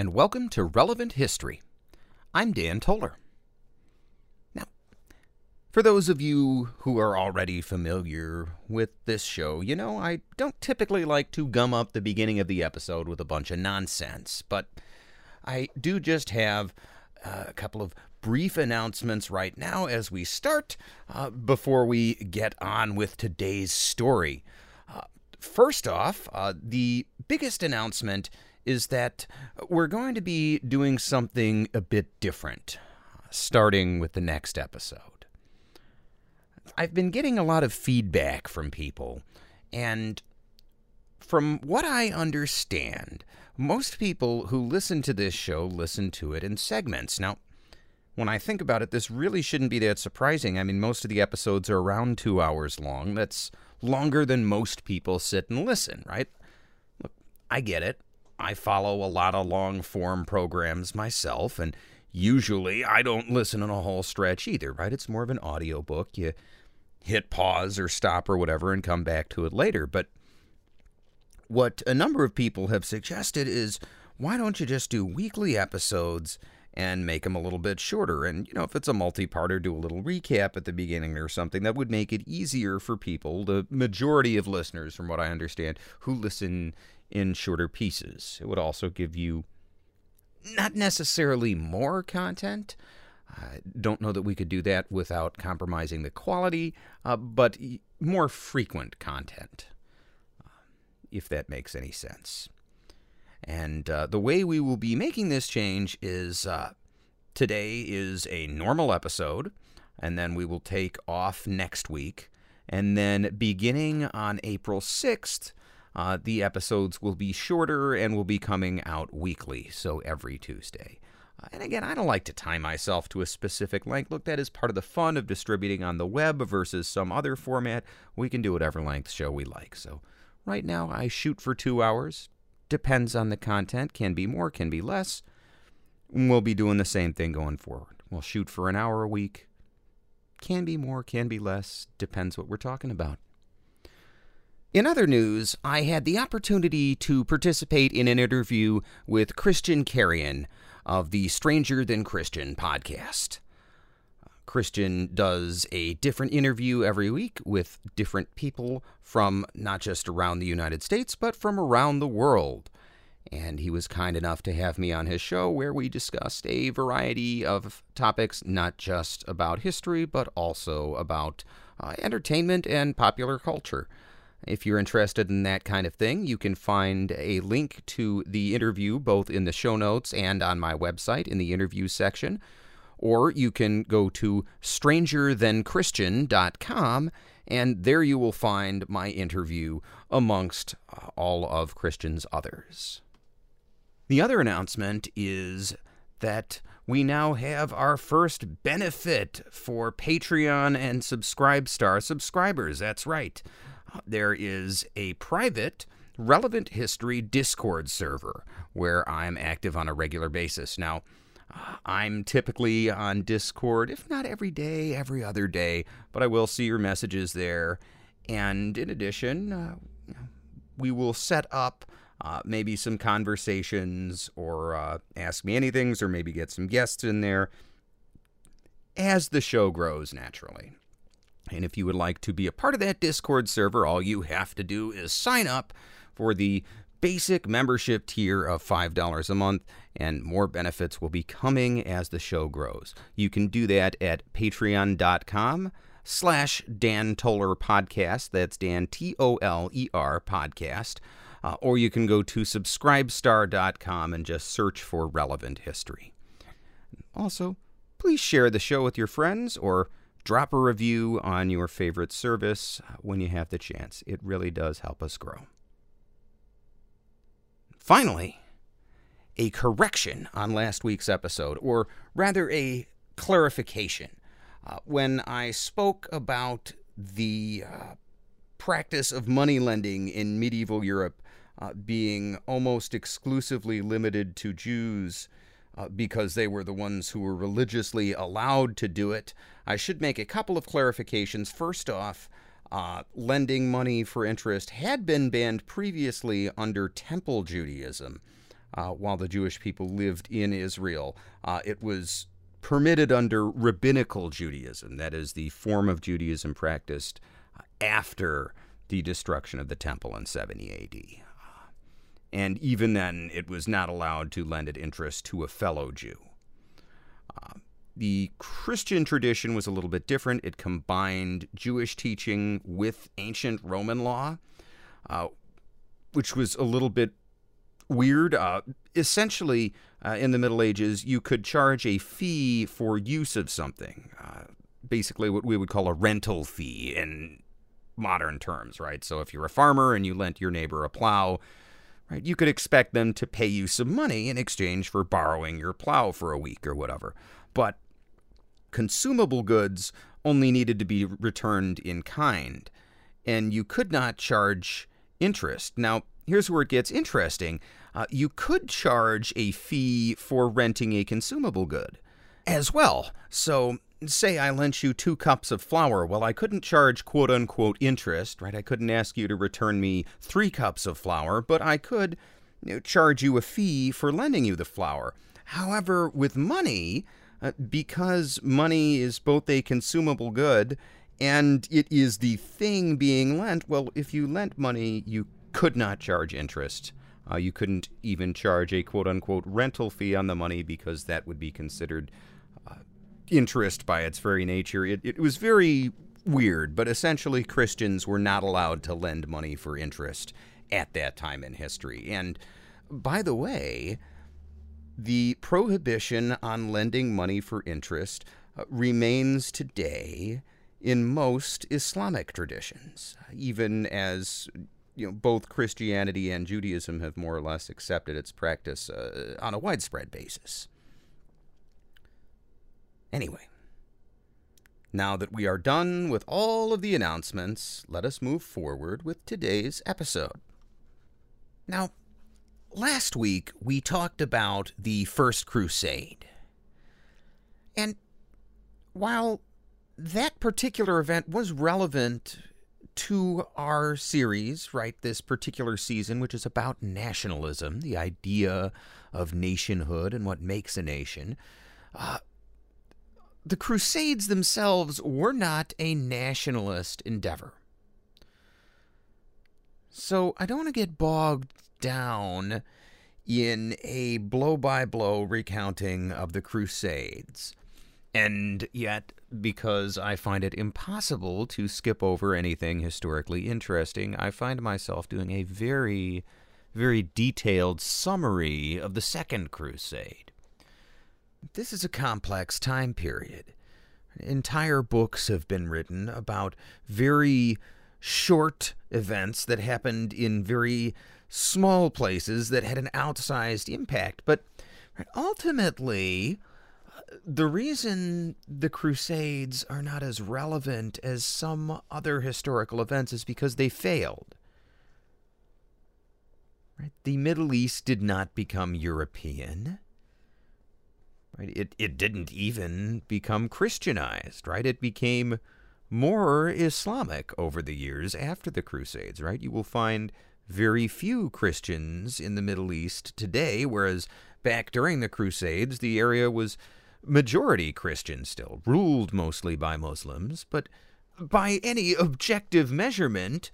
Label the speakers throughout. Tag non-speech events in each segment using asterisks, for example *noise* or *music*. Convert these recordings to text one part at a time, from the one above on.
Speaker 1: and welcome to Relevant History. I'm Dan Toller. Now, for those of you who are already familiar with this show, you know I don't typically like to gum up the beginning of the episode with a bunch of nonsense, but I do just have uh, a couple of brief announcements right now as we start uh, before we get on with today's story. Uh, first off, uh, the biggest announcement is that we're going to be doing something a bit different, starting with the next episode. I've been getting a lot of feedback from people, and from what I understand, most people who listen to this show listen to it in segments. Now, when I think about it, this really shouldn't be that surprising. I mean, most of the episodes are around two hours long. That's longer than most people sit and listen, right? Look, I get it. I follow a lot of long form programs myself, and usually I don't listen in a whole stretch either, right? It's more of an audiobook. You hit pause or stop or whatever and come back to it later. But what a number of people have suggested is why don't you just do weekly episodes and make them a little bit shorter? And, you know, if it's a multi parter, do a little recap at the beginning or something. That would make it easier for people, the majority of listeners, from what I understand, who listen in shorter pieces. It would also give you not necessarily more content. I don't know that we could do that without compromising the quality, uh, but more frequent content, uh, if that makes any sense. And uh, the way we will be making this change is uh, today is a normal episode, and then we will take off next week. And then beginning on April 6th, uh, the episodes will be shorter and will be coming out weekly, so every Tuesday. Uh, and again, I don't like to tie myself to a specific length. Look, that is part of the fun of distributing on the web versus some other format. We can do whatever length show we like. So right now, I shoot for two hours. Depends on the content. Can be more, can be less. We'll be doing the same thing going forward. We'll shoot for an hour a week. Can be more, can be less. Depends what we're talking about. In other news, I had the opportunity to participate in an interview with Christian Carrion of the Stranger Than Christian podcast. Christian does a different interview every week with different people from not just around the United States, but from around the world. And he was kind enough to have me on his show where we discussed a variety of topics, not just about history, but also about uh, entertainment and popular culture. If you're interested in that kind of thing, you can find a link to the interview both in the show notes and on my website in the interview section. Or you can go to strangerthanchristian.com and there you will find my interview amongst all of Christian's others. The other announcement is that we now have our first benefit for Patreon and Subscribestar subscribers. That's right there is a private relevant history Discord server where I'm active on a regular basis. Now, I'm typically on Discord, if not every day, every other day, but I will see your messages there. And in addition, uh, we will set up uh, maybe some conversations or uh, ask me anything, or maybe get some guests in there as the show grows naturally. And if you would like to be a part of that Discord server, all you have to do is sign up for the basic membership tier of $5 a month, and more benefits will be coming as the show grows. You can do that at patreon.com slash Dan Toller Podcast. That's Dan, T O L E R Podcast. Uh, or you can go to subscribestar.com and just search for relevant history. Also, please share the show with your friends or drop a review on your favorite service when you have the chance. It really does help us grow. Finally, a correction on last week's episode, or rather a clarification. Uh, when I spoke about the uh, practice of money lending in medieval Europe uh, being almost exclusively limited to Jews uh, because they were the ones who were religiously allowed to do it. I should make a couple of clarifications. First off, uh, lending money for interest had been banned previously under Temple Judaism. uh, while the Jewish people lived in Israel. Uh, it was permitted under rabbinical Judaism, that is, the form of Judaism practiced uh, after the destruction of the temple in 70 AD. And even then, it was not allowed to lend at interest to a fellow Jew. The Christian tradition was a little bit different. It combined Jewish teaching with ancient Roman law, uh, which was a little bit weird. Uh, essentially, uh, in the Middle Ages, you could charge a fee for use of something. Uh, basically, what we would call a rental fee in modern terms, right? So if you're a farmer and you lent your neighbor a plow, right, you could expect them to pay you some money in exchange for borrowing your plow for a week or whatever. But consumable goods only needed to be returned in kind, and you could not charge interest. Now, here's where it gets interesting uh, you could charge a fee for renting a consumable good as well. So, say I lent you two cups of flour. Well, I couldn't charge quote unquote interest, right? I couldn't ask you to return me three cups of flour, but I could charge you a fee for lending you the flour. However, with money, uh, because money is both a consumable good and it is the thing being lent, well, if you lent money, you could not charge interest. Uh, you couldn't even charge a quote unquote rental fee on the money because that would be considered uh, interest by its very nature. It, it was very weird, but essentially Christians were not allowed to lend money for interest at that time in history. And by the way, the prohibition on lending money for interest uh, remains today in most Islamic traditions, even as you know, both Christianity and Judaism have more or less accepted its practice uh, on a widespread basis. Anyway, now that we are done with all of the announcements, let us move forward with today's episode. Now, last week we talked about the First Crusade. And while that particular event was relevant to our series, right, this particular season, which is about nationalism, the idea of nationhood and what makes a nation. Uh, the Crusades themselves were not a nationalist endeavor. So I don't want to get bogged down in a blow by blow recounting of the Crusades. And yet, because I find it impossible to skip over anything historically interesting, I find myself doing a very, very detailed summary of the Second Crusade. This is a complex time period. Entire books have been written about very short events that happened in very small places that had an outsized impact. But ultimately, the reason the Crusades are not as relevant as some other historical events is because they failed. Right? The Middle East did not become European. Right? It, it didn't even become Christianized, right? It became more Islamic over the years after the Crusades, right? You will find very few Christians in the Middle East today, whereas back during the Crusades, the area was majority Christian still, ruled mostly by Muslims, but by any objective measurement,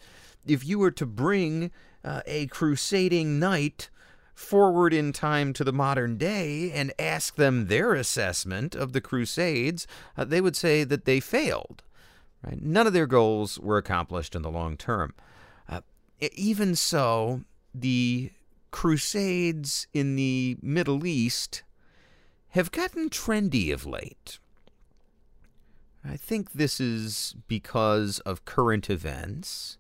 Speaker 1: if you were to bring uh, a crusading knight forward in time to the modern day and ask them their assessment of the Crusades, uh, they would say that they failed. Right? None of their goals were accomplished in the long term. Uh, even so, the Crusades in the Middle East have gotten trendy of late. I think this is because of current events.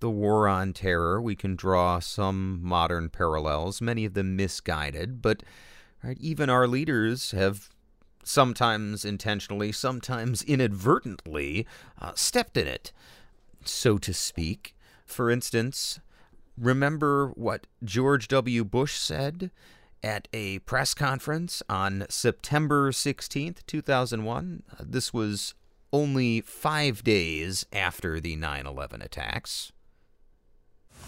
Speaker 1: The war on terror, we can draw some modern parallels, many of them misguided, but right, even our leaders have sometimes intentionally, sometimes inadvertently uh, stepped in it, so to speak. For instance, remember what George W. Bush said at a press conference on September 16th, 2001. This was only five days after the 9 11 attacks.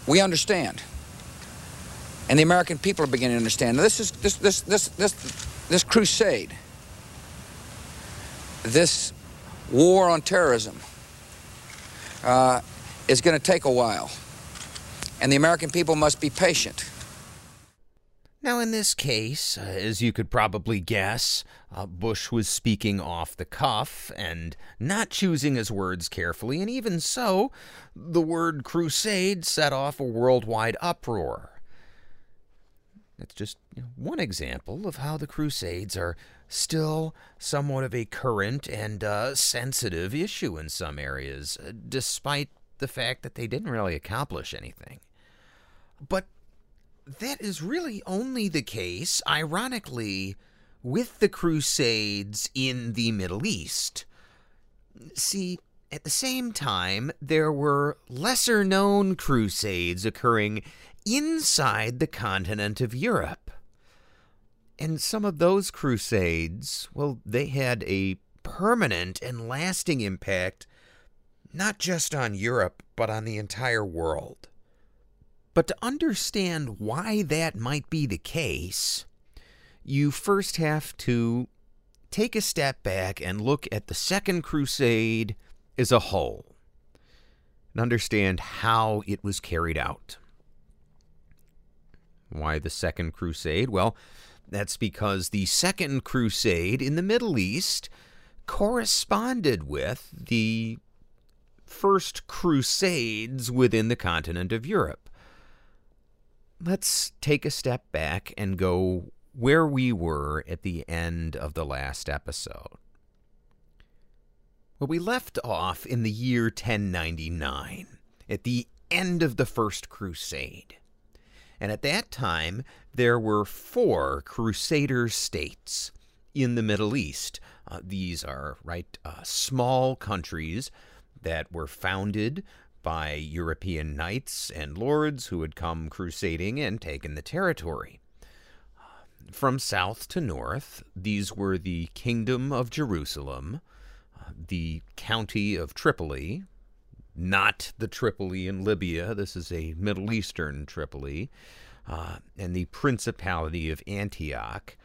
Speaker 2: We understand And the American people are beginning to understand. Now, this is this this this this this crusade, this war on terrorism, uh, is going to take a while, and the American people must be patient.
Speaker 1: Now, in this case, uh, as you could probably guess, uh, Bush was speaking off the cuff and not choosing his words carefully, and even so, the word crusade set off a worldwide uproar. It's just you know, one example of how the Crusades are still somewhat of a current and uh, sensitive issue in some areas, uh, despite the fact that they didn't really accomplish anything. But that is really only the case, ironically, with the Crusades in the Middle East. See, at the same time, there were lesser known crusades occurring inside the continent of Europe. And some of those crusades, well, they had a permanent and lasting impact not just on Europe, but on the entire world. But to understand why that might be the case, you first have to take a step back and look at the Second Crusade as a whole and understand how it was carried out. Why the Second Crusade? Well, that's because the Second Crusade in the Middle East corresponded with the First Crusades within the continent of Europe. Let's take a step back and go where we were at the end of the last episode. Well, we left off in the year 1099, at the end of the First Crusade. And at that time, there were four Crusader states in the Middle East. Uh, these are, right, uh, small countries that were founded by European knights and lords who had come crusading and taken the territory. From south to north, these were the Kingdom of Jerusalem, uh, the County of Tripoli, not the Tripoli in Libya. This is a Middle Eastern Tripoli. Uh, and the Principality of Antioch.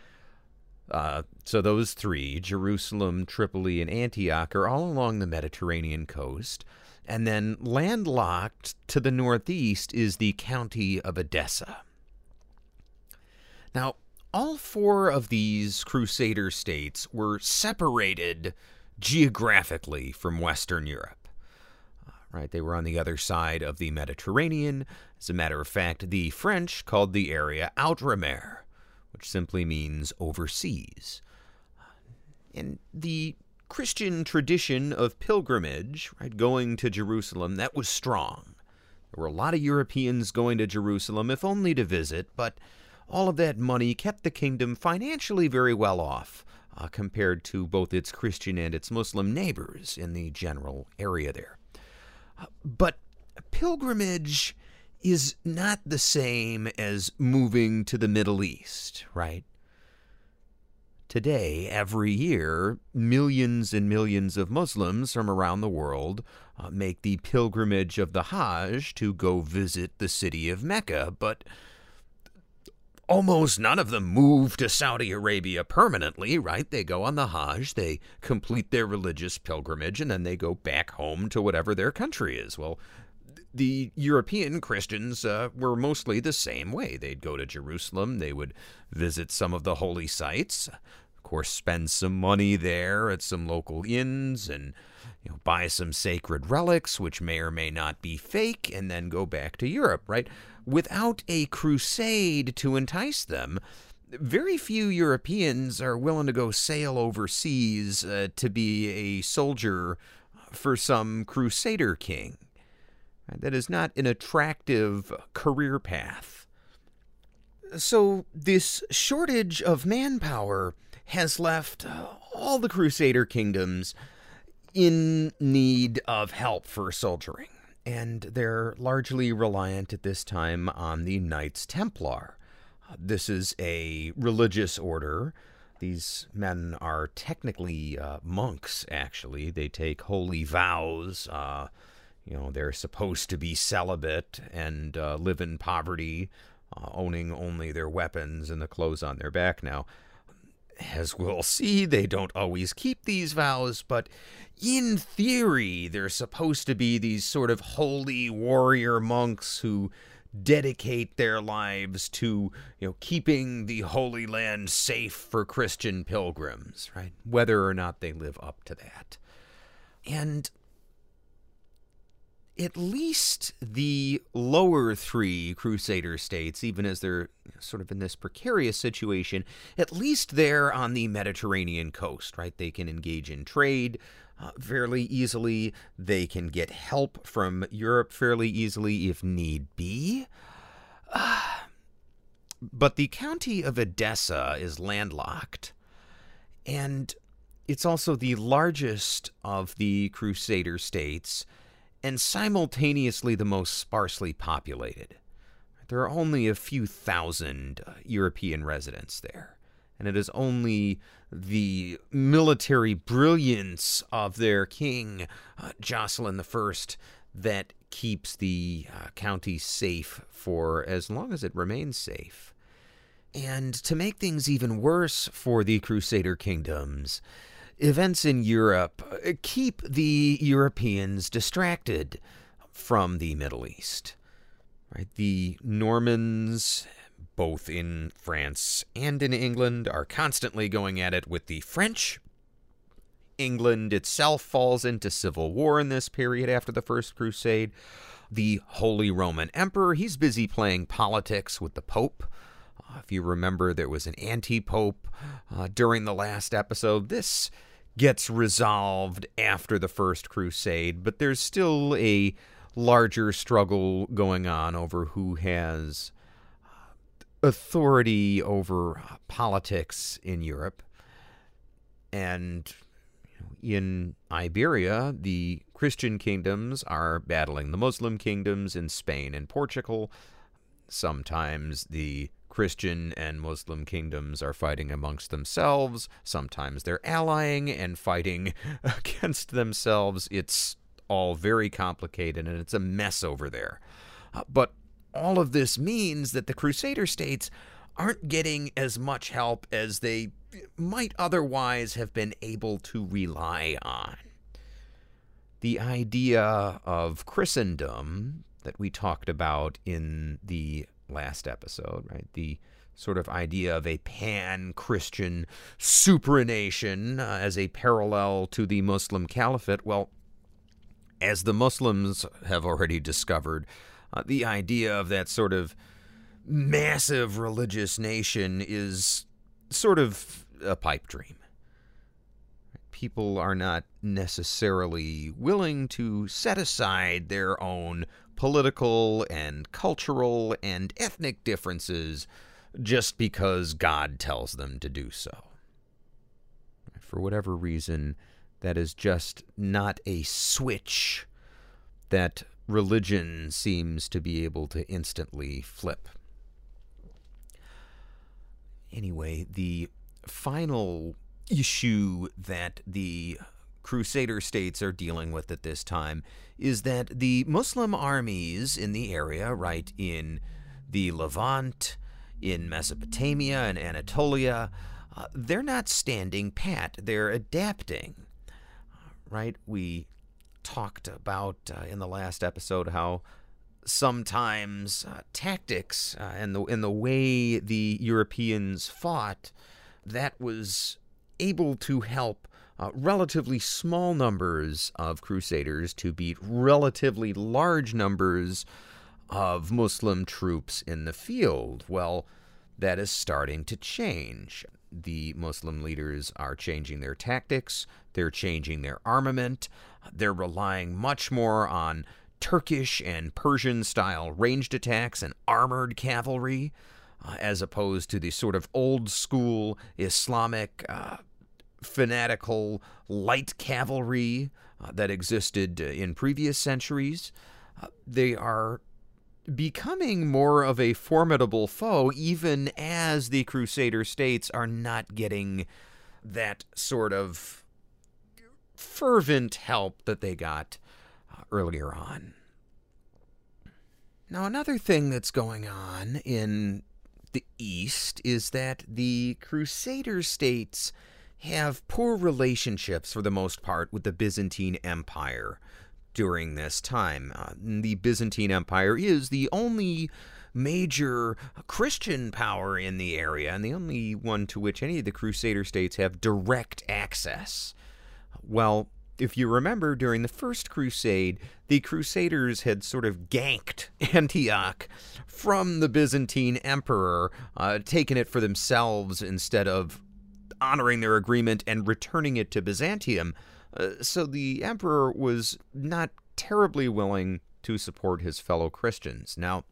Speaker 1: Uh, so those three, Jerusalem, Tripoli, and Antioch, are all along the Mediterranean coast. And then landlocked to the northeast is the county of Edessa. Now, all four of these Crusader states were separated geographically from Western Europe right? They were on the other side of the Mediterranean. As a matter of fact, the French called the area Outremer, which simply means overseas. And the Christian tradition of pilgrimage, right, going to Jerusalem, that was strong. There were a lot of Europeans going to Jerusalem, if only to visit, but all of that money kept the kingdom financially very well off uh, compared to both its Christian and its Muslim neighbors in the general area there. But pilgrimage is not the same as moving to the Middle East, right? Today, every year, millions and millions of Muslims from around the world uh, make the pilgrimage of the Hajj to go visit the city of Mecca, but almost none of them move to Saudi Arabia permanently, right? They go on the Hajj, they complete their religious pilgrimage, and then they go back home to whatever their country is. Well, the European Christians uh, were mostly the same way. They'd go to Jerusalem, they would visit some of the holy sites, of course, spend some money there at some local inns, and you know, buy some sacred relics, which may or may not be fake, and then go back to Europe, right? Without a crusade to entice them, very few Europeans are willing to go sail overseas uh, to be a soldier for some crusader king. That is not an attractive career path. So, this shortage of manpower has left all the crusader kingdoms in need of help for soldiering and they're largely reliant at this time on the Knights Templar. This is a religious order. These men are technically uh, monks, actually. They take holy vows. Uh, you know, they're supposed to be celibate and uh, live in poverty uh, owning only their weapons and the clothes on their back now. As we'll see, they don't always keep these vows, but in theory, they're supposed to be these sort of holy warrior monks who dedicate their lives to you know keeping the holy land safe for Christian pilgrims, right? Whether or not they live up to that. And at least the lower three Crusader states, even as they're sort of in this precarious situation, at least they're on the Mediterranean coast, right? They can engage in trade uh, fairly easily. They can get help from Europe fairly easily if need be. Uh, *sighs* but the county of Edessa is landlocked, and it's also the largest of the Crusader states and simultaneously the most sparsely populated. There are only a few thousand uh, European residents there, and it is only the military brilliance of their king, uh, Jocelyn I, that keeps the uh, county safe for as long as it remains safe. And to make things even worse for the Crusader kingdoms, events in Europe uh, keep the Europeans distracted from the Middle East. Right? The Normans, both in France and in England, are constantly going at it with the French. England itself falls into civil war in this period after the First Crusade. The Holy Roman Emperor, he's busy playing politics with the Pope. Uh, if you remember, there was an anti pope uh, during the last episode. This gets resolved after the First Crusade, but there's still a larger struggle going on over who has uh, authority over politics in Europe. And in Iberia, the Christian kingdoms are battling the Muslim kingdoms in Spain and Portugal. Sometimes the Christian and Muslim kingdoms are fighting amongst themselves. Sometimes they're allying and fighting *laughs* against themselves. It's all very complicated and it's a mess over there. Uh, but all of this means that the Crusader states aren't getting as much help as they might otherwise have been able to rely on. The idea of Christendom that we talked about in the last episode, right? The sort of idea of a pan Christian supranation uh, as a parallel to the Muslim caliphate. Well, as the Muslims have already discovered, uh, the idea of that sort of massive religious nation is sort of a pipe dream. People are not necessarily willing to set aside their own political and cultural and ethnic differences just because God tells them to do so. For whatever reason, that is just not a switch that religion seems to be able to instantly flip. Anyway, the final issue that the Crusader states are dealing with at this time is that the Muslim armies in the area, right in the Levant, in Mesopotamia and Anatolia, uh, they're not standing pat. They're adapting. Right? We talked about uh, in the last episode how sometimes uh, tactics uh, and the and the way the Europeans fought that was able to help uh, relatively small numbers of crusaders to beat relatively large numbers of Muslim troops in the field. Well, that is starting to change. The Muslim leaders are changing their tactics, they're changing their armament, they're relying much more on Turkish and Persian style ranged attacks and armored cavalry, uh, as opposed to the sort of old school Islamic uh, fanatical light cavalry uh, that existed uh, in previous centuries. Uh, they are becoming more of a formidable foe, even as the Crusader states are not getting that sort of fervent help that they got uh, earlier on. Now, another thing that's going on in the East is that the Crusader states have poor relationships for the most part with the Byzantine Empire during this time. Uh, the Byzantine Empire is the only major Christian power in the area and the only one to which any of the Crusader states have direct access. Well, if you remember, during the First Crusade, the Crusaders had sort of ganked *laughs* Antioch from the Byzantine Emperor, uh, taken it for themselves instead of honoring their agreement and returning it to Byzantium. Uh, so the Emperor was not terribly willing to support his fellow Christians. Now,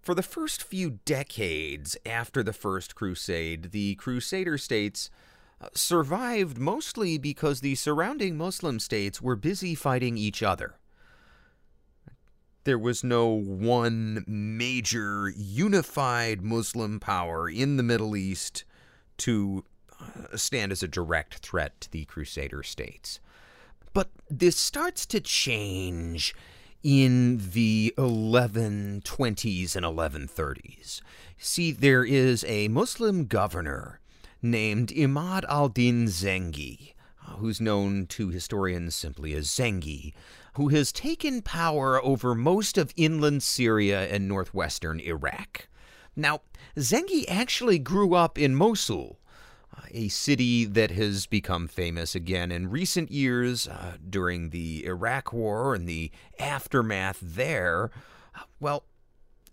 Speaker 1: for the first few decades after the First Crusade, the Crusader states uh, survived mostly because the surrounding Muslim states were busy fighting each other. There was no one major unified Muslim power in the Middle East to uh, stand as a direct threat to the Crusader states. But this starts to change in the 1120s and 1130s. See, there is a Muslim governor named Imad al Din Zengi, uh, who's known to historians simply as Zengi, who has taken power over most of inland Syria and northwestern Iraq. Now, Zengi actually grew up in Mosul, a city that has become famous again in recent years uh, during the Iraq War and the aftermath there. Well,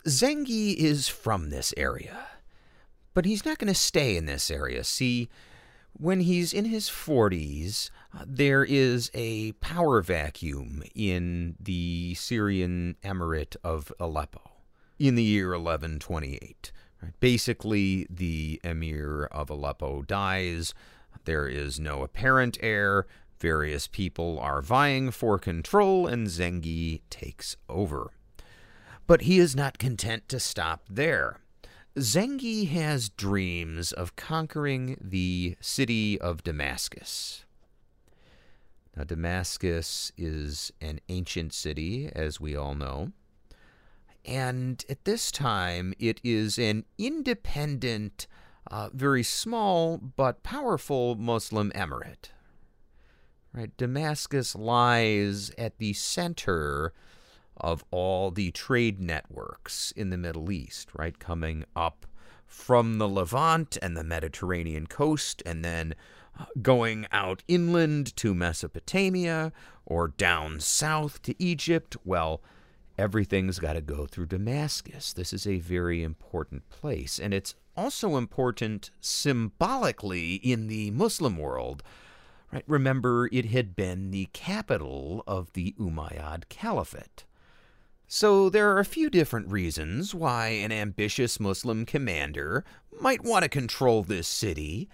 Speaker 1: Zengi is from this area, but he's not going to stay in this area. See, when he's in his 40s, uh, there is a power vacuum in the Syrian emirate of Aleppo in the year 1128. Basically, the emir of Aleppo dies. There is no apparent heir. Various people are vying for control, and Zengi takes over. But he is not content to stop there. Zengi has dreams of conquering the city of Damascus. Now, Damascus is an ancient city, as we all know. And at this time, it is an independent, uh, very small but powerful Muslim emirate. Right? Damascus lies at the center of all the trade networks in the Middle East, right? Coming up from the Levant and the Mediterranean coast, and then uh, going out inland to Mesopotamia or down south to Egypt. Well, everything's got to go through Damascus. This is a very important place. And it's also important symbolically in the Muslim world. Right? Remember, it had been the capital of the Umayyad Caliphate. So there are a few different reasons why an ambitious Muslim commander might want to control this city.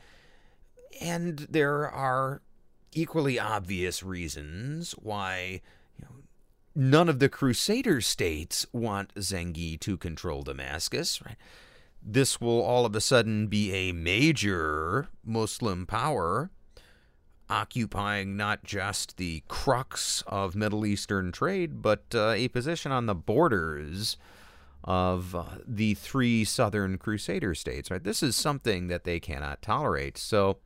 Speaker 1: And there are equally obvious reasons why none of the Crusader states want Zengi to control Damascus. Right? This will all of a sudden be a major Muslim power, occupying not just the crux of Middle Eastern trade, but uh, a position on the borders of uh, the three southern Crusader states. Right? This is something that they cannot tolerate. So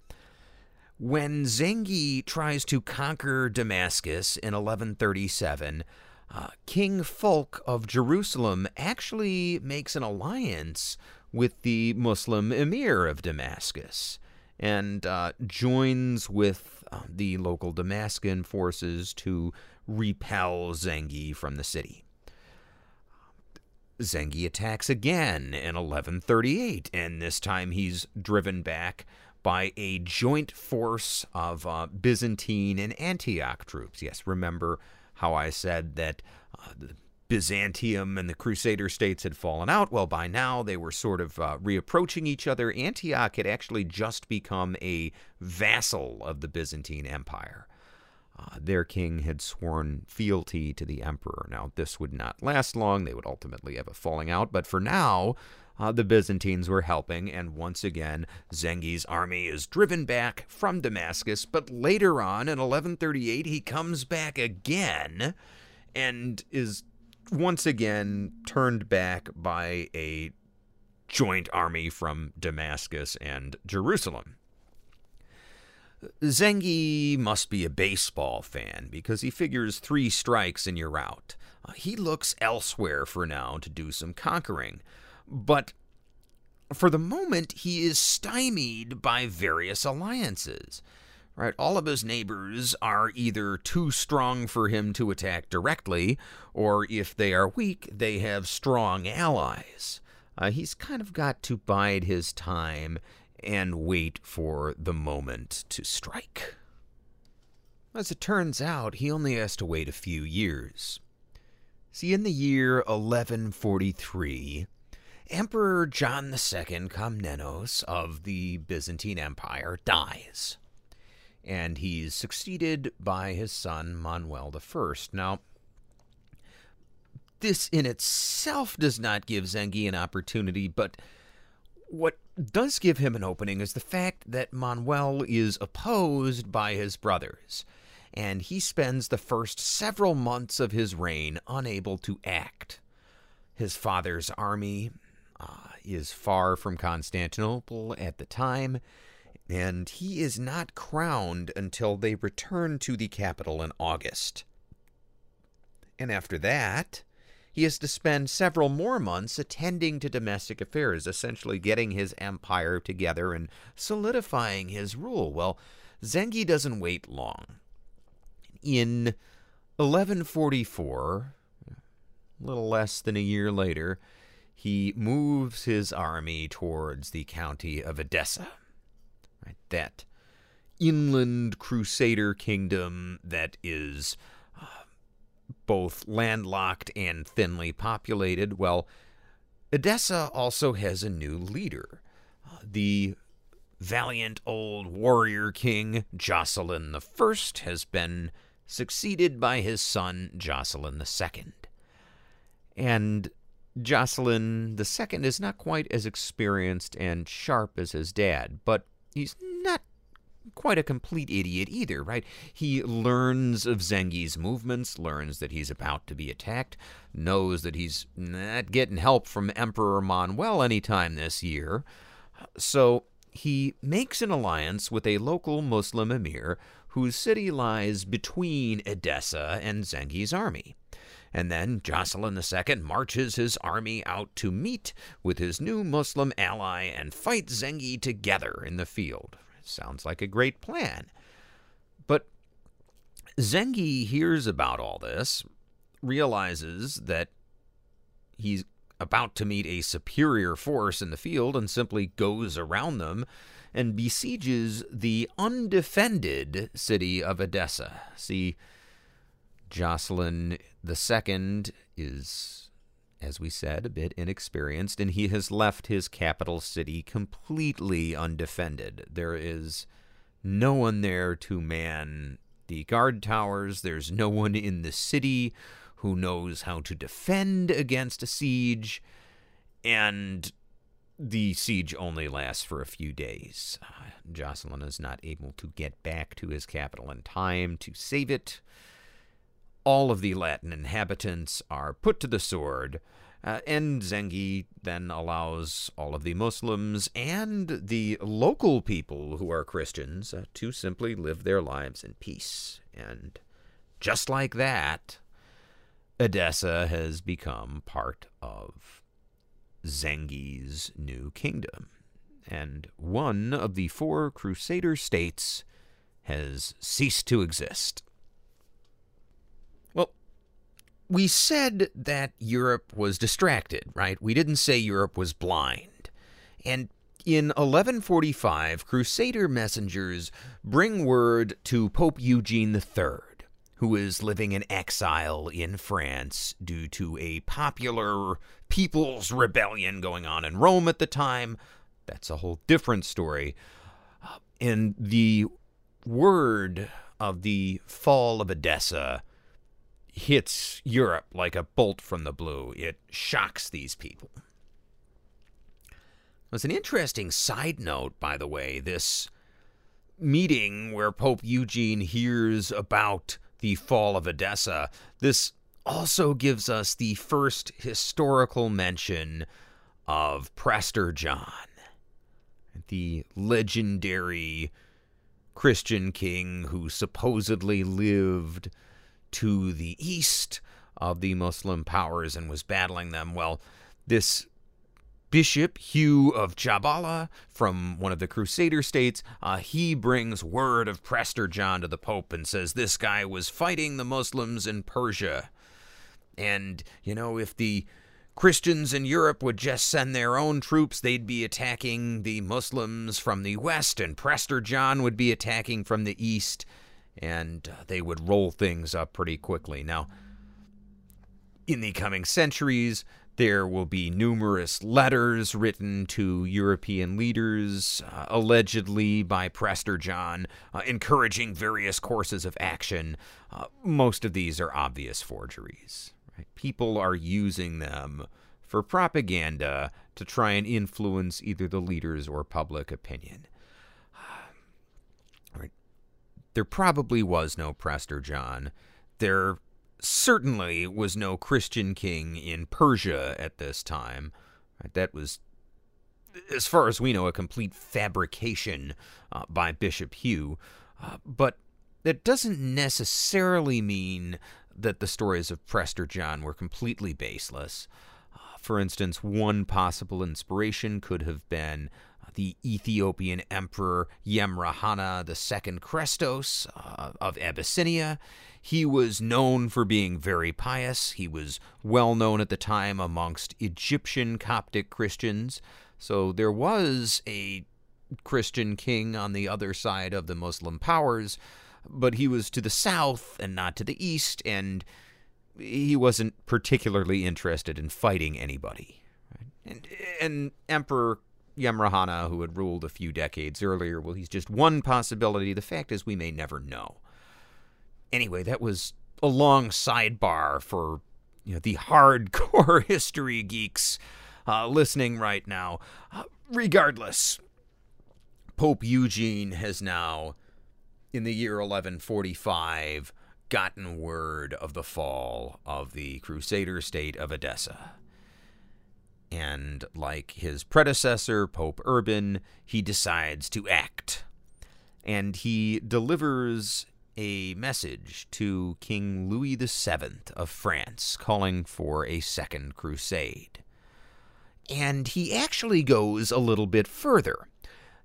Speaker 1: when Zengi tries to conquer Damascus in 1137, uh, King Fulk of Jerusalem actually makes an alliance with the Muslim emir of Damascus and uh, joins with uh, the local Damascus forces to repel Zengi from the city. Zengi attacks again in 1138, and this time he's driven back by a joint force of uh, Byzantine and Antioch troops. Yes, remember how I said that uh, Byzantium and the Crusader states had fallen out. Well, by now they were sort of uh, reapproaching each other. Antioch had actually just become a vassal of the Byzantine Empire. Uh, their king had sworn fealty to the emperor. Now, this would not last long. They would ultimately have a falling out. But for now, uh, the Byzantines were helping, and once again, Zengi's army is driven back from Damascus. But later on, in 1138, he comes back again and is once again turned back by a joint army from Damascus and Jerusalem. Zengi must be a baseball fan because he figures three strikes and you're out. Uh, he looks elsewhere for now to do some conquering, but for the moment he is stymied by various alliances. Right, all of his neighbors are either too strong for him to attack directly, or if they are weak, they have strong allies. Uh, he's kind of got to bide his time and wait for the moment to strike. As it turns out, he only has to wait a few years. See, in the year 1143, Emperor John II Komnenos of the Byzantine Empire dies, and he's succeeded by his son Manuel I. Now, this in itself does not give Zengi an opportunity, but what does give him an opening is the fact that Manuel is opposed by his brothers, and he spends the first several months of his reign unable to act. His father's army uh, is far from Constantinople at the time, and he is not crowned until they return to the capital in August. And after that, he has to spend several more months attending to domestic affairs, essentially getting his empire together and solidifying his rule. Well, Zengi doesn't wait long. In 1144, a little less than a year later, he moves his army towards the county of Edessa. Right, that inland crusader kingdom that is both landlocked and thinly populated. Well, Edessa also has a new leader. Uh, the valiant old warrior king Jocelyn I has been succeeded by his son Jocelyn II. And Jocelyn II is not quite as experienced and sharp as his dad, but he's not quite a complete idiot either, right? He learns of Zengi's movements, learns that he's about to be attacked, knows that he's not getting help from Emperor Manuel anytime this year. So he makes an alliance with a local Muslim emir whose city lies between Edessa and Zengi's army. And then Jocelyn II marches his army out to meet with his new Muslim ally and fight Zengi together in the field. Sounds like a great plan. But Zengi hears about all this, realizes that he's about to meet a superior force in the field, and simply goes around them and besieges the undefended city of Edessa. See, Jocelyn II is as we said, a bit inexperienced, and he has left his capital city completely undefended. There is no one there to man the guard towers, there's no one in the city who knows how to defend against a siege, and the siege only lasts for a few days. Uh, Jocelyn is not able to get back to his capital in time to save it all of the Latin inhabitants are put to the sword, uh, and Zengi then allows all of the Muslims and the local people who are Christians uh, to simply live their lives in peace. And just like that, Edessa has become part of Zengi's new kingdom. And one of the four Crusader states has ceased to exist. We said that Europe was distracted, right? We didn't say Europe was blind. And in 1145, Crusader messengers bring word to Pope Eugene III, who is living in exile in France due to a popular people's rebellion going on in Rome at the time. That's a whole different story. Uh, and the word of the fall of Edessa hits Europe like a bolt from the blue. It shocks these people. It's an interesting side note, by the way, this meeting where Pope Eugene hears about the fall of Edessa. This also gives us the first historical mention of Prester John, the legendary Christian king who supposedly lived to the east of the Muslim powers and was battling them. Well, this Bishop Hugh of Jabala from one of the Crusader states, uh, he brings word of Prester John to the Pope and says this guy was fighting the Muslims in Persia. And, you know, if the Christians in Europe would just send their own troops, they'd be attacking the Muslims from the west, and Prester John would be attacking from the east, and uh, they would roll things up pretty quickly. Now, in the coming centuries, there will be numerous letters written to European leaders, uh, allegedly by Prester John, uh, encouraging various courses of action. Uh, most of these are obvious forgeries. Right? People are using them for propaganda to try and influence either the leaders or public opinion. Right. There probably was no Prester John. There certainly was no Christian king in Persia at this time. That was, as far as we know, a complete fabrication uh, by Bishop Hugh. Uh, but that doesn't necessarily mean that the stories of Prester John were completely baseless. Uh, for instance, one possible inspiration could have been the Ethiopian Emperor Yemrahana II Chrestos uh, of Abyssinia. He was known for being very pious. He was well known at the time amongst Egyptian Coptic Christians. So there was a Christian king on the other side of the Muslim powers but he was to the south and not to the east, and he wasn't particularly interested in fighting anybody. And, and Emperor Yemrahana, who had ruled a few decades earlier, well, he's just one possibility. The fact is, we may never know. Anyway, that was a long sidebar for you know, the hardcore *laughs* history geeks uh, listening right now. Uh, regardless, Pope Eugene has now in the year 1145 gotten word of the fall of the Crusader state of Edessa. And like his predecessor, Pope Urban, he decides to act. And he delivers a message to King Louis VII of France calling for a second crusade. And he actually goes a little bit further.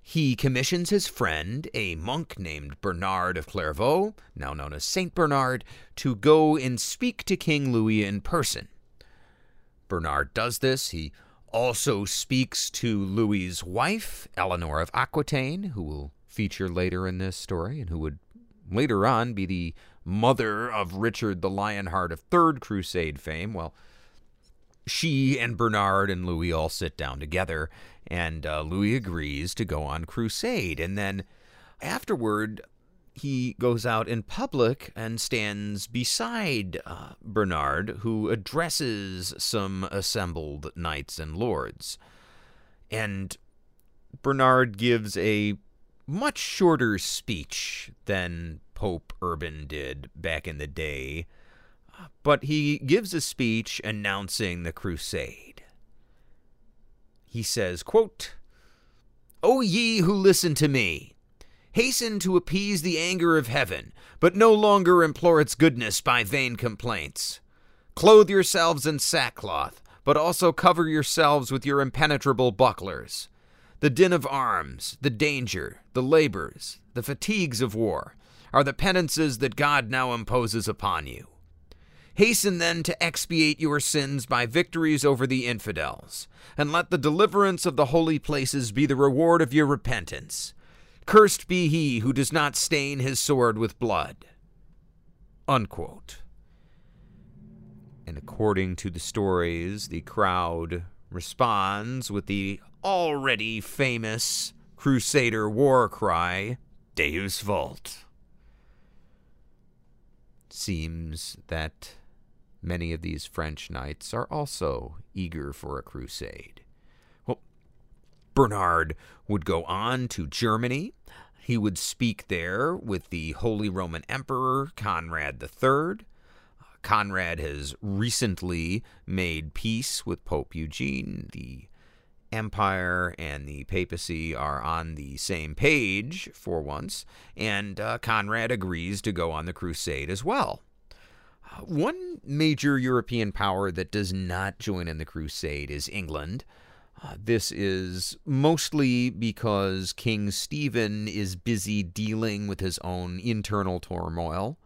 Speaker 1: He commissions his friend, a monk named Bernard of Clairvaux, now known as Saint Bernard, to go and speak to King Louis in person. Bernard does this. He also speaks to Louis's wife, Eleanor of Aquitaine, who will feature later in this story and who would later on be the mother of Richard the Lionheart of Third Crusade fame. Well, she and Bernard and Louis all sit down together, and uh, Louis agrees to go on crusade. And then afterward, he goes out in public and stands beside uh, Bernard, who addresses some assembled knights and lords. And Bernard gives a much shorter speech than Pope Urban did back in the day but he gives a speech announcing the crusade. He says, quote, O ye who listen to me, hasten to appease the anger of heaven, but no longer implore its goodness by vain complaints. Clothe yourselves in sackcloth, but also cover yourselves with your impenetrable bucklers. The din of arms, the danger, the labors, the fatigues of war, are the penances that God now imposes upon you. Hasten then to expiate your sins by victories over the infidels, and let the deliverance of the holy places be the reward of your repentance. Cursed be he who does not stain his sword with blood. Unquote. And according to the stories, the crowd responds with the already famous Crusader war cry, Deus Vult. Seems that Many of these French knights are also eager for a crusade. Bernard would go on to Germany. He would speak there with the Holy Roman Emperor Conrad III. Conrad has recently made peace with Pope Eugene. The empire and the papacy are on the same page for once, and uh, Conrad agrees to go on the crusade as well. Uh, one major European power that does not join in the crusade is England. Uh, this is mostly because King Stephen is busy dealing with his own internal turmoil.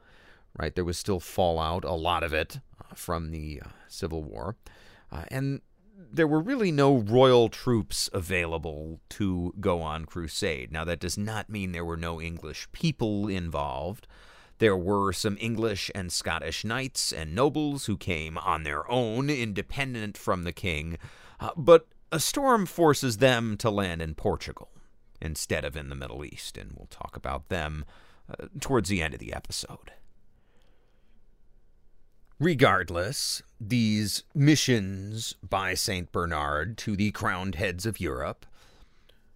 Speaker 1: Right, there was still fallout, a lot of it, uh, from the uh, Civil War, uh, and there were really no royal troops available to go on crusade. Now, that does not mean there were no English people involved. There were some English and Scottish knights and nobles who came on their own, independent from the king, uh, but a storm forces them to land in Portugal instead of in the Middle East, and we'll talk about them uh, towards the end of the episode. Regardless, these missions by St. Bernard to the crowned heads of Europe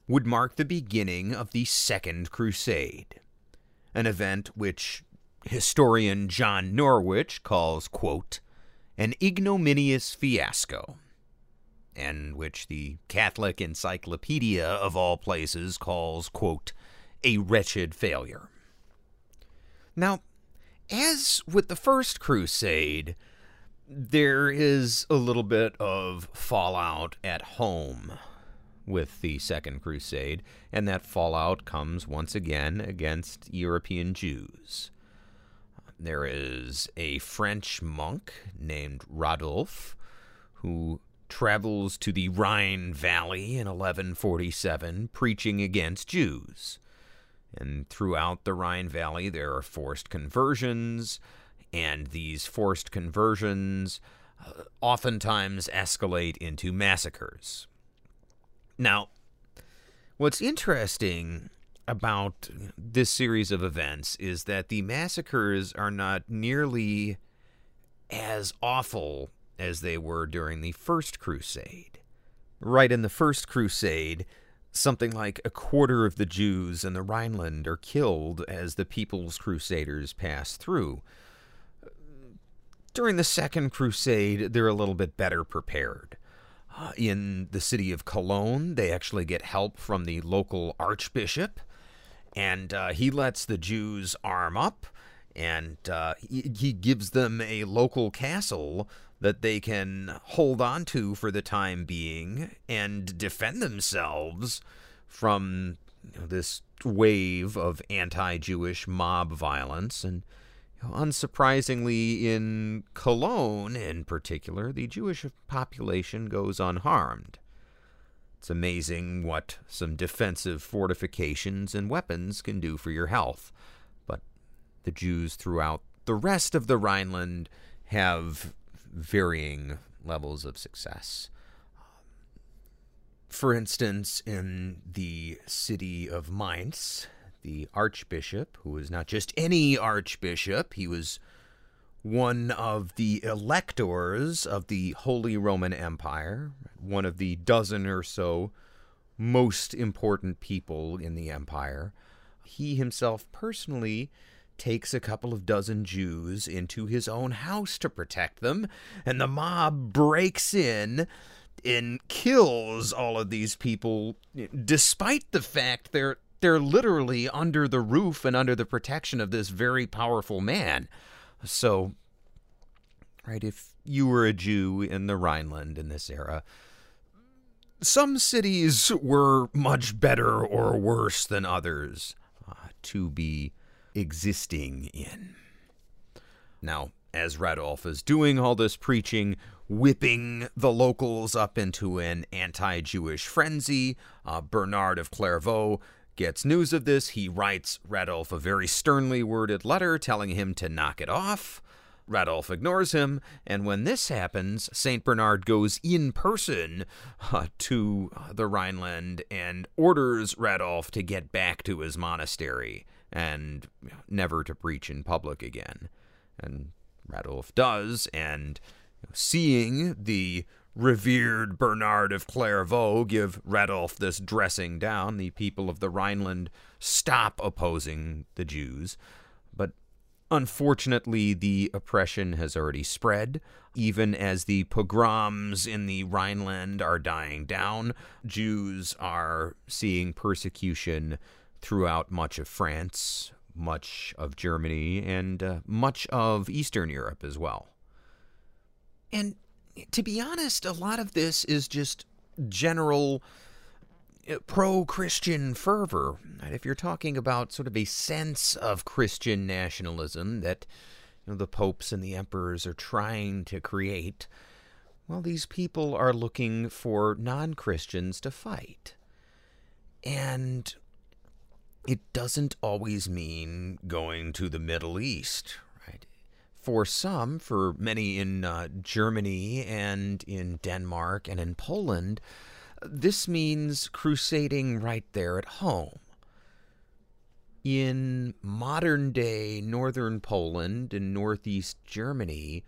Speaker 1: would mark the beginning of the Second Crusade, an event which historian John Norwich calls, quote, an ignominious fiasco, and which the Catholic Encyclopedia of all places calls, quote, a wretched failure. Now, as with the first crusade, there is a little bit of fallout at home with the Second Crusade, and that fallout comes once again against European Jews. There is a French monk named Radulf who travels to the Rhine Valley in 1147 preaching against Jews. And throughout the Rhine Valley, there are forced conversions, and these forced conversions uh, oftentimes escalate into massacres. Now, what's interesting about this series of events is that the massacres are not nearly as awful as they were during the First Crusade. Right in the First Crusade, something like a quarter of the Jews in the Rhineland are killed as the People's Crusaders pass through. During the Second Crusade, they're a little bit better prepared. Uh, in the city of Cologne, they actually get help from the local archbishop, and uh, he lets the Jews arm up, and uh, he, he gives them a local castle that they can hold on to for the time being and defend themselves from you know, this wave of anti Jewish mob violence. And you know, unsurprisingly, in Cologne in particular, the Jewish population goes unharmed. It's amazing what some defensive fortifications and weapons can do for your health. But the Jews throughout the rest of the Rhineland have varying levels of success. Um, for instance, in the city of Mainz, the archbishop, who was not just any archbishop, he was one of the electors of the Holy Roman Empire, one of the dozen or so most important people in the empire. He himself personally takes a couple of dozen Jews into his own house to protect them, and the mob breaks in and kills all of these people despite the fact they're they're literally under the roof and under the protection of this very powerful man. So right if you were a Jew in the Rhineland in this era, some cities were much better or worse than others uh, to be existing in. Now, as Radulf is doing all this preaching, whipping the locals up into an anti Jewish frenzy, uh, Bernard of Clairvaux gets news of this. He writes Radulf a very sternly worded letter telling him to knock it off. Radulf ignores him, and when this happens, St. Bernard goes in person uh, to the Rhineland and orders Radulf to get back to his monastery and never to preach in public again. And Radulf does, and seeing the revered Bernard of Clairvaux give Radulf this dressing down, the people of the Rhineland stop opposing the Jews. But Unfortunately, the oppression has already spread. Even as the pogroms in the Rhineland are dying down, Jews are seeing persecution throughout much of France, much of Germany, and uh, much of Eastern Europe as well. And to be honest, a lot of this is just general uh, pro Christian fervor. And If you're talking about sort of a sense of Christian nationalism that you know, the popes and the emperors are trying to create, well, these people are looking for non Christians to fight. And it doesn't always mean going to the Middle East, right? For some, for many in uh, Germany and in Denmark and in Poland, this means crusading right there at home. In modern day northern Poland and northeast Germany,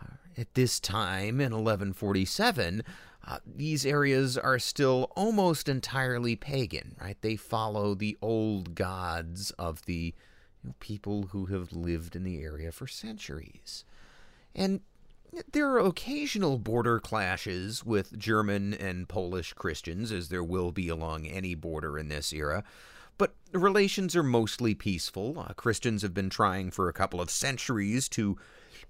Speaker 1: uh, at this time in 1147, uh, these areas are still almost entirely pagan, right? They follow the old gods of the you know, people who have lived in the area for centuries. And there are occasional border clashes with German and Polish Christians, as there will be along any border in this era, but relations are mostly peaceful. Uh, Christians have been trying for a couple of centuries to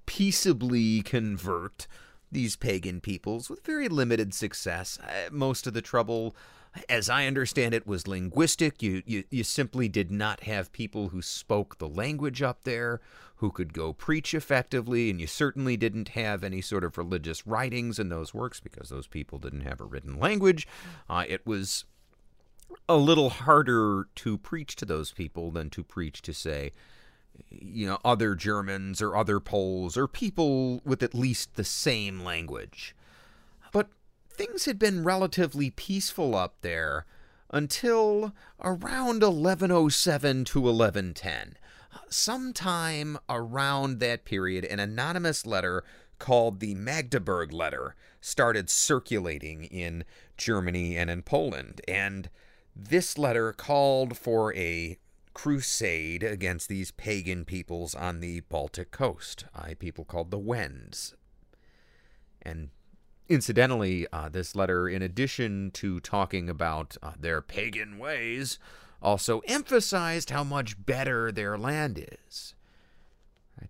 Speaker 1: peaceably convert these pagan peoples with very limited success. Uh, most of the trouble as I understand it, was linguistic. You, you, you simply did not have people who spoke the language up there, who could go preach effectively, and you certainly didn't have any sort of religious writings in those works because those people didn't have a written language. Uh, it was a little harder to preach to those people than to preach to, say, you know, other Germans or other Poles or people with at least the same language. But things had been relatively peaceful up there until around 1107 to 1110. Sometime around that period, an anonymous letter called the Magdeburg Letter started circulating in Germany and in Poland. And this letter called for a crusade against these pagan peoples on the Baltic coast, a people called the Wends. And Incidentally, uh, this letter, in addition to talking about uh, their pagan ways, also emphasized how much better their land is.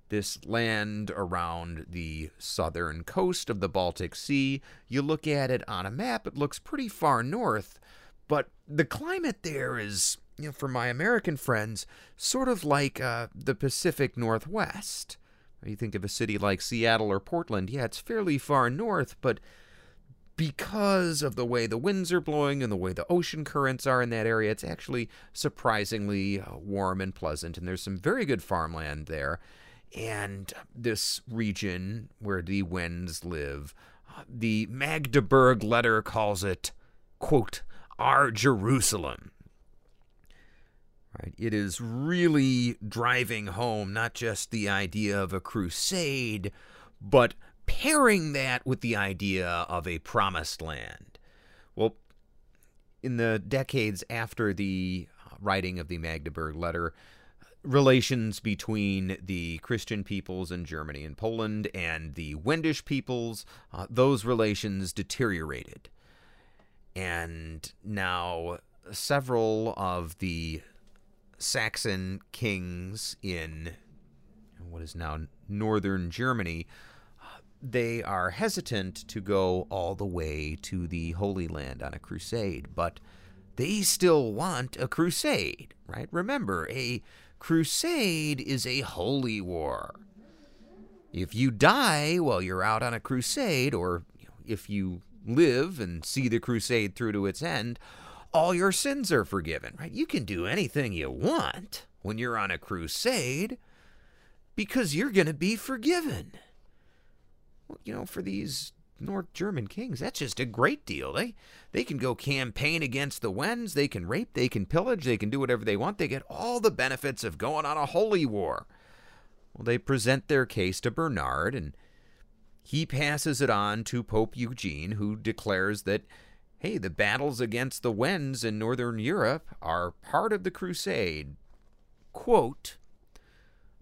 Speaker 1: This land around the southern coast of the Baltic Sea, you look at it on a map, it looks pretty far north, but the climate there is, you know, for my American friends, sort of like uh, the Pacific Northwest. You think of a city like Seattle or Portland, yeah, it's fairly far north, but because of the way the winds are blowing and the way the ocean currents are in that area, it's actually surprisingly uh, warm and pleasant. And there's some very good farmland there. And this region where the Wends live, uh, the Magdeburg letter calls it, quote, our Jerusalem. Right? It is really driving home not just the idea of a crusade, but pairing that with the idea of a promised land. Well, in the decades after the writing of the Magdeburg Letter, relations between the Christian peoples in Germany and Poland and the Wendish peoples, uh, those relations deteriorated. And now several of the Saxon kings in what is now northern Germany, uh, they are hesitant to go all the way to the Holy Land on a crusade, but they still want a crusade, right? Remember, a crusade is a holy war. If you die while you're out on a crusade, or if you live and see the crusade through to its end, all your sins are forgiven, right? You can do anything you want when you're on a crusade because you're going to be forgiven. Well, you know, for these North German kings, that's just a great deal. They they can go campaign against the Wends, they can rape, they can pillage, they can do whatever they want. They get all the benefits of going on a holy war. Well, they present their case to Bernard and he passes it on to Pope Eugene, who declares that hey, the battles against the Wends in northern Europe are part of the crusade. Quote,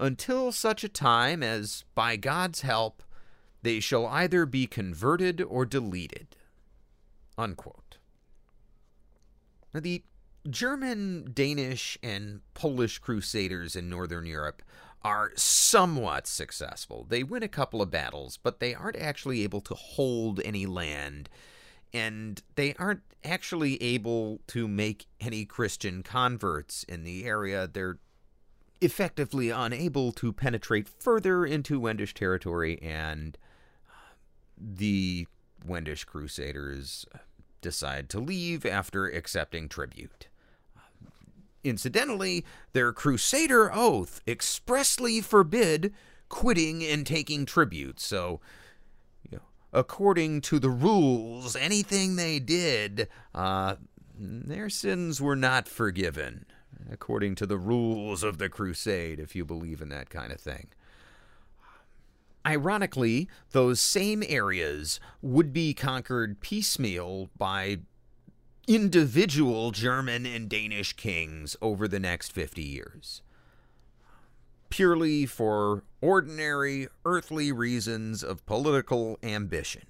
Speaker 1: until such a time as, by God's help, they shall either be converted or deleted. Unquote. Now, the German, Danish, and Polish crusaders in Northern Europe are somewhat successful. They win a couple of battles, but they aren't actually able to hold any land, and they aren't actually able to make any Christian converts in the area. They're effectively unable to penetrate further into Wendish territory, and uh, the Wendish crusaders uh, decide to leave after accepting tribute. Uh, incidentally, their crusader oath expressly forbid quitting and taking tribute. So, according to the rules, anything they did, uh, their sins were not forgiven. According to the rules of the crusade, if you believe in that kind of thing. Ironically, those same areas would be conquered piecemeal by individual German and Danish kings over the next 50 years. Purely for ordinary, earthly reasons of political ambition.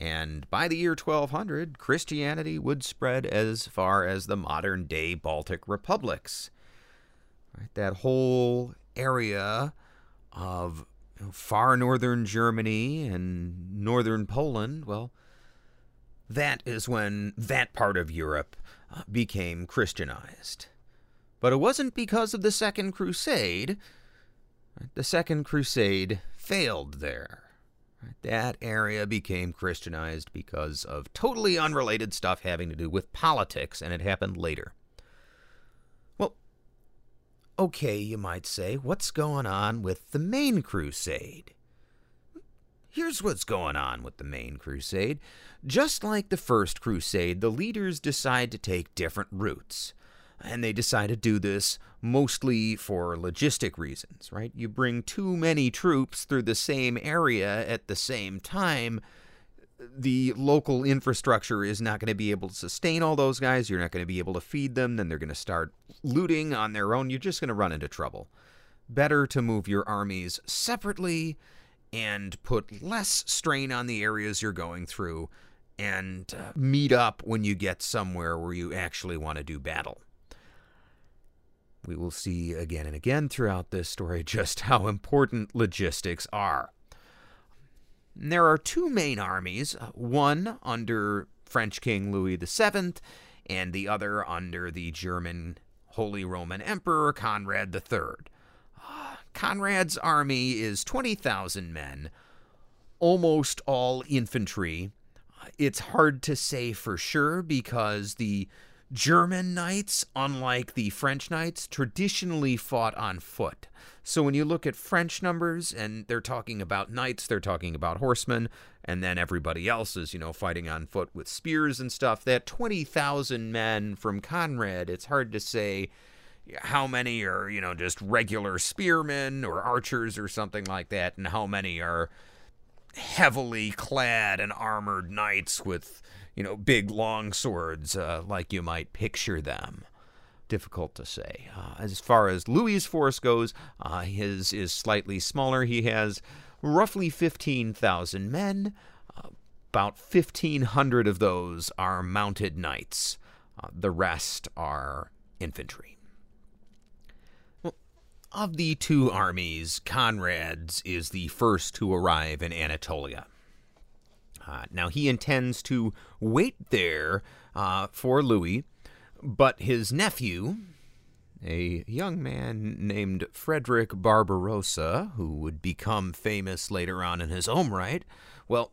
Speaker 1: And by the year 1200, Christianity would spread as far as the modern day Baltic republics. Right, that whole area of far northern Germany and northern Poland, well, that is when that part of Europe uh, became Christianized. But it wasn't because of the Second Crusade. The Second Crusade failed there. That area became Christianized because of totally unrelated stuff having to do with politics, and it happened later. Well, okay, you might say, what's going on with the main crusade? Here's what's going on with the main crusade. Just like the first crusade, the leaders decide to take different routes. And they decide to do this mostly for logistic reasons, right? You bring too many troops through the same area at the same time, the local infrastructure is not going to be able to sustain all those guys. You're not going to be able to feed them. Then they're going to start looting on their own. You're just going to run into trouble. Better to move your armies separately and put less strain on the areas you're going through and uh, meet up when you get somewhere where you actually want to do battle. We will see again and again throughout this story *laughs* just how important logistics are. There are two main armies, uh, one under French King Louis VII and the other under the German Holy Roman Emperor Conrad III. Conrad's army is 20,000 men, almost all infantry. It's hard to say for sure because the German knights, unlike the French knights, traditionally fought on foot. So when you look at French numbers and they're talking about knights, they're talking about horsemen, and then everybody else is, you know, fighting on foot with spears and stuff. That 20,000 men from Conrad, it's hard to say how many are, you know, just regular spearmen or archers or something like that, and how many are heavily clad and armored knights with, you know, big long swords uh, like you might picture them. Difficult to say. Uh, as far as Louis' force goes, uh, his is slightly smaller. He has roughly 15,000 men. Uh, about 1,500 of those are mounted knights. Uh, the rest are infantry. Of the two armies, Conrad's is the first to arrive in Anatolia. Now, he intends to wait there uh, for Louis, but his nephew, a young man named Frederick Barbarossa, who would become famous later on in his own right, well,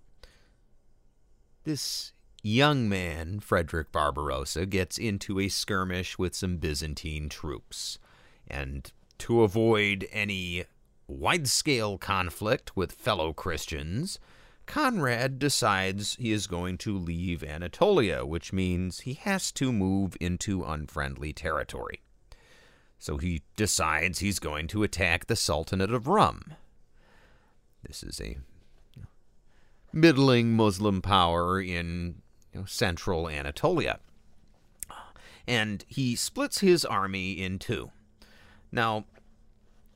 Speaker 1: this young man, Frederick Barbarossa, gets into a skirmish with some Byzantine troops. And to avoid any wide scale conflict with fellow Christians, Conrad decides he is going to leave Anatolia, which means he has to move into unfriendly territory. So he decides he's going to attack the Sultanate of Rum. This is a middling Muslim power in you know, central Anatolia. And he splits his army in two. Now,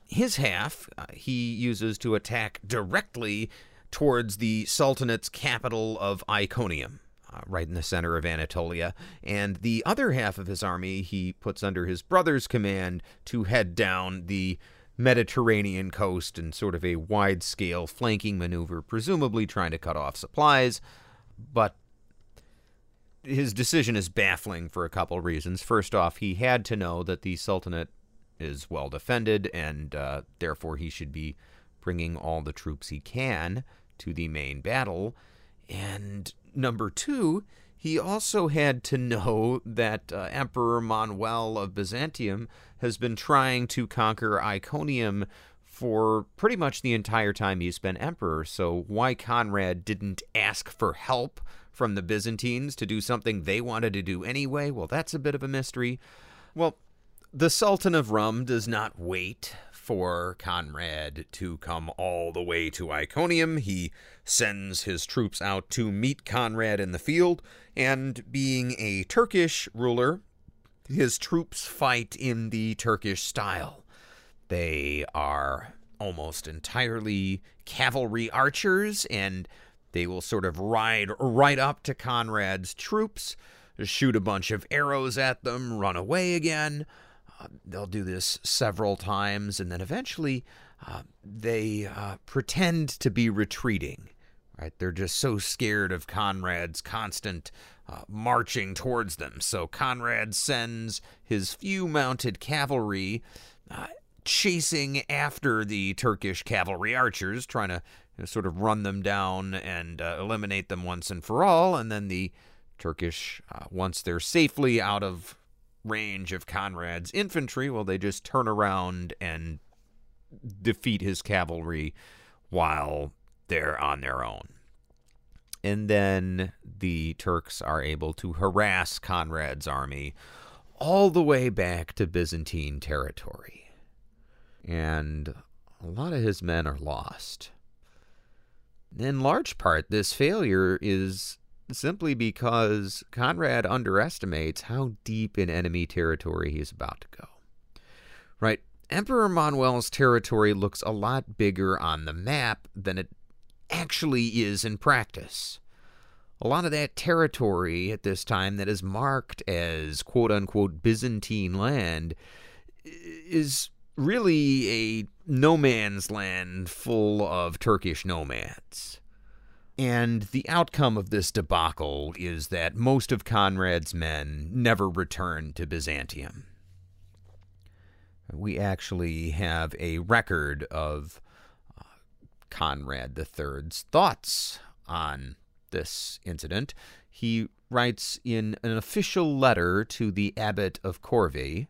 Speaker 1: his half uh, he uses to attack directly towards the Sultanate's capital of Iconium. Uh, right in the center of Anatolia. And the other half of his army he puts under his brother's command to head down the Mediterranean coast in sort of a wide scale flanking maneuver, presumably trying to cut off supplies. But his decision is baffling for a couple reasons. First off, he had to know that the Sultanate is well defended, and uh, therefore he should be bringing all the troops he can to the main battle. And number two, he also had to know that uh, Emperor Manuel of Byzantium has been trying to conquer Iconium for pretty much the entire time he's been emperor. So, why Conrad didn't ask for help from the Byzantines to do something they wanted to do anyway, well, that's a bit of a mystery. Well, the Sultan of Rum does not wait for Conrad to come all the way to Iconium. He sends his troops out to meet Conrad in the field, and being a Turkish ruler, his troops fight in the Turkish style. They are almost entirely cavalry archers, and they will sort of ride right up to Conrad's troops, shoot a bunch of arrows at them, run away again. They'll do this several times, and then eventually uh, they uh, pretend to be retreating. Right? They're just so scared of Conrad's constant uh, marching towards them. So Conrad sends his few mounted cavalry uh, chasing after the Turkish cavalry archers, trying to you know, sort of run them down and uh, eliminate them once and for all. And then the Turkish, once they're safely out of range of Conrad's infantry, well, they just turn around and defeat his cavalry while they're on their own. And then the Turks are able to harass Conrad's army all the way back to Byzantine territory. And a lot of his men are lost. In large part, this failure is simply because Conrad underestimates how deep in enemy territory he's about to go. Right? Emperor Manuel's territory looks a lot bigger on the map than it actually is in practice. A lot of that territory at this time that is marked as quote unquote Byzantine land is really a no man's land full of Turkish nomads. And the outcome of this debacle is that most of Conrad's men never returned to Byzantium. We actually have a record of uh, Conrad III's thoughts on this incident. He writes in an official letter to the abbot of Corvey,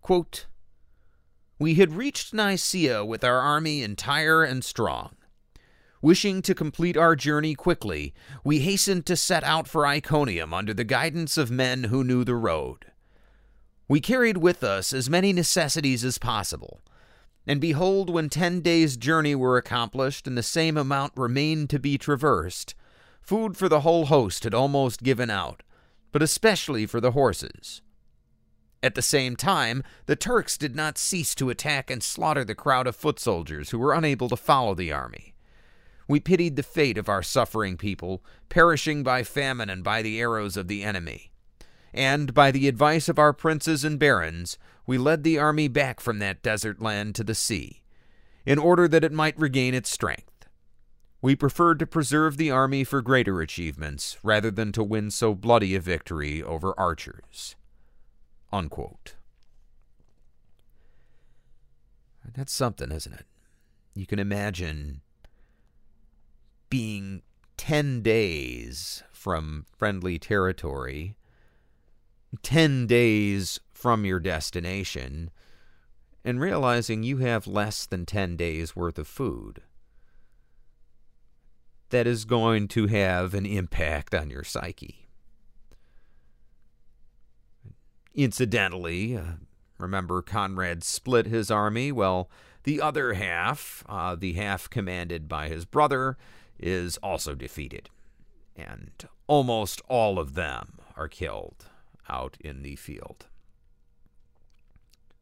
Speaker 1: quote, We had reached Nicaea with our army entire and strong. Wishing to complete our journey quickly, we hastened to set out for Iconium under the guidance of men who knew the road. We carried with us as many necessities as possible. And behold, when ten days' journey were accomplished and the same amount remained to be traversed, food for the whole host had almost given out, but especially for the horses. At the same time, the Turks did not cease to attack and slaughter the crowd of foot soldiers who were unable to follow the army. We pitied the fate of our suffering people, perishing by famine and by the arrows of the enemy. And, by the advice of our princes and barons, we led the army back from that desert land to the sea, in order that it might regain its strength. We preferred to preserve the army for greater achievements, rather than to win so bloody a victory over archers. Unquote. That's something, isn't it? You can imagine being 10 days from friendly territory, 10 days from your destination, and realizing you have less than 10 days worth of food. That is going to have an impact on your psyche. Incidentally, uh, remember Conrad split his army? Well, the other half, uh, the half commanded by his brother, is also defeated. And almost all of them are killed out in the field.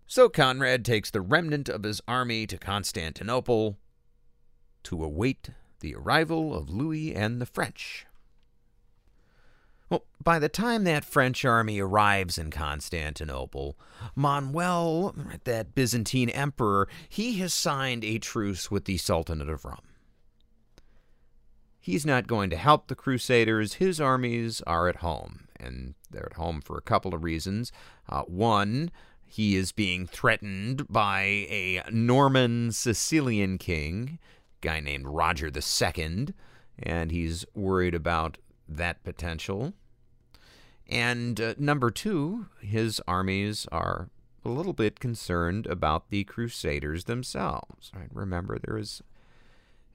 Speaker 1: So Conrad takes the remnant of his army to Constantinople to await the arrival of Louis and the French. Well, by the time that French army arrives in Constantinople, Manuel, that Byzantine emperor, he has signed a truce with the Sultanate of Rum. He's not going to help the Crusaders. His armies are at home, and they're at home for a couple of reasons. Uh, one, he is being threatened by a Norman Sicilian king, a guy named Roger II, and he's worried about that potential. And uh, number two, his armies are a little bit concerned about the Crusaders themselves. Right? Remember, there is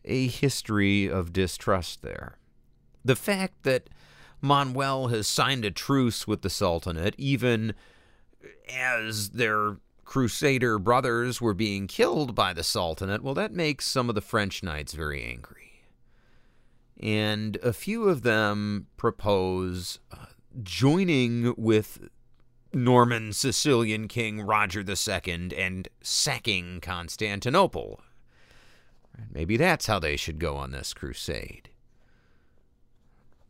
Speaker 1: a history of distrust there. The fact that Manuel has signed a truce with the Sultanate, even as their Crusader brothers were being killed by the Sultanate, well, that makes some of the French knights very angry. And a few of them propose uh, joining with Norman Sicilian King Roger II and sacking Constantinople. Maybe that's how they should go on this crusade.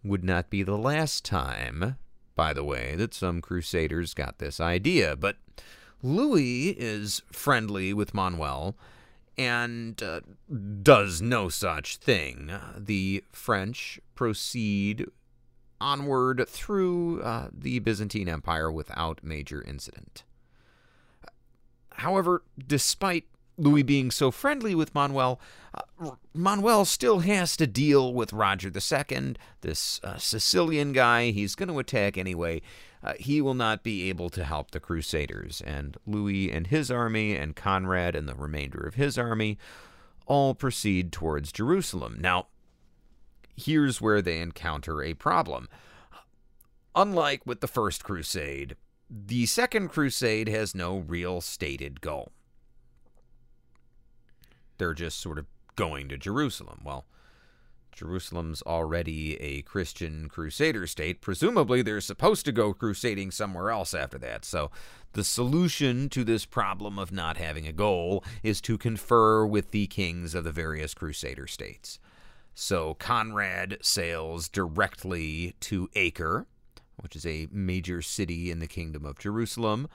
Speaker 1: Would not be the last time, by the way, that some crusaders got this idea, but Louis is friendly with Manuel and uh, does no such thing. The French proceed onward through uh, the Byzantine Empire without major incident. However, despite Louis being so friendly with Manuel, uh, Manuel still has to deal with Roger II, this uh, Sicilian guy. He's going to attack anyway. Uh, he will not be able to help the Crusaders, and Louis and his army, and Conrad and the remainder of his army, all proceed towards Jerusalem. Now, here's where they encounter a problem. Unlike with the First Crusade, the Second Crusade has no real stated goal. They're just sort of going to Jerusalem. Well, Jerusalem's already a Christian crusader state. Presumably, they're supposed to go crusading somewhere else after that. So, the solution to this problem of not having a goal is to confer with the kings of the various crusader states. So, Conrad sails directly to Acre, which is a major city in the Kingdom of Jerusalem,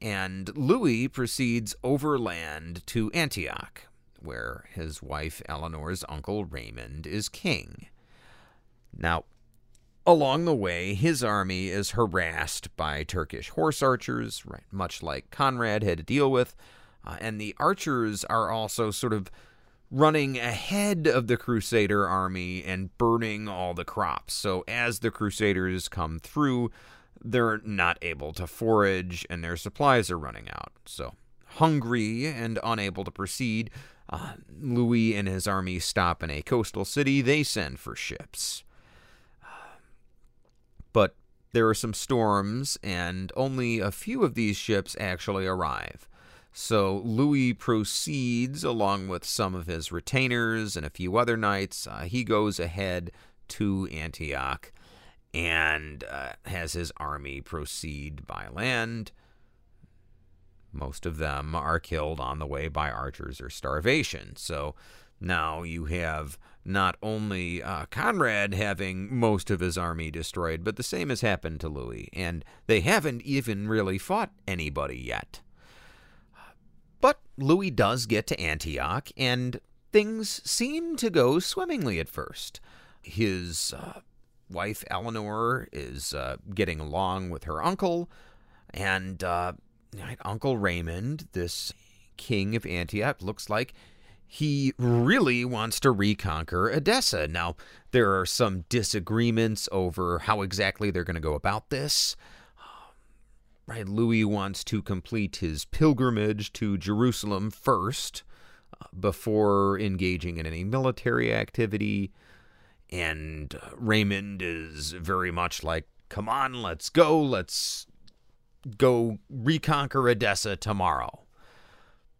Speaker 1: and Louis proceeds overland to Antioch, where his wife Eleanor's uncle Raymond is king. Now, along the way, his army is harassed by Turkish horse archers, right, much like Conrad had to deal with, uh, and the archers are also sort of running ahead of the Crusader army and burning all the crops. So as the Crusaders come through, they're not able to forage and their supplies are running out. So, hungry and unable to proceed, uh, Louis and his army stop in a coastal city. They send for ships. But there are some storms, and only a few of these ships actually arrive. So Louis proceeds along with some of his retainers and a few other knights. Uh, he goes ahead to Antioch and uh, has his army proceed by land. Most of them are killed on the way by archers or starvation. So now you have not only uh, Conrad having most of his army destroyed, but the same has happened to Louis, and they haven't even really fought anybody yet. But Louis does get to Antioch, and things seem to go swimmingly at first. His uh, wife Eleanor is uh, getting along with her uncle, and uh, Uncle Raymond, this king of Antioch, looks like he really wants to reconquer Edessa. Now, there are some disagreements over how exactly they're going to go about this. Right, Louis wants to complete his pilgrimage to Jerusalem first uh, before engaging in any military activity. And uh, Raymond is very much like, come on, let's go, let's go reconquer Edessa tomorrow.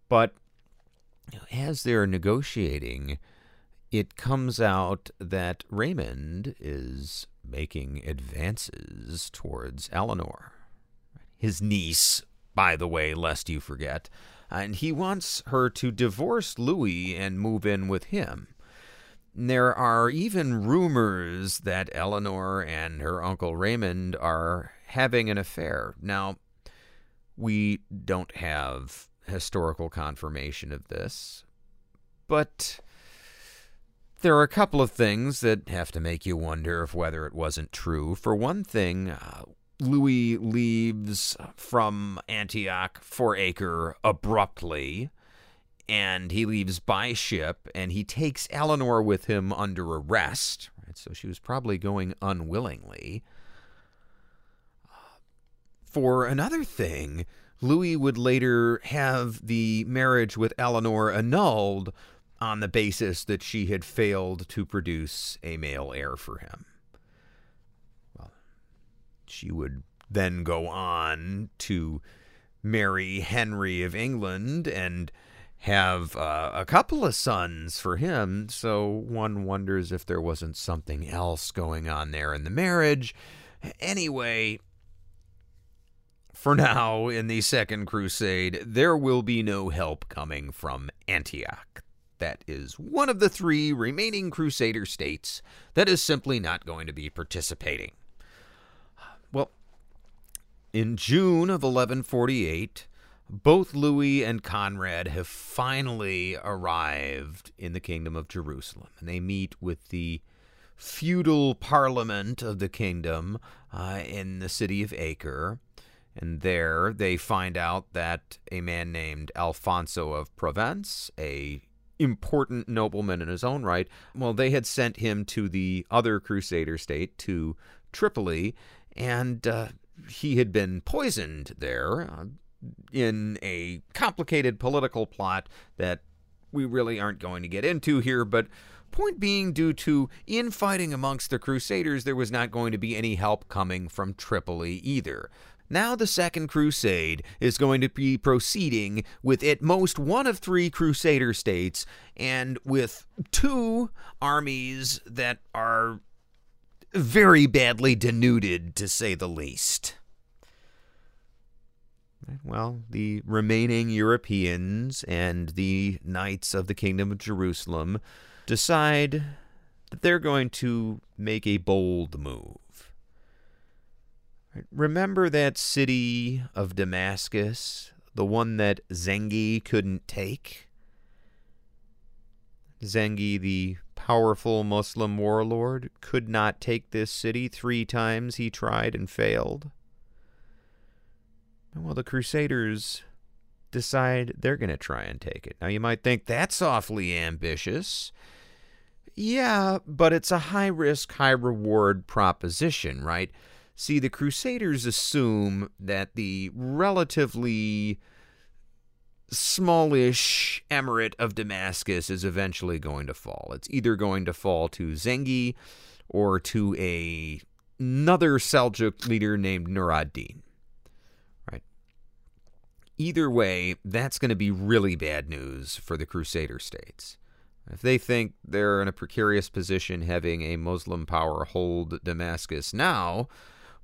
Speaker 1: But as they're negotiating, it comes out that Raymond is making advances towards Eleanor, his niece by the way, lest you forget. And he wants her to divorce Louis and move in with him. There are even rumors that Eleanor and her uncle Raymond are having an affair. Now, we don't have historical confirmation of this, but there are a couple of things that have to make you wonder if whether it wasn't true. For one thing, uh, Louis leaves from Antioch for Acre abruptly, and he leaves by ship, and he takes Eleanor with him under arrest. Right, so she was probably going unwillingly. Uh, for another thing, Louis would later have the marriage with Eleanor annulled on the basis that she had failed to produce a male heir for him. Well, she would then go on to marry Henry of England and have uh, a couple of sons for him. So one wonders if there wasn't something else going on there in the marriage. Anyway, for now, in the Second Crusade, there will be no help coming from Antioch. That is one of the three remaining Crusader states that is simply not going to be participating. Well, in June of 1148, both Louis and Conrad have finally arrived in the Kingdom of Jerusalem, and they meet with the feudal parliament of the kingdom uh, in the city of Acre. And there they find out that a man named Alfonso of Provence, a important nobleman in his own right, well, they had sent him to the other Crusader state, to Tripoli, and uh, he had been poisoned there uh, in a complicated political plot that we really aren't going to get into here, but point being, due to infighting amongst the Crusaders, there was not going to be any help coming from Tripoli either. Now, the Second Crusade is going to be proceeding with at most one of three Crusader states and with two armies that are very badly denuded, to say the least. Well, the remaining Europeans and the Knights of the Kingdom of Jerusalem decide that they're going to make a bold move. Remember that city of Damascus, the one that Zengi couldn't take? Zengi, the powerful Muslim warlord, could not take this city. Three times he tried and failed. Well, the Crusaders decide they're going to try and take it. Now, you might think that's awfully ambitious. Yeah, but it's a high risk, high reward proposition, right? See, the Crusaders assume that the relatively smallish emirate of Damascus is eventually going to fall. It's either going to fall to Zengi or to a, another Seljuk leader named Nur ad-Din. Either way, that's going to be really bad news for the Crusader states. If they think they're in a precarious position having a Muslim power hold Damascus now,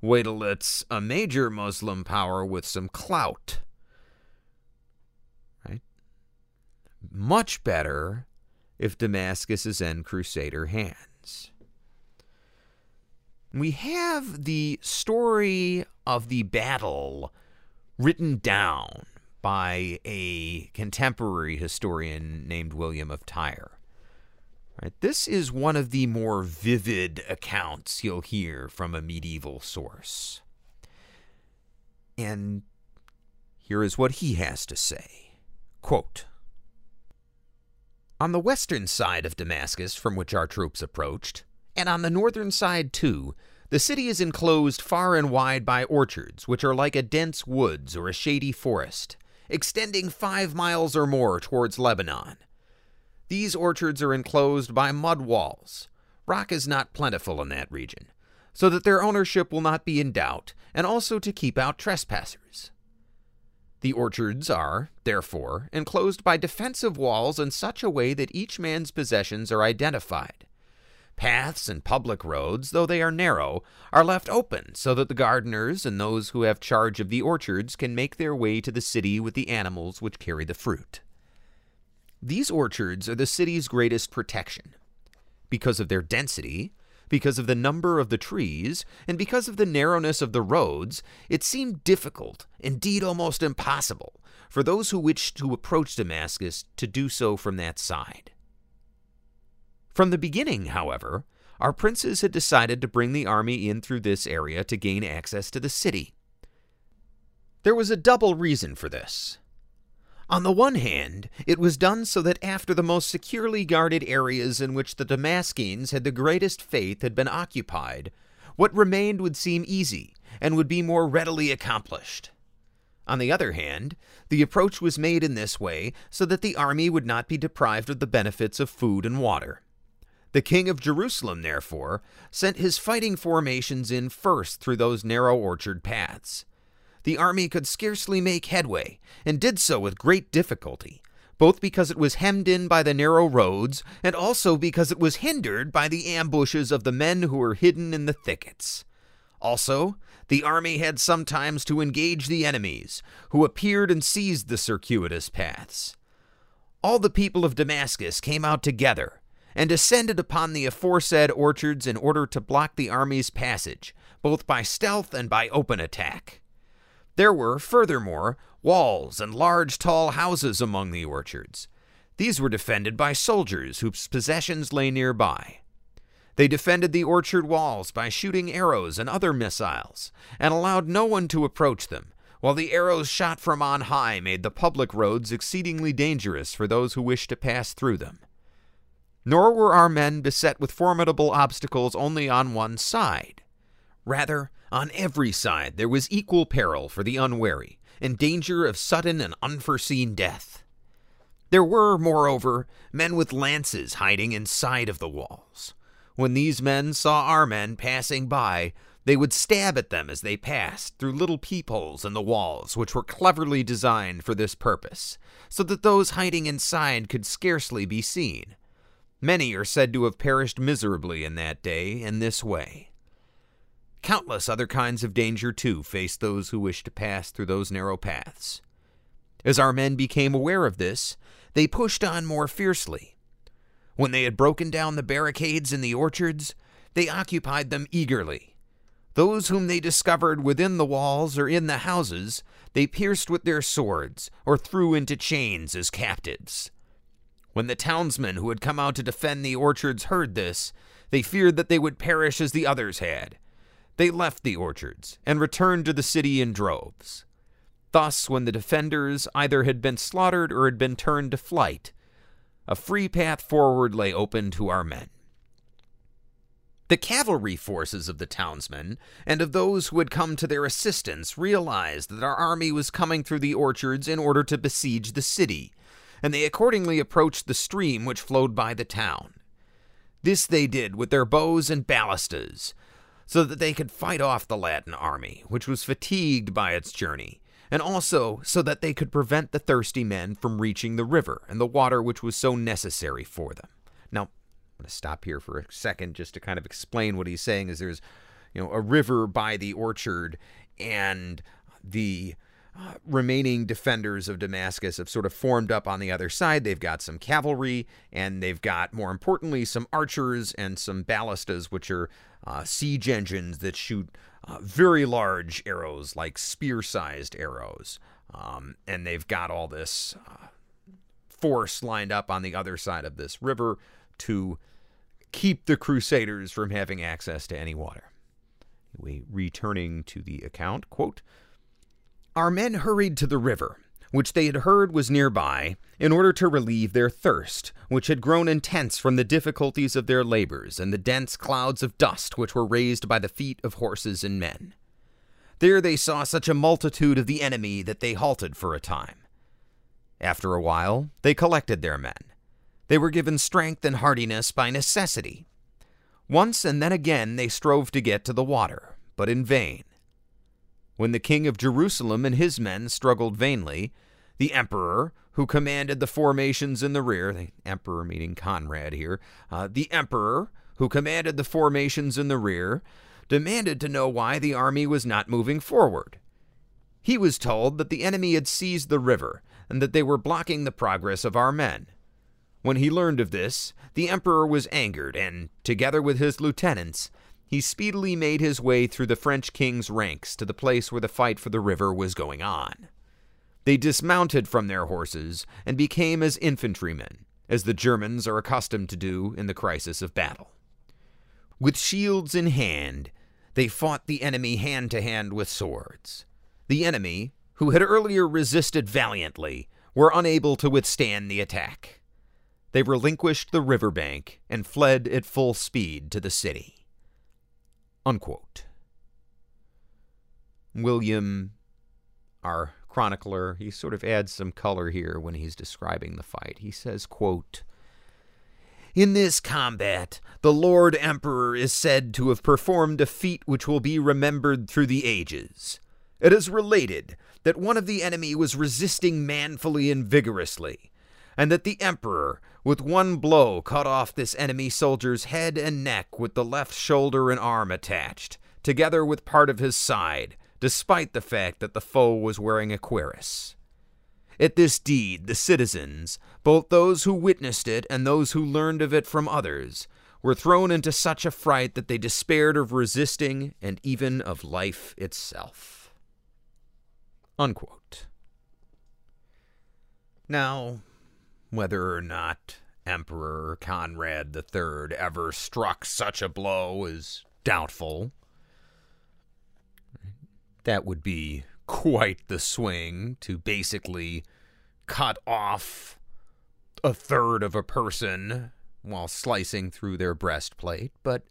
Speaker 1: Wait till it's a major Muslim power with some clout. Right? Much better if Damascus is in Crusader hands. We have the story of the battle written down by a contemporary historian named William of Tyre. Right, this is one of the more vivid accounts you'll hear from a medieval source. And here is what he has to say Quote, On the western side of Damascus, from which our troops approached, and on the northern side too, the city is enclosed far and wide by orchards, which are like a dense woods or a shady forest, extending five miles or more towards Lebanon these orchards are enclosed by mud walls. Rock is not plentiful in that region, so that their ownership will not be in doubt, and also to keep out trespassers. The orchards are, therefore, enclosed by defensive walls in such a way that each man's possessions are identified. Paths and public roads, though they are narrow, are left open so that the gardeners and those who have charge of the orchards can make their way to the city with the animals which carry the fruit. These orchards are the city's greatest protection. Because of their density, because of the number of the trees, and because of the narrowness of the roads, it seemed difficult, indeed almost impossible, for those who wished to approach Damascus to do so from that side. From the beginning, however, our princes had decided to bring the army in through this area to gain access to the city. There was a double reason for this. On the one hand, it was done so that after the most securely guarded areas in which the Damascenes had the greatest faith had been occupied, what remained would seem easy and would be more readily accomplished. On the other hand, the approach was made in this way so that the army would not be deprived of the benefits of food and water. The king of Jerusalem, therefore, sent his fighting formations in first through those narrow orchard paths. The army could scarcely make headway, and did so with great difficulty, both because it was hemmed in by the narrow roads, and also because it was hindered by the ambushes of the men who were hidden in the thickets. Also, the army had sometimes to engage the enemies, who appeared and seized the circuitous paths. All the people of Damascus came out together and descended upon the aforesaid orchards in order to block the army's passage, both by stealth and by open attack. There were, furthermore, walls and large tall houses among the orchards. These were defended by soldiers whose possessions lay nearby. They defended the orchard walls by shooting arrows and other missiles, and allowed no one to approach them, while the arrows shot from on high made the public roads exceedingly dangerous for those who wished to pass through them. Nor were our men beset with formidable obstacles only on one side. Rather, on every side there was equal peril for the unwary, and danger of sudden and unforeseen death. There were, moreover, men with lances hiding inside of the walls. When these men saw our men passing by, they would stab at them as they passed through little peepholes in the walls, which were cleverly designed for this purpose, so that those hiding inside could scarcely be seen. Many are said to have perished miserably in that day in this way. Countless other kinds of danger, too, faced those who wished to pass through those narrow paths. As our men became aware of this, they pushed on more fiercely. When they had broken down the barricades in the orchards, they occupied them eagerly. Those whom they discovered within the walls or in the houses, they pierced with their swords or threw into chains as captives. When the townsmen who had come out to defend the orchards heard this, they feared that they would perish as the others had. They left the orchards and returned to the city in droves. Thus, when the defenders either had been slaughtered or had been turned to flight, a free path forward lay open to our men. The cavalry forces of the townsmen and of those who had come to their assistance realized that our army was coming through the orchards in order to besiege the city, and they accordingly approached the stream which flowed by the town. This they did with their bows and ballistas, so that they could fight off the Latin army, which was fatigued by its journey, and also so that they could prevent the thirsty men from reaching the river and the water which was so necessary for them. Now, I'm going to stop here for a second just to kind of explain what he's saying is there's, you know, a river by the orchard and the remaining defenders of Damascus have sort of formed up on the other side. They've got some cavalry, and they've got, more importantly, some archers and some ballistas, which are uh, siege engines that shoot uh, very large arrows, like spear sized arrows. Um, and they've got all this uh, force lined up on the other side of this river to keep the Crusaders from having access to any water. We returning to the account, quote, our men hurried to the river, which they had heard was nearby, in order to relieve their thirst, which had grown intense from the difficulties of their labors and the dense clouds of dust which were raised by the feet of horses and men. There they saw such a multitude of the enemy that they halted for a time. After a while, they collected their men. They were given strength and hardiness by necessity. Once and then again they strove to get to the water, but in vain. When the king of Jerusalem and his men struggled vainly, the emperor, who commanded the formations in the rear, the emperor meaning Conrad here, uh, the emperor, who commanded the formations in the rear, demanded to know why the army was not moving forward. He was told that the enemy had seized the river and that they were blocking the progress of our men. When he learned of this, the emperor was angered, and, together with his lieutenants, he speedily made his way through the French king's ranks to the place where the fight for the river was going on. They dismounted from their horses and became as infantrymen, as the Germans are accustomed to do in the crisis of battle. With shields in hand, they fought the enemy hand to hand with swords. The enemy, who had earlier resisted valiantly, were unable to withstand the attack. They relinquished the riverbank and fled at full speed to the city. Unquote. William, our chronicler, he sort of adds some color here when he's describing the fight. He says, quote, in this combat, the Lord Emperor is said to have performed a feat which will be remembered through the ages. It is related that one of the enemy was resisting manfully and vigorously, and that the Emperor, with one blow, cut off this enemy soldier's head and neck with the left shoulder and arm attached, together with part of his side, despite the fact that the foe was wearing a cuirass. At this deed, the citizens, both those who witnessed it and those who learned of it from others, were thrown into such a fright that they despaired of resisting and even of life itself. Unquote. Now, whether or not Emperor Conrad III ever struck such a blow is doubtful. That would be quite the swing to basically cut off a third of a person while slicing through their breastplate, but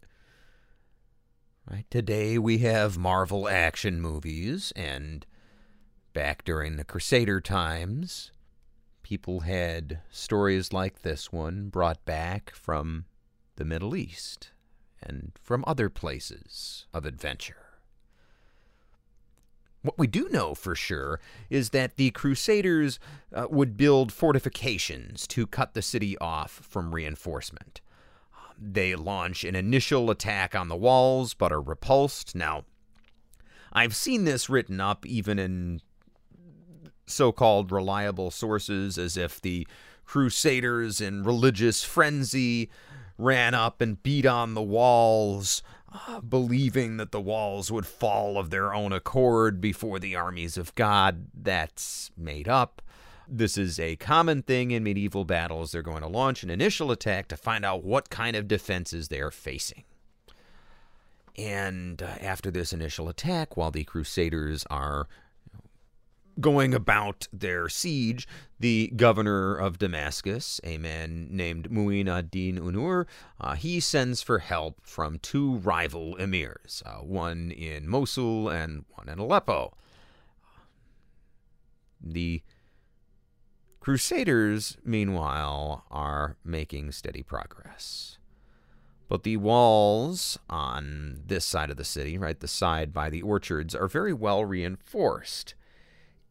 Speaker 1: right today we have Marvel action movies and back during the Crusader times, people had stories like this one brought back from the Middle East and from other places of adventure. What we do know for sure is that the Crusaders uh, would build fortifications to cut the city off from reinforcement. They launch an initial attack on the walls but are repulsed. Now, I've seen this written up even in so called reliable sources as if the crusaders in religious frenzy ran up and beat on the walls, uh, believing that the walls would fall of their own accord before the armies of God. That's made up. This is a common thing in medieval battles. They're going to launch an initial attack to find out what kind of defenses they're facing. And uh, after this initial attack, while the Crusaders are going about their siege, the governor of Damascus, a man named Mu'in ad-Din Unur, uh, he sends for help from two rival emirs, uh, one in Mosul and one in Aleppo. The Crusaders, meanwhile, are making steady progress. But the walls on this side of the city, right, the side by the orchards, are very well reinforced.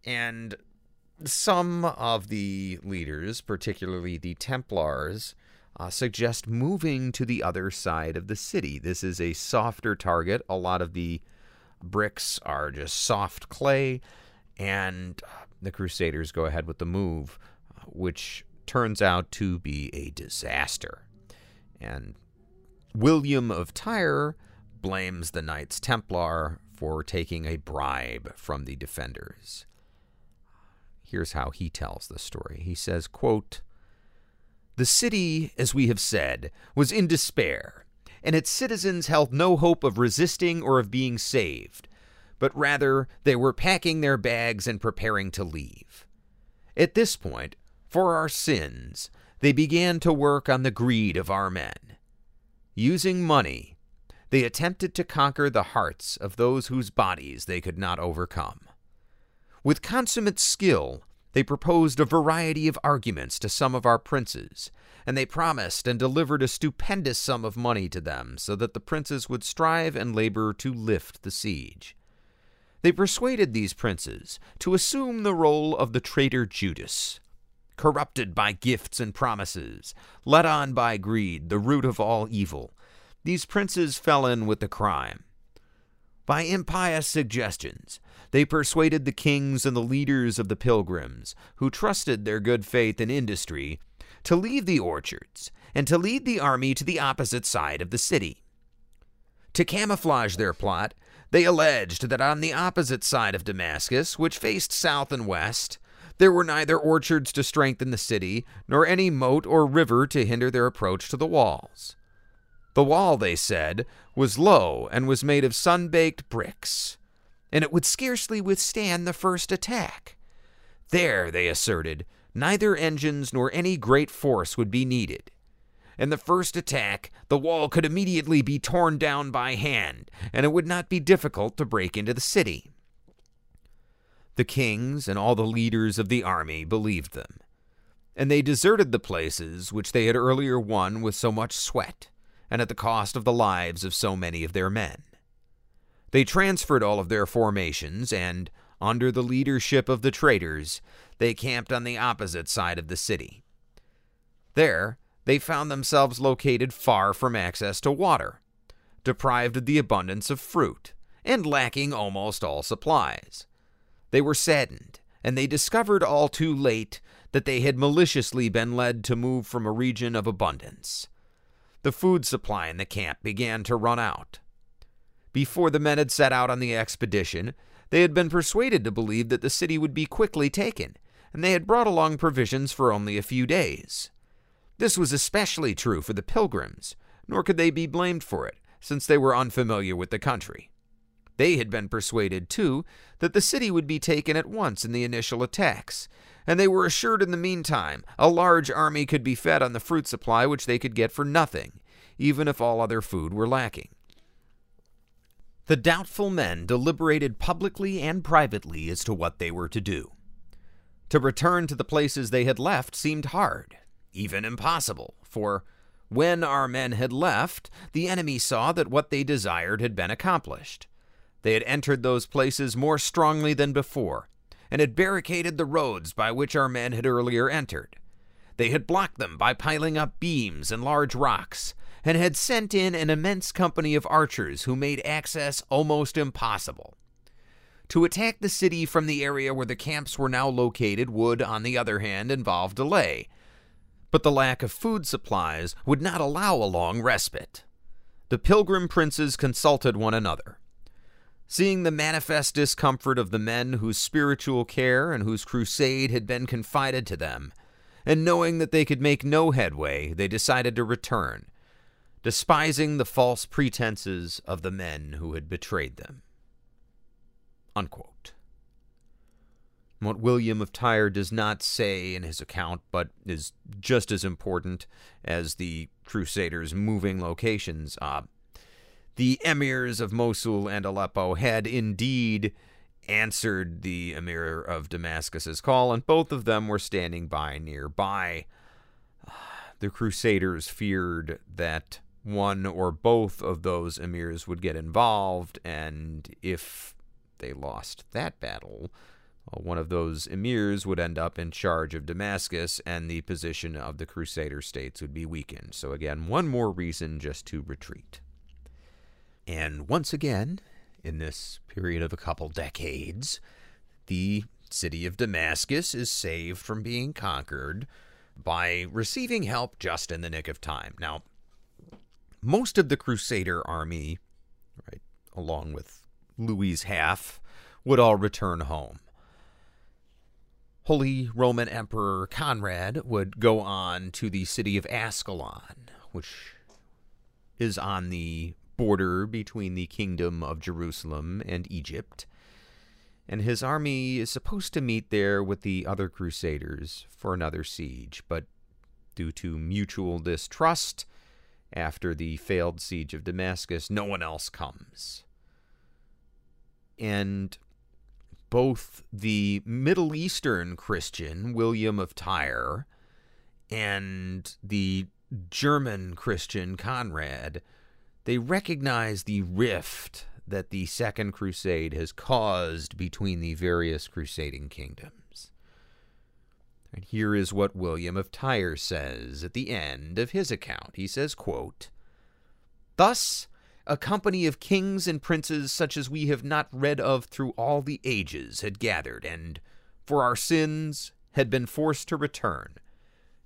Speaker 1: And some of the leaders, particularly the Templars, uh, suggest moving to the other side of the city. This is a softer target. A lot of the bricks are just soft clay, and the Crusaders go ahead with the move, which turns out to be a disaster. And William of Tyre blames the Knights Templar for taking a bribe from the defenders. Here's how he tells the story. He says, quote, The city, as we have said, was in despair, and its citizens held no hope of resisting or of being saved, but rather they were packing their bags and preparing to leave. At this point, for our sins, they began to work on the greed of our men. Using money, they attempted to conquer the hearts of those whose bodies they could not overcome. With consummate skill, they proposed a variety of arguments to some of our princes, and they promised and delivered a stupendous sum of money to them so that the princes would strive and labor to lift the siege. They persuaded these princes to assume the role of the traitor Judas. Corrupted by gifts and promises, led on by greed, the root of all evil, these princes fell in with the crime. By impious suggestions, they persuaded the kings and the leaders of the pilgrims, who trusted their good faith and industry, to leave the orchards and to lead the army to the opposite side of the city. To camouflage their plot, they alleged that on the opposite side of Damascus, which faced south and west, there were neither orchards to strengthen the city, nor any moat or river to hinder their approach to the walls. The wall, they said, was low and was made of sun baked bricks, and it would scarcely withstand the first attack. There, they asserted, neither engines nor any great force would be needed. In the first attack, the wall could immediately be torn down by hand, and it would not be difficult to break into the city. The kings and all the leaders of the army believed them, and they deserted the places which they had earlier won with so much sweat and at the cost of the lives of so many of their men. They transferred all of their formations and, under the leadership of the traitors, they camped on the opposite side of the city. There, they found themselves located far from access to water, deprived of the abundance of fruit, and lacking almost all supplies. They were saddened, and they discovered all too late that they had maliciously been led to move from a region of abundance. The food supply in the camp began to run out. Before the men had set out on the expedition, they had been persuaded to believe that the city would be quickly taken, and they had brought along provisions for only a few days. This was especially true for the pilgrims, nor could they be blamed for it, since they were unfamiliar with the country. They had been persuaded, too, that the city would be taken at once in the initial attacks, and they were assured in the meantime a large army could be fed on the fruit supply which they could get for nothing, even if all other food were lacking. The doubtful men deliberated publicly and privately as to what they were to do. To return to the places they had left seemed hard, even impossible, for when our men had left, the enemy saw that what they desired had been accomplished. They had entered those places more strongly than before, and had barricaded the roads by which our men had earlier entered. They had blocked them by piling up beams and large rocks, and had sent in an immense company of archers who made access almost impossible. To attack the city from the area where the camps were now located would, on the other hand, involve delay, but the lack of food supplies would not allow a long respite. The pilgrim princes consulted one another. Seeing the manifest discomfort of the men whose spiritual care and whose crusade had been confided to them, and knowing that they could make no headway, they decided to return, despising the false pretenses of the men who had betrayed them. Unquote. What William of Tyre does not say in his account, but is just as important as the Crusaders' moving locations, uh, the emirs of Mosul and Aleppo had indeed answered the emir of Damascus's call, and both of them were standing by nearby. *sighs* The Crusaders feared that one or both of those emirs would get involved, and if they lost that battle, one of those emirs would end up in charge of Damascus, and the position of the Crusader states would be weakened. So, again, one more reason just to retreat. And once again, in this period of a couple decades, the city of Damascus is saved from being conquered by receiving help just in the nick of time. Now, most of the Crusader army, right, along with Louis' half, would all return home. Holy Roman Emperor Conrad would go on to the city of Ascalon, which is on the border between the kingdom of Jerusalem and Egypt, and his army is supposed to meet there with the other crusaders for another siege, but due to mutual distrust, after the failed siege of Damascus, no one else comes. And both the Middle Eastern Christian, William of Tyre, and the German Christian, Conrad, they recognize the rift that the Second Crusade has caused between the various crusading kingdoms. And here is what William of Tyre says at the end of his account. He says, quote, Thus, a company of kings and princes such as we have not read of through all the ages had gathered, and, for our sins, had been forced to return,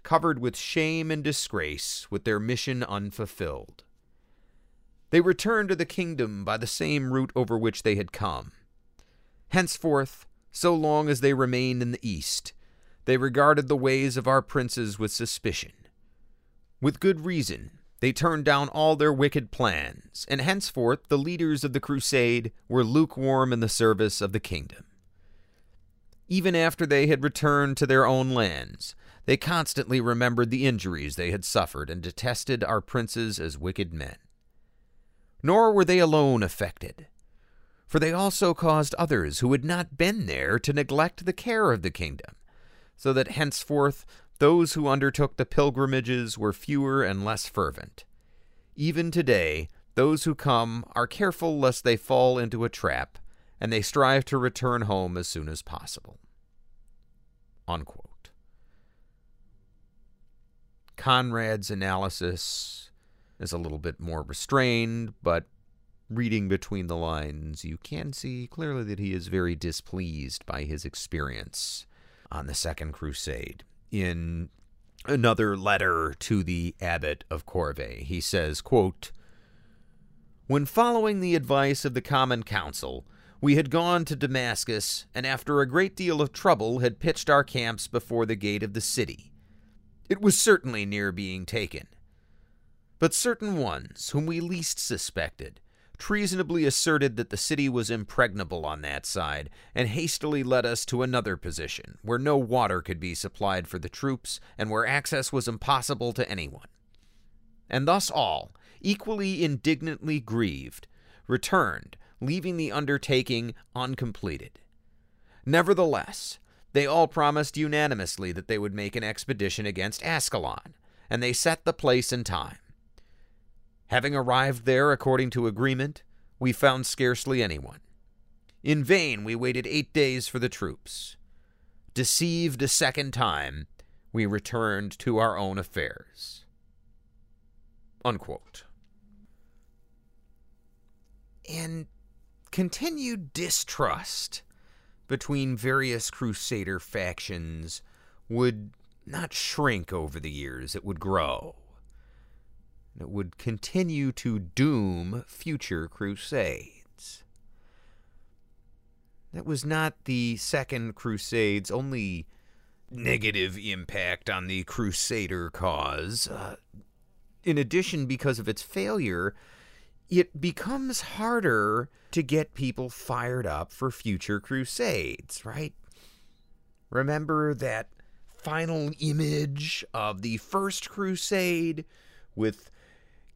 Speaker 1: covered with shame and disgrace, with their mission unfulfilled. They returned to the kingdom by the same route over which they had come. Henceforth, so long as they remained in the east, they regarded the ways of our princes with suspicion. With good reason, they turned down all their wicked plans, and henceforth the leaders of the crusade were lukewarm in the service of the kingdom. Even after they had returned to their own lands, they constantly remembered the injuries they had suffered and detested our princes as wicked men. Nor were they alone affected, for they also caused others who had not been there to neglect the care of the kingdom, so that henceforth those who undertook the pilgrimages were fewer and less fervent. Even today, those who come are careful lest they fall into a trap, and they strive to return home as soon as possible. Unquote. Conrad's analysis is a little bit more restrained, but reading between the lines, you can see clearly that he is very displeased by his experience on the Second Crusade in another letter to the abbot of Corvey. He says, quote, When following the advice of the Common Council, we had gone to Damascus, and after a great deal of trouble had pitched our camps before the gate of the city. It was certainly near being taken. But certain ones, whom we least suspected, treasonably asserted that the city was impregnable on that side, and hastily led us to another position, where no water could be supplied for the troops, and where access was impossible to anyone. And thus all, equally indignantly grieved, returned, leaving the undertaking uncompleted. Nevertheless, they all promised unanimously that they would make an expedition against Ascalon, and they set the place and time. Having arrived there according to agreement, we found scarcely anyone. In vain we waited eight days for the troops. Deceived a second time, we returned to our own affairs. Unquote. And continued distrust between various Crusader factions would not shrink over the years, it would grow that would continue to doom future crusades. That was not the Second Crusade's only negative impact on the Crusader cause. Uh, in addition, because of its failure, it becomes harder to get people fired up for future crusades, right? Remember that final image of the First Crusade with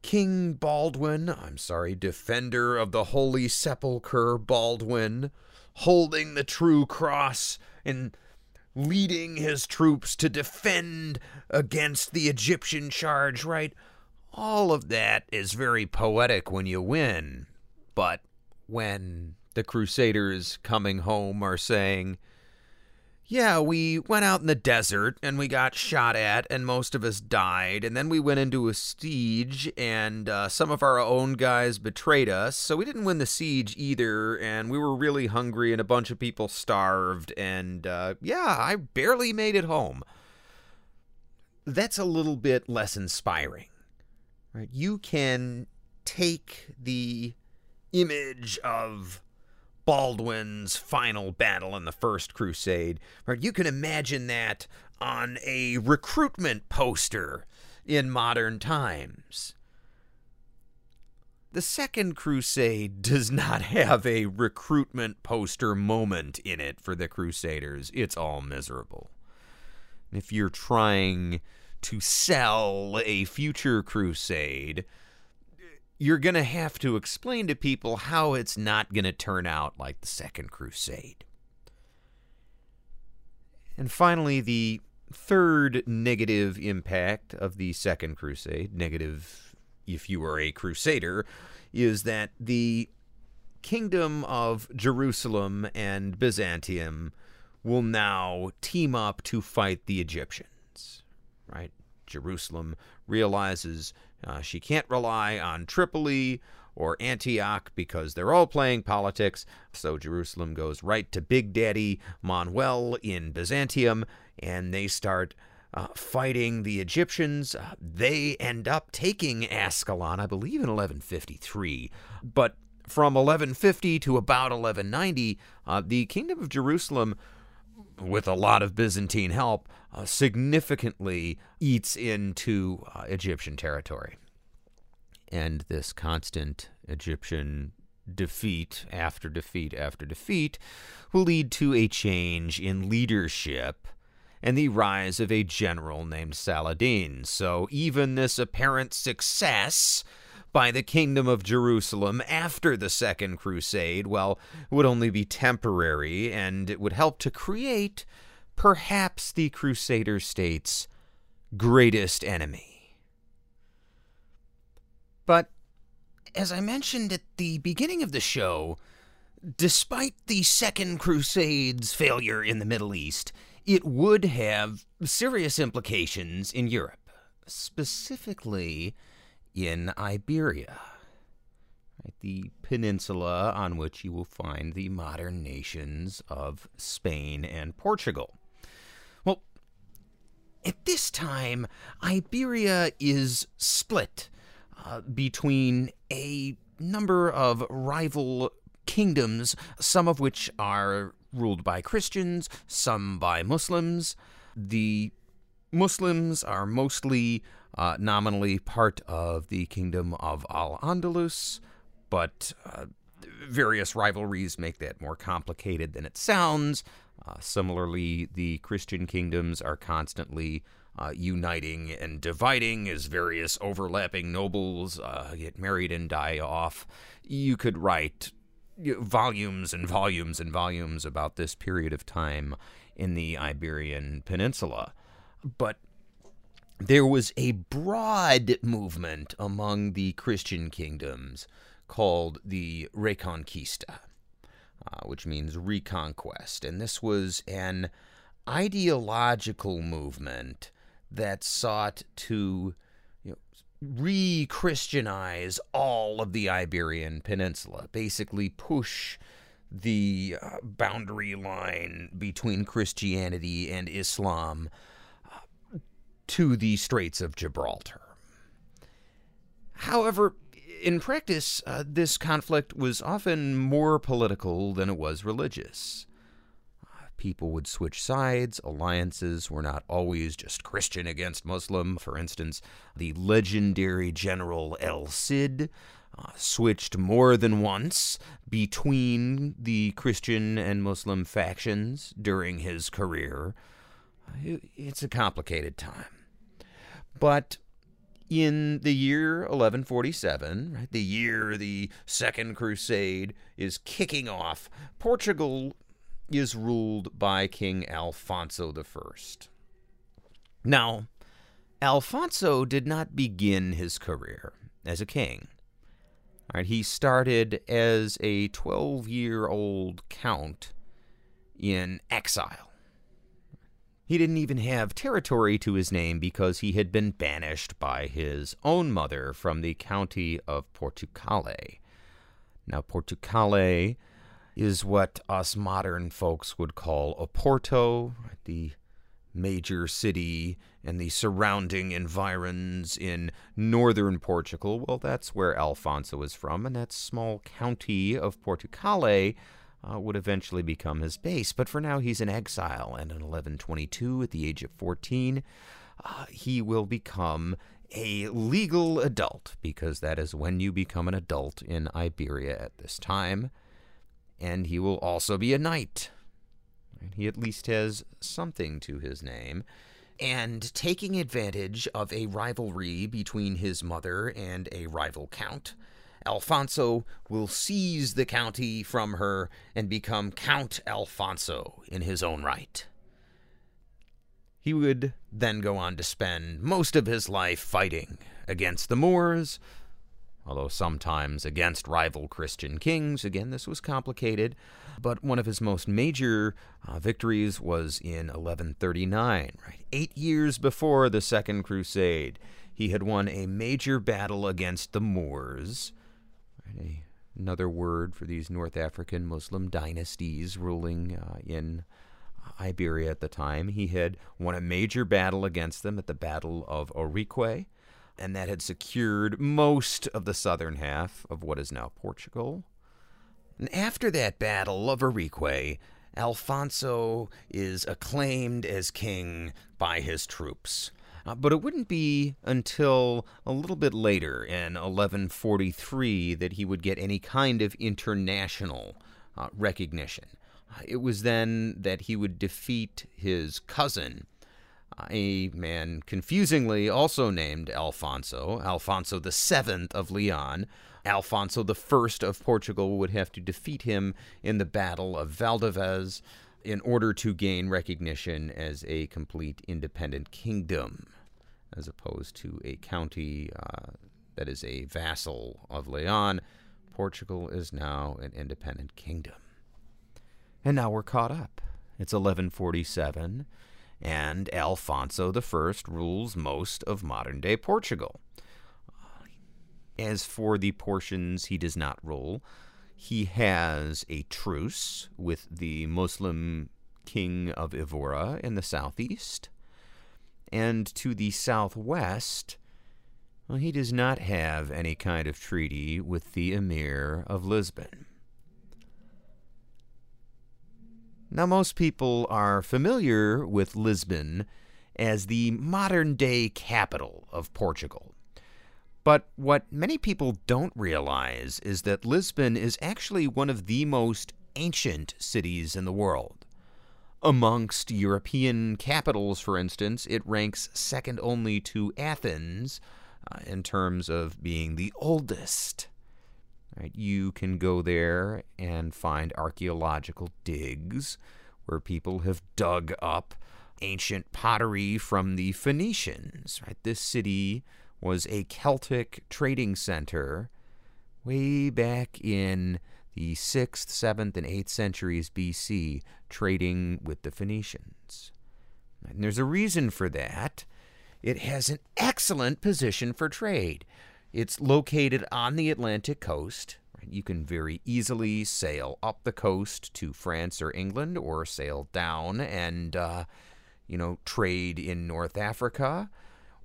Speaker 1: King Baldwin, I'm sorry, defender of the Holy Sepulchre Baldwin, holding the true cross and leading his troops to defend against the Egyptian charge, right? All of that is very poetic when you win, but when the Crusaders coming home are saying, yeah, we went out in the desert and we got shot at, and most of us died. And then we went into a siege, and uh, some of our own guys betrayed us. So we didn't win the siege either, and we were really hungry, and a bunch of people starved. And uh, yeah, I barely made it home. That's a little bit less inspiring, right? You can take the image of Baldwin's final battle in the First Crusade. Right? You can imagine that on a recruitment poster in modern times. The Second Crusade does not *laughs* have a recruitment poster moment in it for the Crusaders. It's all miserable. If you're trying to sell a future crusade, you're going to have to explain to people how it's not going to turn out like the Second Crusade. And finally, the third negative impact of the Second Crusade, negative if you were a crusader, is that the kingdom of Jerusalem and Byzantium will now team up to fight the Egyptians, right? Jerusalem realizes Uh, she can't rely on Tripoli or Antioch because they're all playing politics. So Jerusalem goes right to Big Daddy Manuel in Byzantium, and they start uh, fighting the Egyptians. Uh, they end up taking Ascalon, I believe, in 1153. But from 1150 to about 1190, uh, the Kingdom of Jerusalem, with a lot of Byzantine help, uh, significantly eats into uh, Egyptian territory. And this constant Egyptian defeat after defeat after defeat will lead to a change in leadership and the rise of a general named Saladin. So even this apparent success by the kingdom of Jerusalem after the Second Crusade, well, would only be temporary, and it would help to create perhaps the Crusader state's greatest enemy. But as I mentioned at the beginning of the show, despite the Second Crusade's failure in the Middle East, it would have serious implications in Europe, specifically in Iberia, right, the peninsula on which you will find the modern nations of Spain and Portugal. At this time, Iberia is split uh, between a number of rival kingdoms, some of which are ruled by Christians, some by Muslims. The Muslims are mostly uh, nominally part of the kingdom of Al Andalus, but uh, various rivalries make that more complicated than it sounds. Uh, similarly, the Christian kingdoms are constantly uh, uniting and dividing as various overlapping nobles uh, get married and die off. You could write volumes and volumes and volumes about this period of time in the Iberian Peninsula. But there was a broad movement among the Christian kingdoms called the Reconquista, uh, which means reconquest. And this was an ideological movement that sought to you know, re Christianize all of the Iberian Peninsula, basically push the uh, boundary line between Christianity and Islam to the Straits of Gibraltar. However, in practice, uh, this conflict was often more political than it was religious. Uh, people would switch sides. Alliances were not always just Christian against Muslim. For instance, the legendary General El Cid uh, switched more than once between the Christian and Muslim factions during his career. Uh, it's a complicated time. But in the year 1147, right, the year the Second Crusade is kicking off, Portugal is ruled by King Alfonso I. Now, Alfonso did not begin his career as a king. He started as a 12 year old count in exile. He didn't even have territory to his name because he had been banished by his own mother from the county of Portucale. Now, Portucale is what us modern folks would call Oporto, the major city and the surrounding environs in northern Portugal. Well, that's where Alfonso is from, and that small county of Portucale uh, would eventually become his base. But for now, he's in exile, and in 1122, at the age of 14, uh, he will become a legal adult, because that is when you become an adult in Iberia at this time. And he will also be a knight. He at least has something to his name. And taking advantage of a rivalry between his mother and a rival count, Alfonso will seize the county from her and become Count Alfonso in his own right. He would then go on to spend most of his life fighting against the Moors, although sometimes against rival Christian kings. Again, this was complicated, but one of his most major uh, victories was in 1139, right? Eight years before the Second Crusade. He had won a major battle against the Moors, a, another word for these North African Muslim dynasties ruling uh, in Iberia at the time. He had won a major battle against them at the Battle of Ourique, and that had secured most of the southern half of what is now Portugal. And after that Battle of Ourique, Alfonso is acclaimed as king by his troops. Uh, but it wouldn't be until a little bit later, in 1143, that he would get any kind of international uh, recognition. Uh, it was then that he would defeat his cousin, uh, a man confusingly also named Alfonso, Alfonso VII of Leon. Alfonso I of Portugal would have to defeat him in the Battle of Valdevez in order to gain recognition as a complete independent kingdom, as opposed to a county uh, that is a vassal of Leon. Portugal is now an independent kingdom. And now we're caught up. It's 1147, and Alfonso I rules most of modern day Portugal. As for the portions he does not rule, he has a truce with the Muslim king of Evora in the southeast. And to the southwest, well, he does not have any kind of treaty with the emir of Lisbon. Now, most people are familiar with Lisbon as the modern day capital of Portugal. But what many people don't realize is that Lisbon is actually one of the most ancient cities in the world. Amongst European capitals, for instance, it ranks second only to Athens uh, in terms of being the oldest. Right? You can go there and find archaeological digs where people have dug up ancient pottery from the Phoenicians. Right? This city was a Celtic trading center way back in the 6th, 7th, and 8th centuries BC, trading with the Phoenicians. And there's a reason for that. It has an excellent position for trade. It's located on the Atlantic coast. You can very easily sail up the coast to France or England, or sail down and, uh, you know, trade in North Africa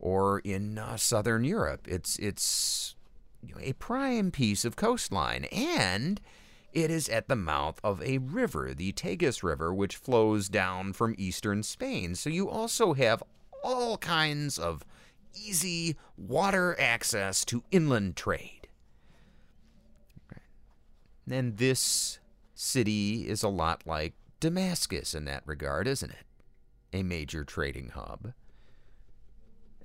Speaker 1: or in uh, southern Europe. It's it's you know, a prime piece of coastline, and it is at the mouth of a river, the Tagus River, which flows down from eastern Spain. So you also have all kinds of easy water access to inland trade. And this city is a lot like Damascus in that regard, isn't it? A major trading hub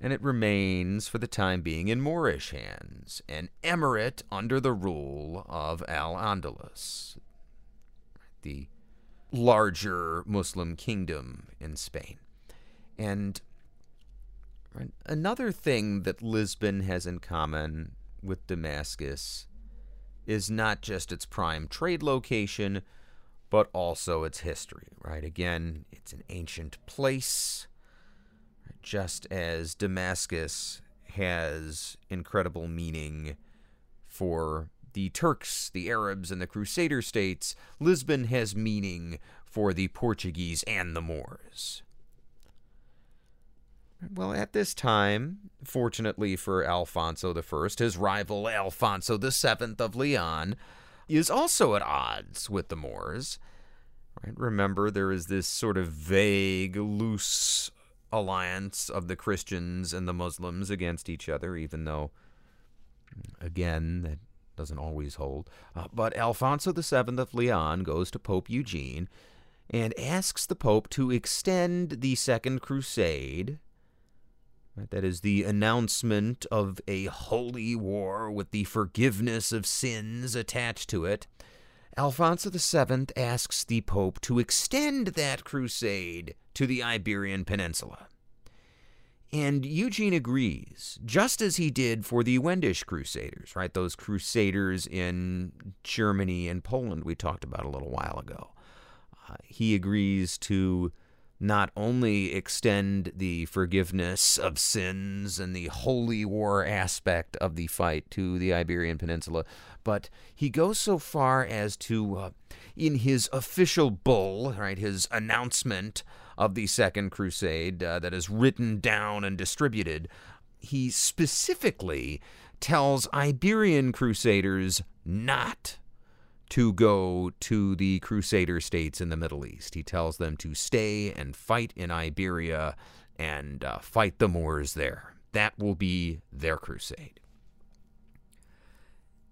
Speaker 1: and it remains for the time being in Moorish hands, an emirate under the rule of Al Andalus, the larger Muslim kingdom in Spain. And another thing that Lisbon has in common with Damascus is not just its prime trade location, but also its history, right? Again, it's an ancient place just as Damascus has incredible meaning for the Turks, the Arabs, and the Crusader states, Lisbon has meaning for the Portuguese and the Moors. Well, at this time, fortunately for Alfonso I, his rival Alfonso VII of Leon is also at odds with the Moors. Right? Remember, there is this sort of vague, loose alliance of the Christians and the Muslims against each other, even though, again, that doesn't always hold. Uh, but Alfonso VII of Leon goes to Pope Eugene and asks the Pope to extend the Second Crusade. That is the announcement of a holy war with the forgiveness of sins attached to it. Alfonso VII asks the Pope to extend that crusade to the Iberian Peninsula. And Eugene agrees, just as he did for the Wendish Crusaders, right? Those crusaders in Germany and Poland we talked about a little while ago. Uh, he agrees to not only extend the forgiveness of sins and the holy war aspect of the fight to the Iberian Peninsula, but he goes so far as to, uh, in his official bull, right, his announcement of the Second Crusade uh, that is written down and distributed, he specifically tells Iberian crusaders not to go to the Crusader states in the Middle East. He tells them to stay and fight in Iberia and uh, fight the Moors there. That will be their crusade.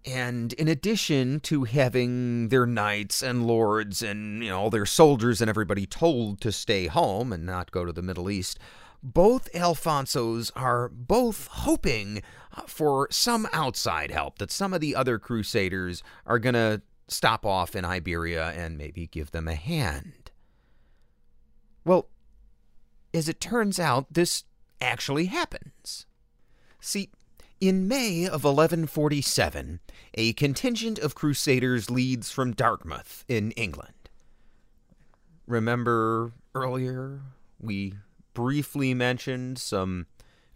Speaker 1: And in addition to having their knights and lords and you know all their soldiers and everybody told to stay home and not go to the Middle East, both Alfonsos are both hoping uh, for some outside help that some of the other crusaders are going to stop off in Iberia and maybe give them a hand. Well, as it turns out, this actually happens. See, in May of 1147, a contingent of crusaders leads from Dartmouth in England. Remember earlier we briefly mentioned some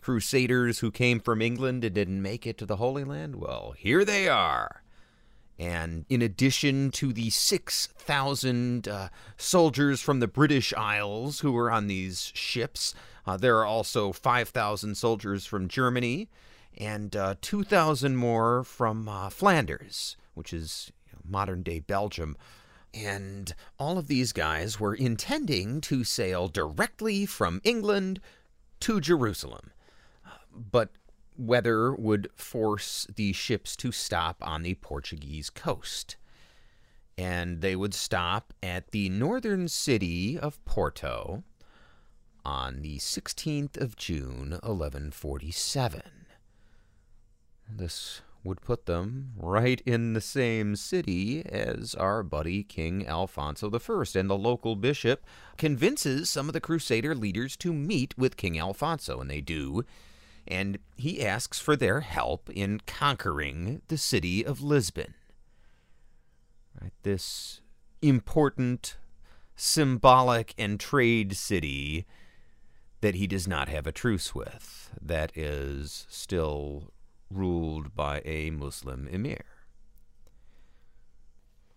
Speaker 1: crusaders who came from England and didn't make it to the Holy Land? Well, here they are. And in addition to the 6,000 uh, soldiers from the British Isles who were on these ships, uh, there are also 5,000 soldiers from Germany and uh, 2,000 more from uh, Flanders, which is you know, modern day Belgium. And all of these guys were intending to sail directly from England to Jerusalem. But weather would force the ships to stop on the Portuguese coast. And they would stop at the northern city of Porto on the 16th of June, 1147. This would put them right in the same city as our buddy King Alfonso I, and the local bishop convinces some of the Crusader leaders to meet with King Alfonso, and they do and he asks for their help in conquering the city of Lisbon. Right, this important, symbolic, and trade city that he does not have a truce with, that is still ruled by a Muslim emir.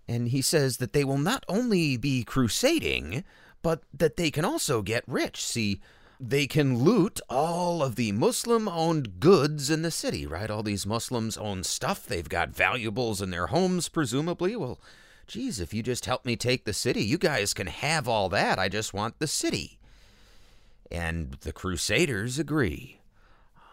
Speaker 1: And he says that they will not only be crusading, but that they can also get rich. See, they can loot all of the Muslim owned goods in the city, right? All these Muslims own stuff. They've got valuables in their homes, presumably. Well, geez, if you just help me take the city, you guys can have all that. I just want the city. And the Crusaders agree.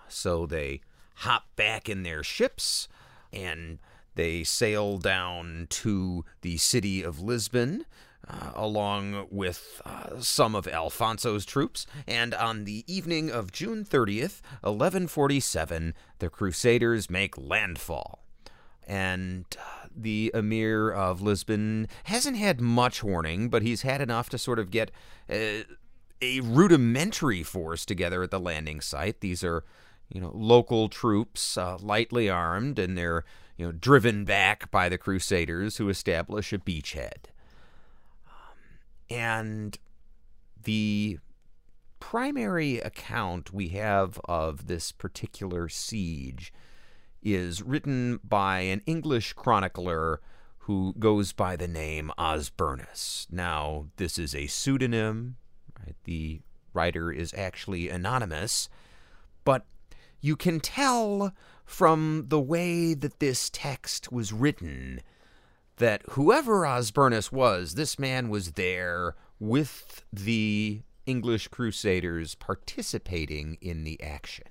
Speaker 1: So they hop back in their ships and they sail down to the city of Lisbon uh, along with uh, some of Alfonso's troops, and on the evening of June 30th, 1147, the Crusaders make landfall. And uh, the Emir of Lisbon hasn't had much warning, but he's had enough to sort of get uh, a rudimentary force together at the landing site. These are, you know, local troops, uh, lightly armed, and they're, you know, driven back by the Crusaders who establish a beachhead. And the primary account we have of this particular siege is written by an English chronicler who goes by the name Osbernus. Now, this is a pseudonym. Right? The writer is actually anonymous, but you can tell from the way that this text was written that whoever Osbernus was, this man was there with the English Crusaders participating in the action.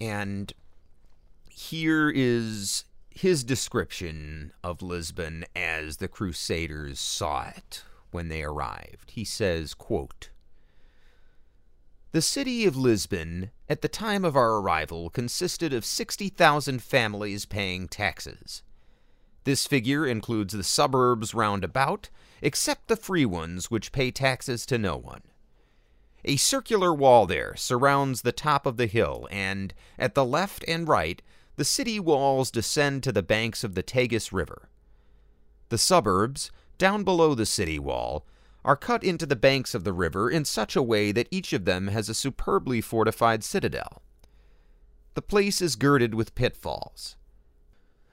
Speaker 1: And here is his description of Lisbon as the Crusaders saw it when they arrived. He says, quote, the city of Lisbon, at the time of our arrival, consisted of 60,000 families paying taxes. This figure includes the suburbs round about, except the free ones which pay taxes to no one. A circular wall there surrounds the top of the hill, and at the left and right, the city walls descend to the banks of the Tagus River. The suburbs, down below the city wall, are cut into the banks of the river in such a way that each of them has a superbly fortified citadel. The place is girded with pitfalls.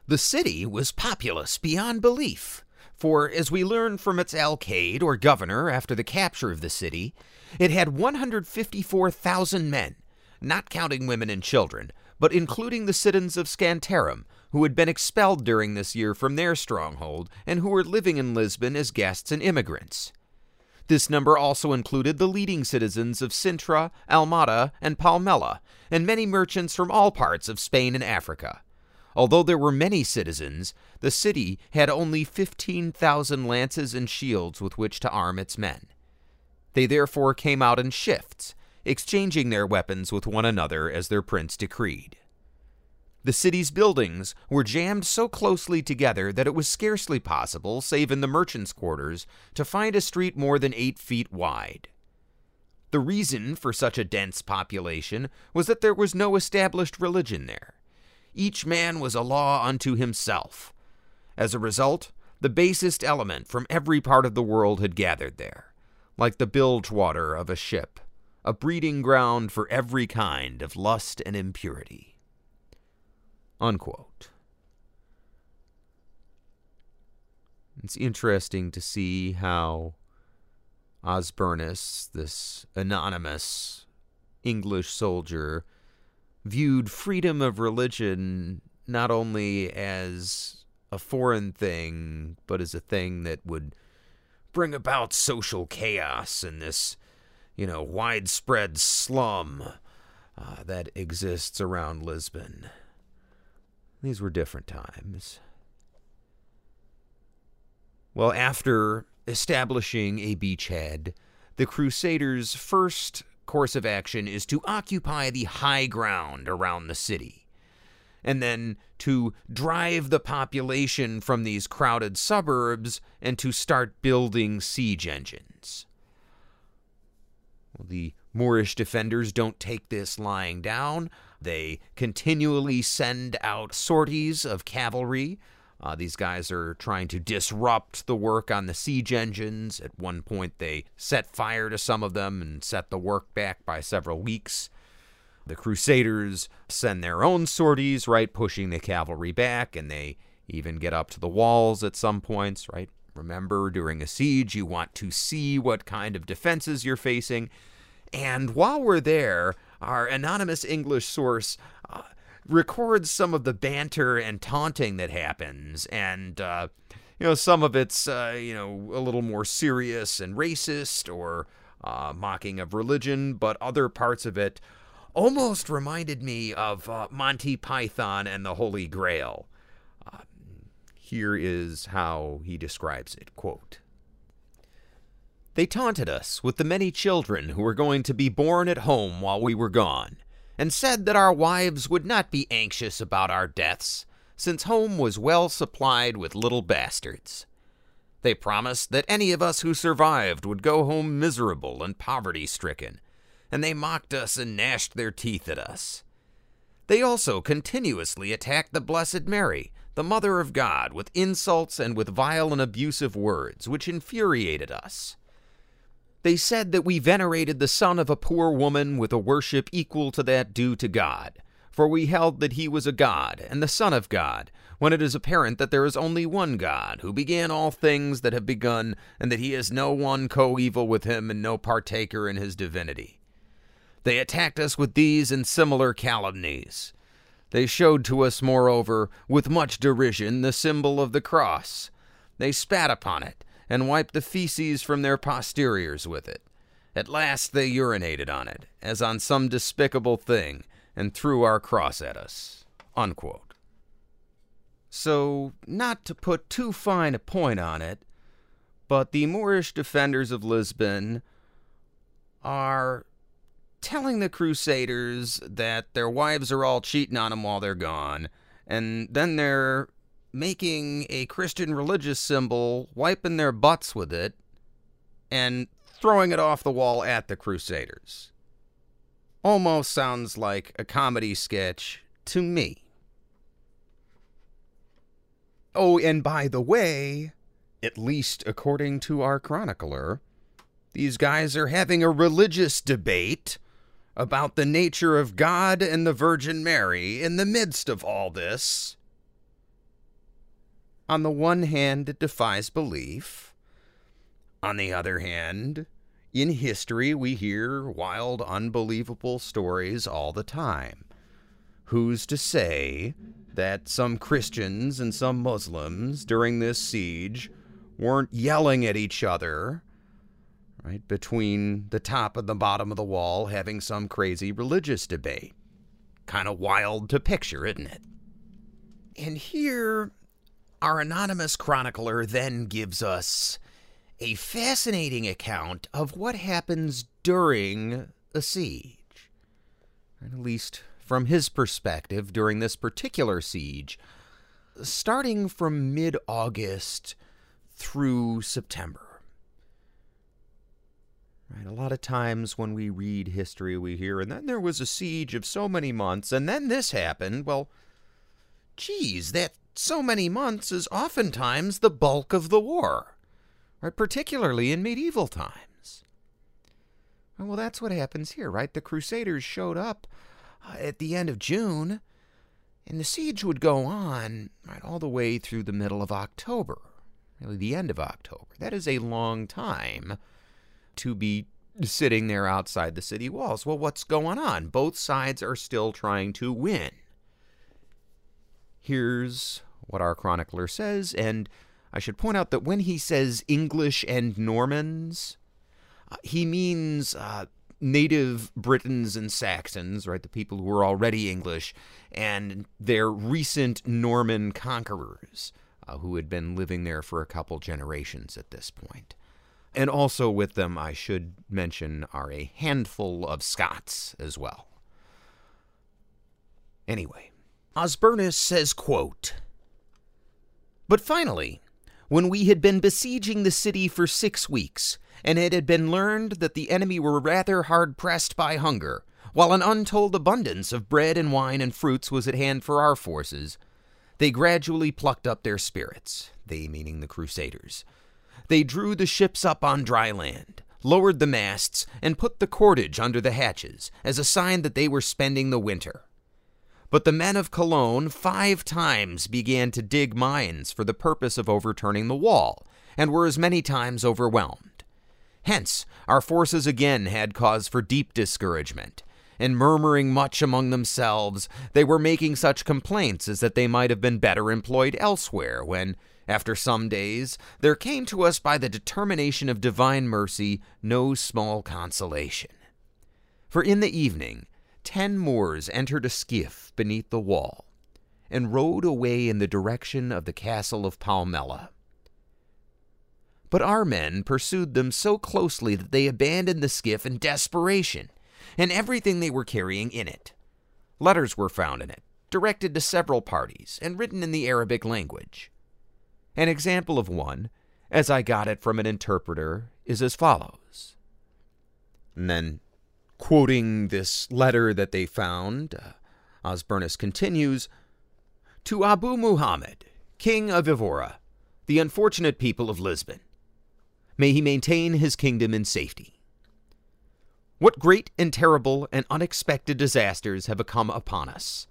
Speaker 1: The city was populous beyond belief, for as we learn from its alcalde or governor after the capture of the city, it had 154,000 men, not counting women and children, but including the citizens of Scantarum, who had been expelled during this year from their stronghold and who were living in Lisbon as guests and immigrants. This number also included the leading citizens of Sintra, Almada, and Palmela, and many merchants from all parts of Spain and Africa. Although there were many citizens, the city had only 15,000 lances and shields with which to arm its men. They therefore came out in shifts, exchanging their weapons with one another as their prince decreed. The city's buildings were jammed so closely together that it was scarcely possible, save in the merchants' quarters, to find a street more than eight feet wide. The reason for such a dense population was that there was no established religion there. Each man was a law unto himself. As a result, the basest element from every part of the world had gathered there, like the bilge water of a ship, a breeding ground for every kind of lust and impurity. Unquote. It's interesting to see how Osbernus, this anonymous English soldier, viewed freedom of religion not only as a foreign thing, but as a thing that would bring about social chaos in this, you know, widespread slum uh, that exists around Lisbon. These were different times. Well, after establishing a beachhead, the Crusaders' first course of action is to occupy the high ground around the city, and then to drive the population from these crowded suburbs and to start building siege engines. Well, the Moorish defenders don't take this lying down. They continually send out sorties of cavalry. Uh, these guys are trying to disrupt the work on the siege engines. At one point, they set fire to some of them and set the work back by several weeks. The Crusaders send their own sorties, right, pushing the cavalry back, and they even get up to the walls at some points, right? Remember, during a siege, you want to see what kind of defenses you're facing. And while we're there, our anonymous English source uh, records some of the banter and taunting that happens, and uh, you know some of it's uh, you know a little more serious and racist or uh, mocking of religion, but other parts of it almost reminded me of uh, Monty Python and the Holy Grail. Uh, here is how he describes it quote they taunted us with the many children who were going to be born at home while we were gone, and said that our wives would not be anxious about our deaths, since home was well supplied with little bastards. They promised that any of us who survived would go home miserable and poverty stricken, and they mocked us and gnashed their teeth at us. They also continuously attacked the Blessed Mary, the Mother of God, with insults and with vile and abusive words, which infuriated us. They said that we venerated the son of a poor woman with a worship equal to that due to God, for we held that he was a God and the Son of God, when it is apparent that there is only one God, who began all things that have begun, and that he has no one coeval with him and no partaker in his divinity. They attacked us with these and similar calumnies. They showed to us, moreover, with much derision, the symbol of the cross. They spat upon it and wiped the feces from their posteriors with it. At last they urinated on it, as on some despicable thing, and threw our cross at us. Unquote. So, not to put too fine a point on it, but the Moorish defenders of Lisbon are telling the Crusaders that their wives are all cheating on them while they're gone, and then they're making a Christian religious symbol, wiping their butts with it, and throwing it off the wall at the Crusaders. Almost sounds like a comedy sketch to me. Oh, and by the way, at least according to our chronicler, These guys are having a religious debate about the nature of God and the Virgin Mary in the midst of all this. On the one hand, it defies belief. On the other hand, in history, we hear wild, unbelievable stories all the time. Who's to say that some Christians and some Muslims during this siege weren't yelling at each other, right, between the top and the bottom of the wall, having some crazy religious debate? Kind of wild to picture, isn't it? And here, our anonymous chronicler then gives us a fascinating account of what happens during a siege. at least from his perspective during this particular siege, starting from mid August through September. Right, a lot of times when we read history, we hear, and then there was a siege of so many months, and then this happened. Well, geez, that so many months is oftentimes the bulk of the war right? Particularly in medieval times. Well, that's what happens here, right? The Crusaders showed up uh, at the end of June, and the siege would go on right all the way through the middle of October, really the end of October. That is a long time to be sitting there outside the city walls. Well, what's going on? Both sides are still trying to win. Here's what our chronicler says, and I should point out that when he says English and Normans, uh, he means uh, native Britons and Saxons, right? The people who were already English, and their recent Norman conquerors uh, who had been living there for a couple generations at this point. And also with them, I should mention, are a handful of Scots as well. Anyway, Osbernus says, quote, But finally, when we had been besieging the city for six weeks, and it had been learned that the enemy were rather hard pressed by hunger, while an untold abundance of bread and wine and fruits was at hand for our forces, they gradually plucked up their spirits, they meaning the Crusaders. They drew the ships up on dry land, lowered the masts, and put the cordage under the hatches, as a sign that they were spending the winter. But the men of Cologne five times began to dig mines for the purpose of overturning the wall, and were as many times overwhelmed. Hence, our forces again had cause for deep discouragement, and murmuring much among themselves, they were making such complaints as that they might have been better employed elsewhere, when, after some days, there came to us by the determination of divine mercy no small consolation. For in the evening, ten Moors entered a skiff beneath the wall and rowed away in the direction of the castle of Palmella. But our men pursued them so closely that they abandoned the skiff in desperation and everything they were carrying in it. Letters were found in it, directed to several parties and written in the Arabic language. An example of one, as I got it from an interpreter, is as follows. And then Quoting this letter that they found, uh, Osbernus continues To Abu Muhammad, king of Evora, the unfortunate people of Lisbon, may he maintain his kingdom in safety. What great and terrible and unexpected disasters have come upon us!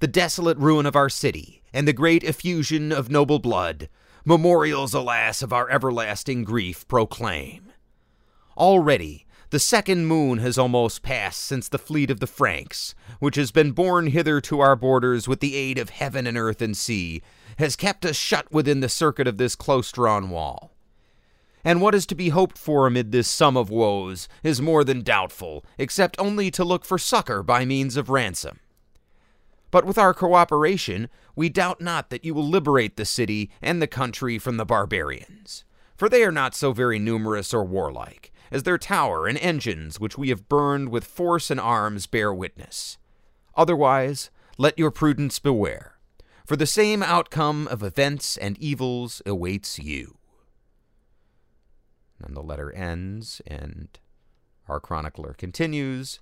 Speaker 1: The desolate ruin of our city, and the great effusion of noble blood, memorials, alas, of our everlasting grief, proclaim. Already the second moon has almost passed since the fleet of the Franks, which has been borne hither to our borders with the aid of heaven and earth and sea, has kept us shut within the circuit of this close drawn wall. And what is to be hoped for amid this sum of woes is more than doubtful, except only to look for succor by means of ransom. But with our cooperation, we doubt not that you will liberate the city and the country from the barbarians, for they are not so very numerous or warlike as their tower and engines which we have burned with force and arms bear witness. Otherwise, let your prudence beware, for the same outcome of events and evils awaits you. And the letter ends, and our chronicler continues.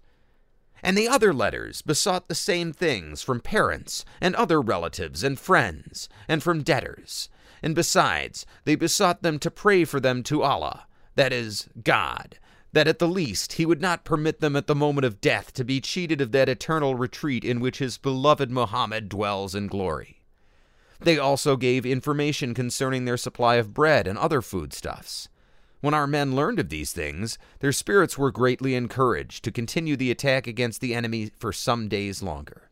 Speaker 1: And the other letters besought the same things from parents and other relatives and friends, and from debtors. And besides, they besought them to pray for them to Allah, that is, God, that at the least he would not permit them at the moment of death to be cheated of that eternal retreat in which his beloved Mohammed dwells in glory. They also gave information concerning their supply of bread and other foodstuffs. When our men learned of these things, their spirits were greatly encouraged to continue the attack against the enemy for some days longer.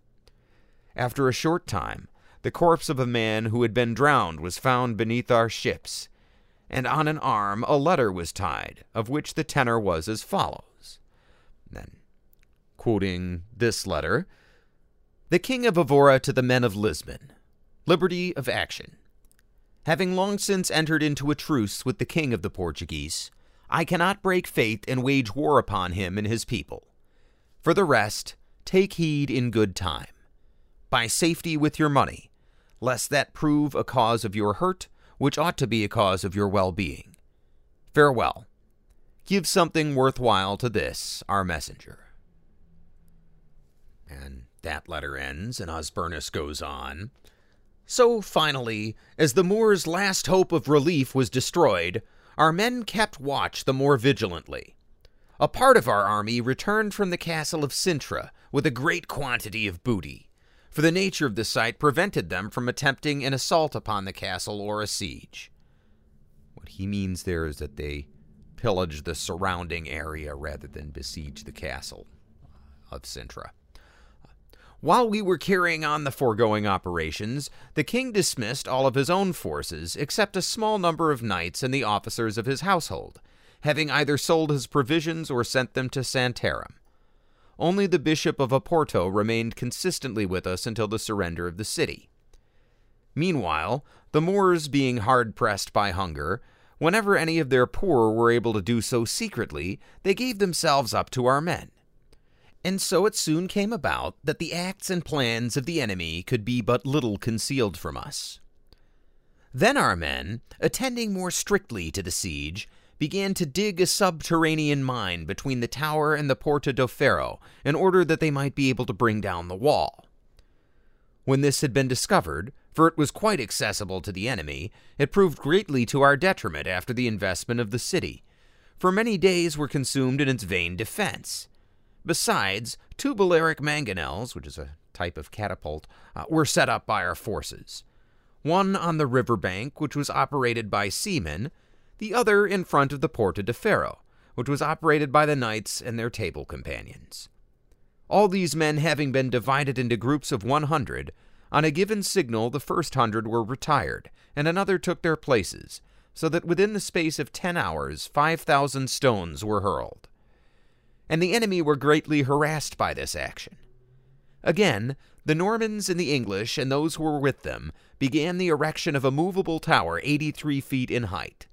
Speaker 1: After a short time, the corpse of a man who had been drowned was found beneath our ships, and on an arm a letter was tied, of which the tenor was as follows. Then, quoting this letter, The King of Evora to the men of Lisbon, Liberty of action. Having long since entered into a truce with the King of the Portuguese, I cannot break faith and wage war upon him and his people. For the rest, take heed in good time. Buy safety with your money, lest that prove a cause of your hurt which ought to be a cause of your well being. Farewell. Give something worthwhile to this, our messenger. And that letter ends, and Osbernus goes on. So, finally, as the Moors' last hope of relief was destroyed, our men kept watch the more vigilantly. A part of our army returned from the castle of Sintra with a great quantity of booty for the nature of the site prevented them from attempting an assault upon the castle or a siege. What he means there is that they pillaged the surrounding area rather than besiege the castle of Sintra. While we were carrying on the foregoing operations, the king dismissed all of his own forces except a small number of knights and the officers of his household, having either sold his provisions or sent them to Santarem. Only the Bishop of Oporto remained consistently with us until the surrender of the city. Meanwhile, the Moors being hard pressed by hunger, whenever any of their poor were able to do so secretly, they gave themselves up to our men. And so it soon came about that the acts and plans of the enemy could be but little concealed from us. Then our men, attending more strictly to the siege, began to dig a subterranean mine between the tower and the Porta do Ferro in order that they might be able to bring down the wall. When this had been discovered, for it was quite accessible to the enemy, it proved greatly to our detriment after the investment of the city, for many days were consumed in its vain defense. Besides, two Balearic mangonels, which is a type of catapult, uh, were set up by our forces. One on the river bank, which was operated by seamen, the other in front of the Porta de Ferro, which was operated by the knights and their table companions. All these men having been divided into groups of 100, on a given signal the first hundred were retired, and another took their places, so that within the space of ten hours 5,000 stones were hurled. And the enemy were greatly harassed by this action. Again, the Normans and the English and those who were with them began the erection of a movable tower 83 feet in height.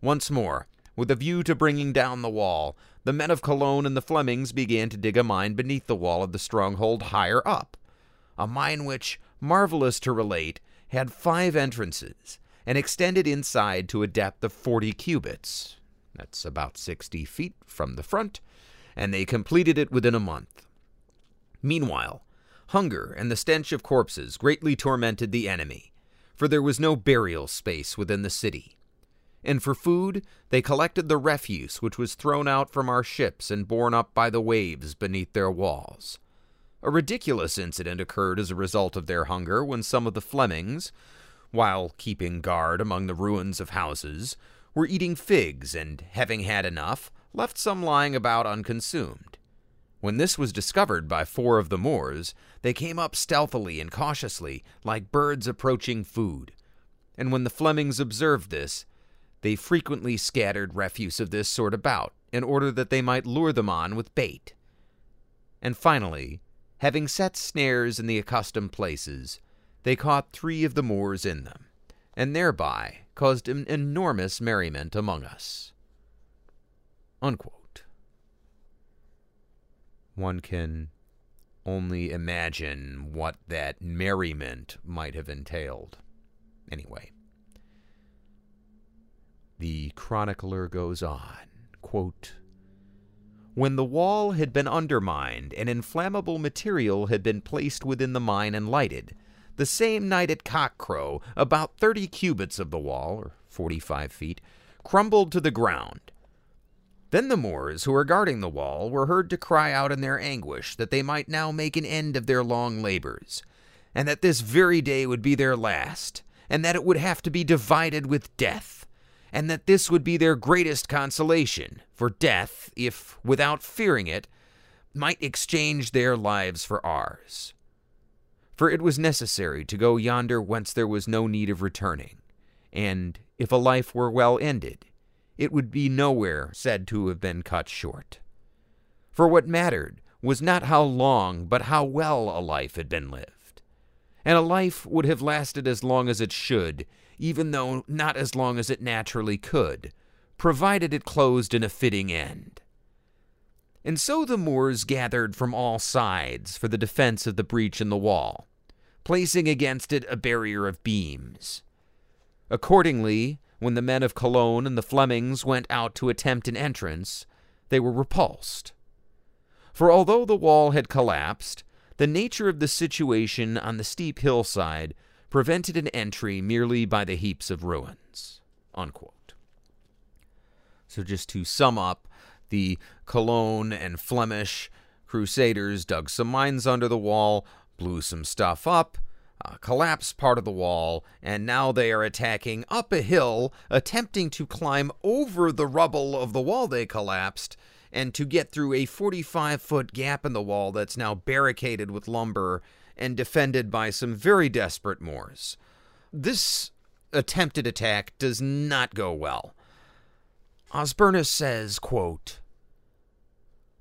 Speaker 1: Once more, with a view to bringing down the wall, the men of Cologne and the Flemings began to dig a mine beneath the wall of the stronghold higher up. A mine which, marvelous to relate, had five entrances and extended inside to a depth of 40 cubits. That's about 60 feet from the front, and they completed it within a month. Meanwhile, hunger and the stench of corpses greatly tormented the enemy, for there was no burial space within the city and for food they collected the refuse which was thrown out from our ships and borne up by the waves beneath their walls. A ridiculous incident occurred as a result of their hunger when some of the Flemings, while keeping guard among the ruins of houses, were eating figs and, having had enough, left some lying about unconsumed. When this was discovered by four of the Moors, they came up stealthily and cautiously, like birds approaching food. And when the Flemings observed this, they frequently scattered refuse of this sort about, in order that they might lure them on with bait. And finally, having set snares in the accustomed places, they caught three of the Moors in them, and thereby caused an enormous merriment among us. Unquote. One can only imagine what that merriment might have entailed. Anyway. The chronicler goes on, quote, When the wall had been undermined and inflammable material had been placed within the mine and lighted, the same night at cockcrow, about thirty cubits of the wall, or forty five feet, crumbled to the ground, Then the Moors who were guarding the wall were heard to cry out in their anguish that they might now make an end of their long labors, and that this very day would be their last, and that it would have to be divided with death, and that this would be their greatest consolation, for death, if, without fearing it, might exchange their lives for ours. For it was necessary to go yonder whence there was no need of returning, and if a life were well ended, it would be nowhere said to have been cut short. For what mattered was not how long, but how well a life had been lived. And a life would have lasted as long as it should, even though not as long as it naturally could, provided it closed in a fitting end. And so the Moors gathered from all sides for the defense of the breach in the wall, placing against it a barrier of beams. Accordingly, when the men of Cologne and the Flemings went out to attempt an entrance, they were repulsed. For although the wall had collapsed, the nature of the situation on the steep hillside prevented an entry merely by the heaps of ruins. Unquote. So, just to sum up, the Cologne and Flemish crusaders dug some mines under the wall, blew some stuff up, uh, collapsed part of the wall, and now they are attacking up a hill, attempting to climb over the rubble of the wall they collapsed, and to get through a 45 foot gap in the wall that's now barricaded with lumber and defended by some very desperate Moors. This attempted attack does not go well. Osbernus says, quote,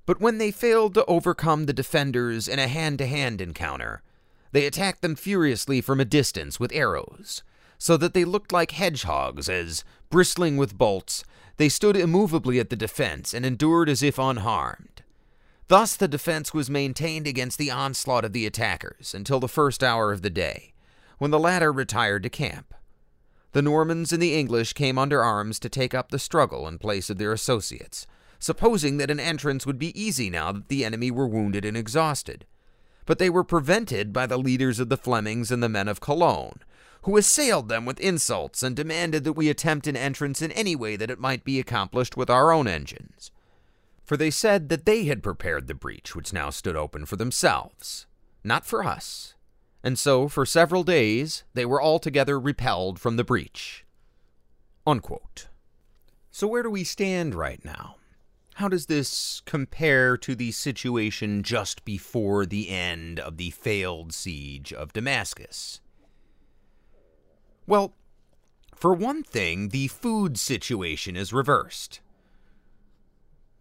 Speaker 1: But when they failed to overcome the defenders in a hand to hand encounter, they attacked them furiously from a distance with arrows, so that they looked like hedgehogs as, bristling with bolts, they stood immovably at the defense and endured as if unharmed. Thus the defense was maintained against the onslaught of the attackers until the first hour of the day, when the latter retired to camp. The Normans and the English came under arms to take up the struggle in place of their associates, supposing that an entrance would be easy now that the enemy were wounded and exhausted. But they were prevented by the leaders of the Flemings and the men of Cologne, who assailed them with insults and demanded that we attempt an entrance in any way that it might be accomplished with our own engines. For they said that they had prepared the breach which now stood open for themselves, not for us and so for several days they were altogether repelled from the breach. Unquote. So, where do we stand right now? How does this compare to the situation just before the end of the failed siege of Damascus? Well, for one thing, the food situation is reversed.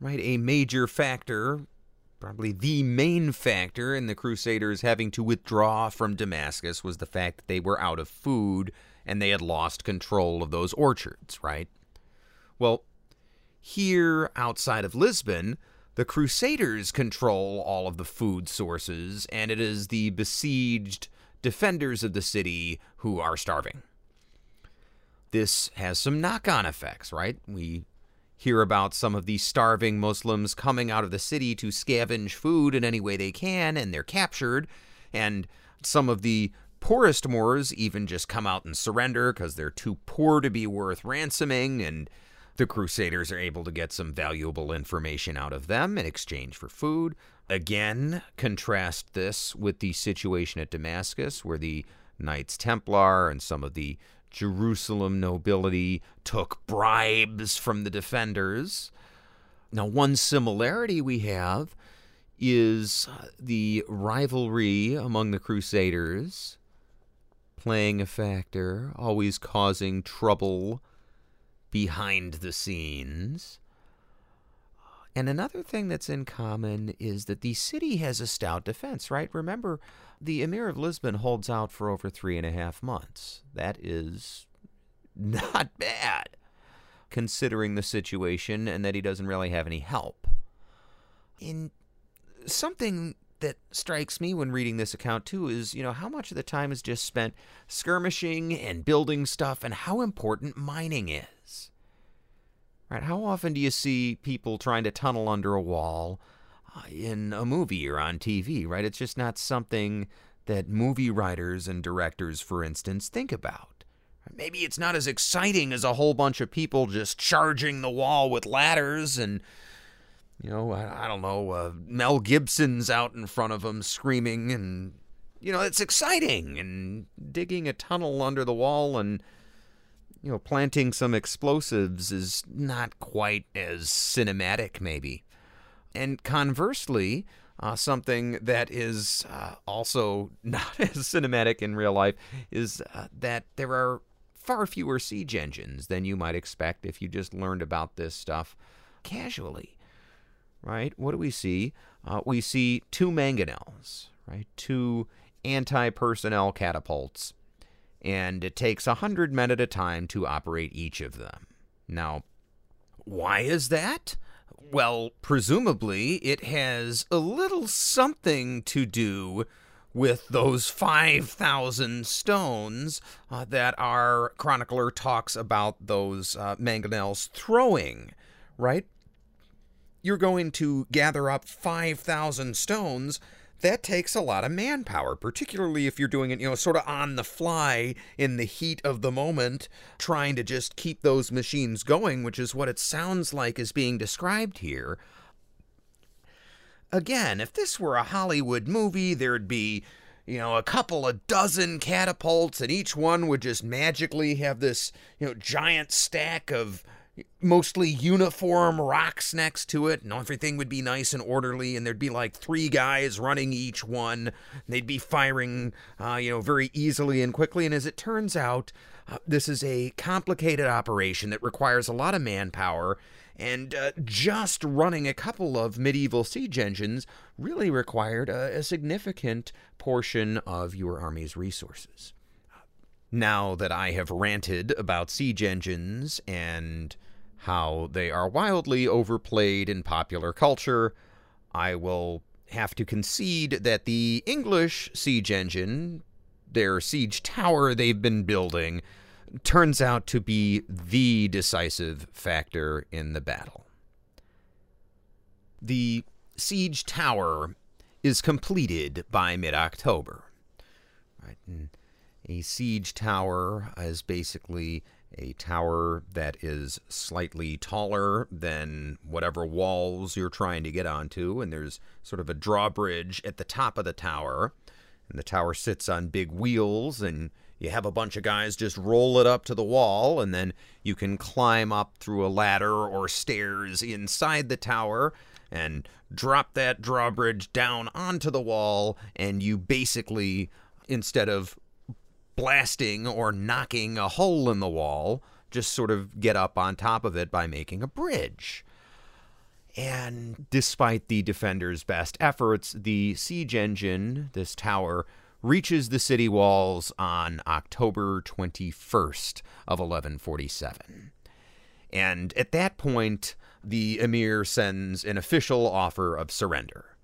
Speaker 1: Right? A major factor Probably the main factor in the Crusaders having to withdraw from Damascus was the fact that they were out of food and they had lost control of those orchards, right? Well, here outside of Lisbon, the Crusaders control all of the food sources, and it is the besieged defenders of the city who are starving. This has some knock on effects, right? We hear about some of these starving Muslims coming out of the city to scavenge food in any way they can, and they're captured. And some of the poorest Moors even just come out and surrender because they're too poor to be worth ransoming. And the Crusaders are able to get some valuable information out of them in exchange for food. Again, contrast this with the situation at Damascus, where the Knights Templar and some of the Jerusalem nobility took bribes from the defenders. Now, one similarity we have is uh, the rivalry among the Crusaders playing a factor, always causing trouble behind the scenes. And another thing that's in common is that the city has a stout defense, right? Remember, the Emir of Lisbon holds out for over three and a half months. That is *laughs* not bad, considering the situation and that he doesn't really have any help. In something that strikes me when reading this account too is, you know, how much of the time is just spent skirmishing and building stuff and how important mining is. Right? How often do you see people trying to tunnel under a wall in a movie or on TV, right? It's just not something that movie writers and directors, for instance, think about. Maybe it's not as exciting as a whole bunch of people just charging the wall with ladders and, you know, I, I don't know, uh, Mel Gibson's out in front of them screaming and, you know, it's exciting and digging a tunnel under the wall and, you know, planting some explosives is not quite as cinematic, maybe. And conversely, uh, something that is uh, also *laughs* not as cinematic in real life is uh, that there are far fewer siege engines than you might expect if you just learned about this stuff casually. Right? What do we see? Uh, we see two mangonels, right? Two anti personnel catapults. And it takes a hundred men at a time to operate each of them. Now, why is that? Well, presumably it has a little something to do with those 5,000 stones uh, that our chronicler talks about those uh, mangonels throwing, right? You're going to gather up 5,000 stones that takes a lot of manpower, particularly if you're doing it, you know, sort of on the fly in the heat of the moment, trying to just keep those machines going, which is what it sounds like is being described here. Again, if this were a Hollywood movie, there'd be, you know, a couple of dozen catapults, and each one would just magically have this, you know, giant stack of mostly uniform rocks next to it, and everything would be nice and orderly, and there'd be like three guys running each one. they'd be firing, uh, you know, very easily and quickly. And as it turns out, uh, this is a complicated operation that requires a lot of manpower. And uh, just running a couple of medieval siege engines really required a, a significant portion of your army's resources. Now that I have ranted about siege engines and how they are wildly overplayed in popular culture, I will have to concede that the English siege engine, their siege tower they've been building, turns out to be the decisive factor in the battle. The siege tower is completed by mid October. Right? a siege tower is basically a tower that is slightly taller than whatever walls you're trying to get onto, and there's sort of a drawbridge at the top of the tower. And the tower sits on big wheels, and you have a bunch of guys just roll it up to the wall, and then you can climb up through a ladder or stairs inside the tower and drop that drawbridge down onto the wall, and you basically, instead of blasting or knocking a hole in the wall, just sort of get up on top of it by making a bridge. And despite the defenders' best efforts, the siege engine, this tower, reaches the city walls on October 21st of 1147. And at that point, the emir sends an official offer of surrender.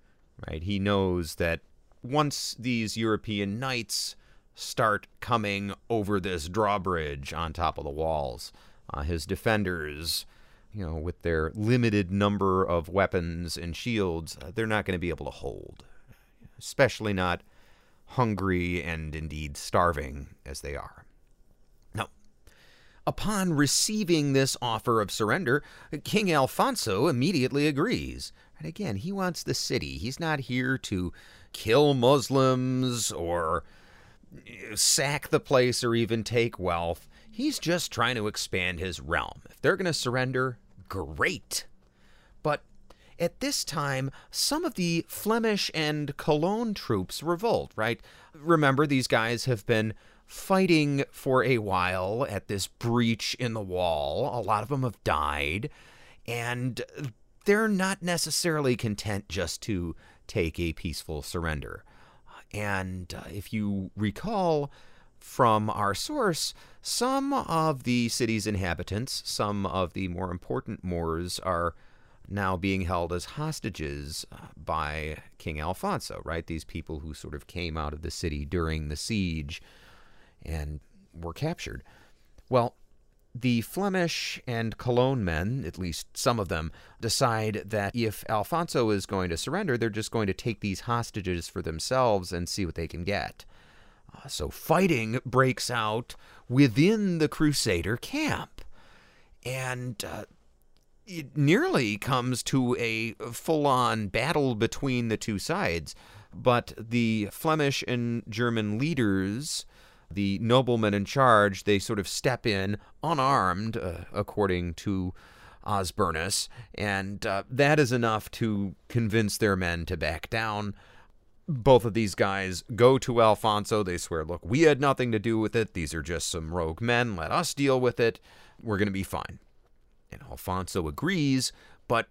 Speaker 1: Right? He knows that once these European knights start coming over this drawbridge on top of the walls. Uh, his defenders, you know, with their limited number of weapons and shields, uh, they're not going to be able to hold, especially not hungry and indeed starving as they are. Now, upon receiving this offer of surrender, King Alfonso immediately agrees. And again, he wants the city. He's not here to kill Muslims or sack the place or even take wealth. He's just trying to expand his realm. If they're going to surrender, great. But at this time, some of the Flemish and Cologne troops revolt, right? Remember, these guys have been fighting for a while at this breach in the wall. A lot of them have died, and they're not necessarily content just to take a peaceful surrender. And uh, if you recall from our source, some of the city's inhabitants, some of the more important Moors, are now being held as hostages uh, by King Alfonso, right? These people who sort of came out of the city during the siege and were captured. Well, the Flemish and Cologne men, at least some of them, decide that if Alfonso is going to surrender, they're just going to take these hostages for themselves and see what they can get. Uh, so fighting breaks out within the Crusader camp. And uh, it nearly comes to a full on battle between the two sides. But the Flemish and German leaders, the noblemen in charge, they sort of step in unarmed, uh, according to Osbernus, and uh, that is enough to convince their men to back down. Both of these guys go to Alfonso. They swear, Look, we had nothing to do with it. These are just some rogue men. Let us deal with it. We're going to be fine. And Alfonso agrees, but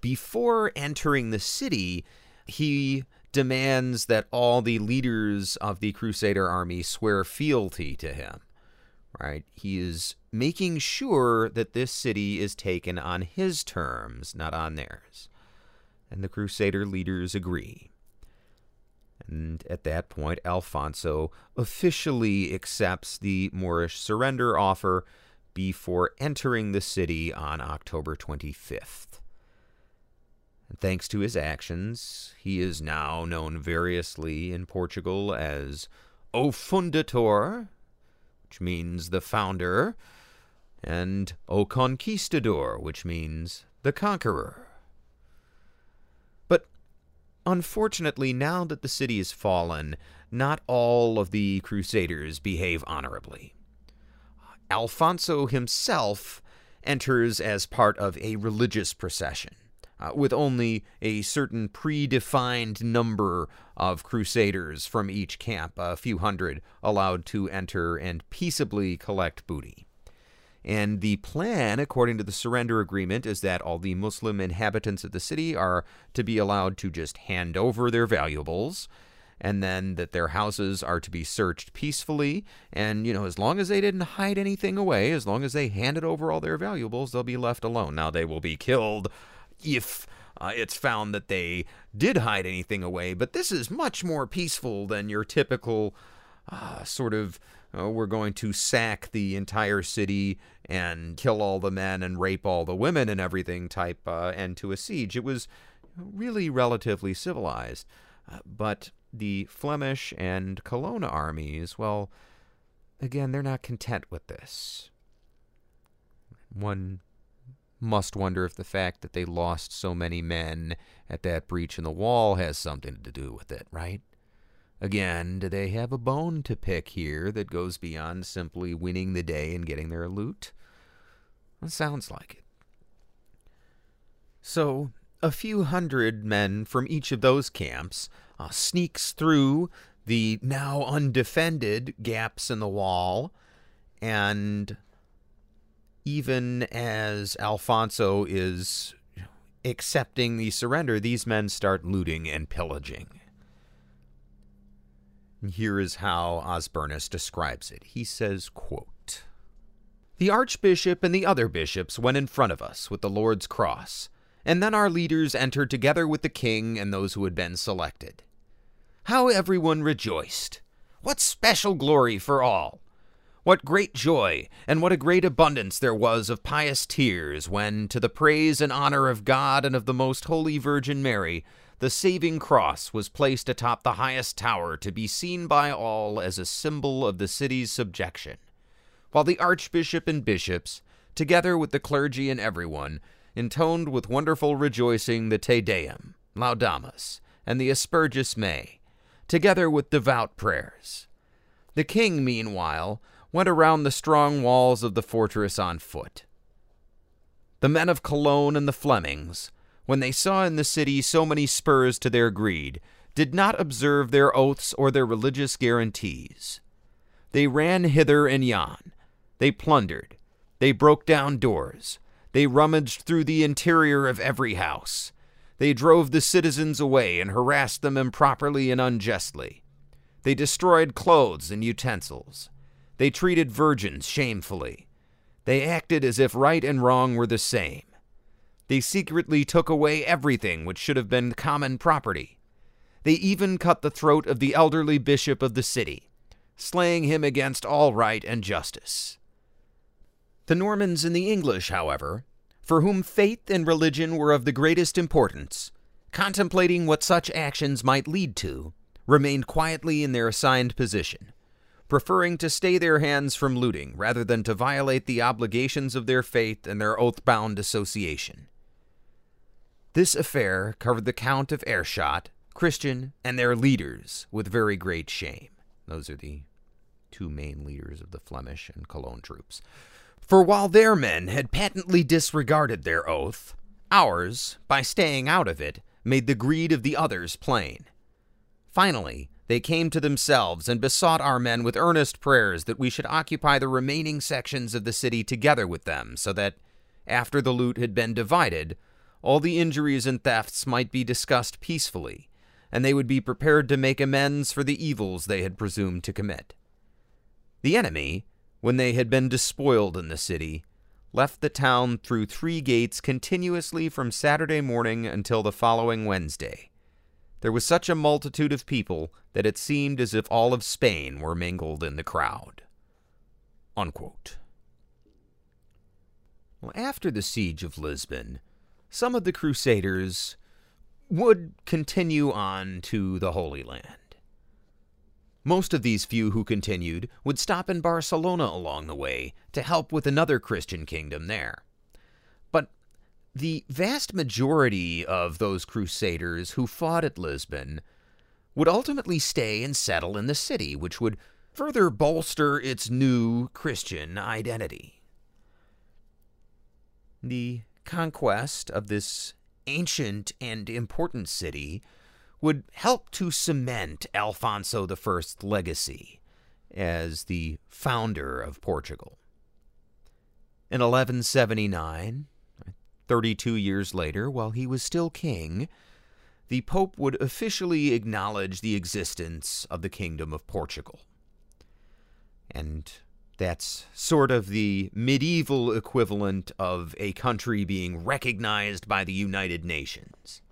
Speaker 1: before entering the city, he demands that all the leaders of the Crusader army swear fealty to him. Right? He is making sure that this city is taken on his terms, not on theirs. And the Crusader leaders agree. And at that point, Alfonso officially accepts the Moorish surrender offer before entering the city on October 25th. Thanks to his actions, he is now known variously in Portugal as O Fundator, which means the founder, and O Conquistador, which means the conqueror. But unfortunately, now that the city is fallen, not all of the crusaders behave honorably. Alfonso himself enters as part of a religious procession. Uh, with only a certain predefined number of crusaders from each camp, a few hundred allowed to enter and peaceably collect booty. And the plan, according to the surrender agreement, is that all the Muslim inhabitants of the city are to be allowed to just hand over their valuables and then that their houses are to be searched peacefully. And, you know, as long as they didn't hide anything away, as long as they handed over all their valuables, they'll be left alone. Now, they will be killed if uh, it's found that they did hide anything away, but this is much more peaceful than your typical uh, sort of. Uh, we're going to sack the entire city and kill all the men and rape all the women and everything type uh, end to a siege. It was really relatively civilized. Uh, but the Flemish and Cologne armies, well, again, they're not content with this. One must wonder if the fact that they lost so many men at that breach in the wall has something to do with it, right? Again, do they have a bone to pick here that goes beyond simply winning the day and getting their loot? It sounds like it. So, a few hundred men from each of those camps uh, sneaks through the now undefended gaps in the wall, and even as Alfonso is accepting the surrender, these men start looting and pillaging. here is how Osbernus describes it. He says, quote, The archbishop and the other bishops went in front of us with the Lord's cross, and then our leaders entered together with the king and those who had been selected. How everyone rejoiced! What special glory for all! What great joy, and what a great abundance there was of pious tears when, to the praise and honor of God and of the most holy Virgin Mary, the saving cross was placed atop the highest tower to be seen by all as a symbol of the city's subjection, while the archbishop and bishops, together with the clergy and everyone, intoned with wonderful rejoicing the Te Deum, Laudamus, and the Asperges Mei, together with devout prayers. The king, meanwhile, went around the strong walls of the fortress on foot. The men of Cologne and the Flemings, when they saw in the city so many spurs to their greed, did not observe their oaths or their religious guarantees. They ran hither and yon. They plundered. They broke down doors. They rummaged through the interior of every house. They drove the citizens away and harassed them improperly and unjustly. They destroyed clothes and utensils. They treated virgins shamefully. They acted as if right and wrong were the same. They secretly took away everything which should have been common property. They even cut the throat of the elderly bishop of the city, slaying him against all right and justice. The Normans and the English, however, for whom faith and religion were of the greatest importance, contemplating what such actions might lead to, remained quietly in their assigned position, preferring to stay their hands from looting rather than to violate the obligations of their faith and their oath bound association. This affair covered the Count of Aerschot, Christian, and their leaders with very great shame. Those are the two main leaders of the Flemish and Cologne troops. For while their men had patently disregarded their oath, ours, by staying out of it, made the greed of the others plain. Finally, they came to themselves and besought our men with earnest prayers that we should occupy the remaining sections of the city together with them, so that, after the loot had been divided, all the injuries and thefts might be discussed peacefully, and they would be prepared to make amends for the evils they had presumed to commit. The enemy, when they had been despoiled in the city, left the town through three gates continuously from Saturday morning until the following Wednesday. There was such a multitude of people that it seemed as if all of Spain were mingled in the crowd. Unquote. Well, after the siege of Lisbon, some of the Crusaders would continue on to the Holy Land. Most of these few who continued would stop in Barcelona along the way to help with another Christian kingdom there. The vast majority of those crusaders who fought at Lisbon would ultimately stay and settle in the city, which would further bolster its new Christian identity. The conquest of this ancient and important city would help to cement Alfonso I's legacy as the founder of Portugal. In 1179, 32 years later, while he was still king, the Pope would officially acknowledge the existence of the Kingdom of Portugal. And that's sort of the medieval equivalent of a country being recognized by the United Nations.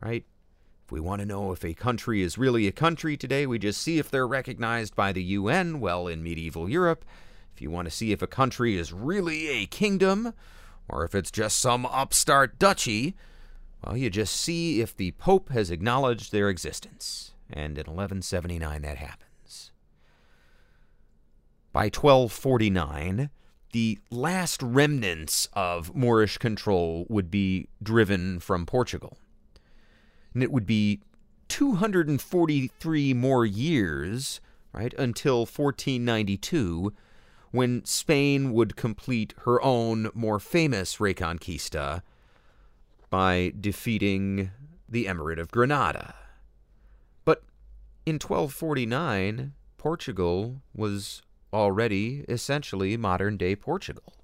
Speaker 1: Right? If we want to know if a country is really a country today, we just see if they're recognized by the UN. Well, in medieval Europe, if you want to see if a country is really a kingdom, or if it's just some upstart duchy, well, you just see if the Pope has acknowledged their existence. And in 1179, that happens. By 1249, the last remnants of Moorish control would be driven from Portugal and it would be 243 more years, right, until 1492, when Spain would complete her own more famous Reconquista by defeating the Emirate of Granada. But in 1249, Portugal was already essentially modern day Portugal.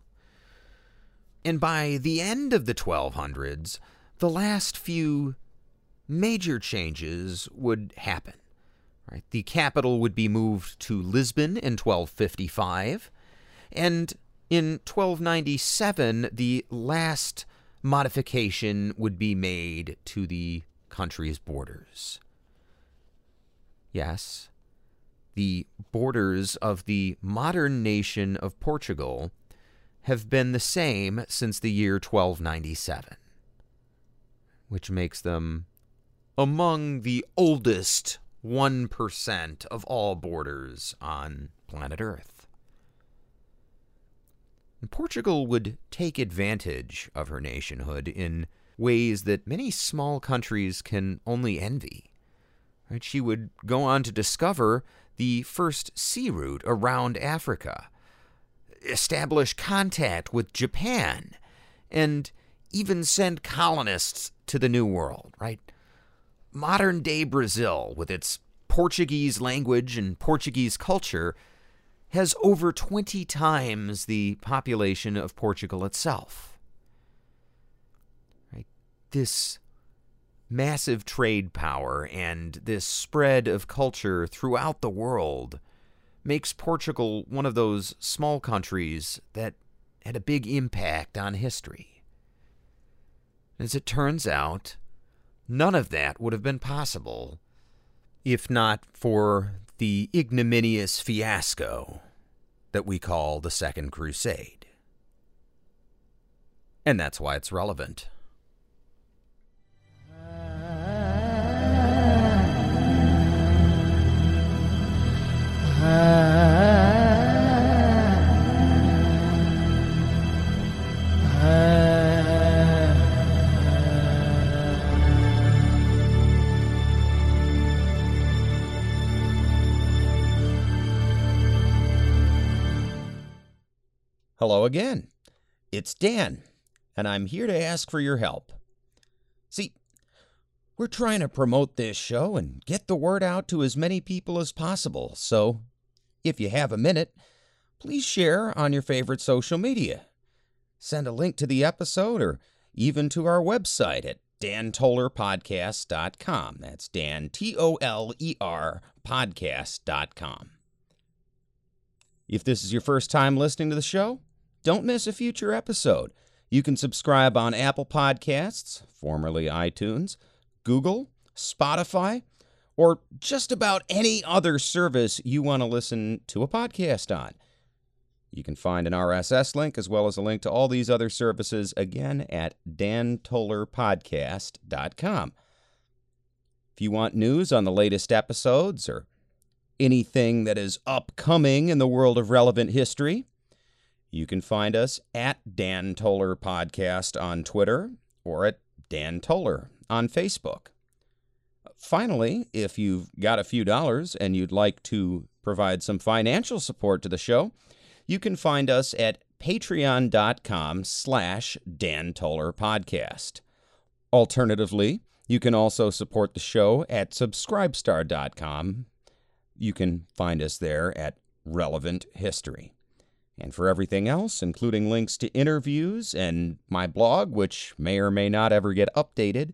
Speaker 1: And by the end of the 1200s, the last few major changes would happen. Right? The capital would be moved to Lisbon in 1255, and in 1297, the last modification would be made to the country's borders. Yes, the borders of the modern nation of Portugal have been the same since the year 1297, which makes them among the oldest 1% of all borders on planet Earth. Portugal would take advantage of her nationhood in ways that many small countries can only envy. She would go on to discover the first sea route around Africa, establish contact with Japan, and even send colonists to the New World, right? modern day Brazil, with its Portuguese language and Portuguese culture, has over 20 times the population of Portugal itself. Right? This massive trade power and this spread of culture throughout the world makes Portugal one of those small countries that had a big impact on history. As it turns out, None of that would have been possible if not for the ignominious fiasco that we call the Second Crusade. And that's why it's relevant. Uh, *laughs* uh. Hello again. It's Dan, and I'm here to ask for your help. See, we're trying to promote this show and get the word out to as many people as possible, so if you have a minute, please share on your favorite social media. Send a link to the episode or even to our website at dantolerpodcast.com. That's Dan, T O L E R, podcast.com. If this is your first time listening to the show, don't miss a future episode. You can subscribe on Apple Podcasts, formerly iTunes, Google, Spotify, or just about any other service you want to listen to a podcast on. You can find an RSS link as well as a link to all these other services again at dantolerpodcast.com. If you want news on the latest episodes or anything that is upcoming in the world of relevant history, you can find us at Dan Toler Podcast on Twitter or at Dan Toler on Facebook. Finally, if you've got a few dollars and you'd like to provide some financial support to the show, you can find us at patreon.com slash Dan Toler Podcast. Alternatively, you can also support the show at subscribestar.com. You can find us there at Relevant History. And for everything else, including links to interviews and my blog, which may or may not ever get updated,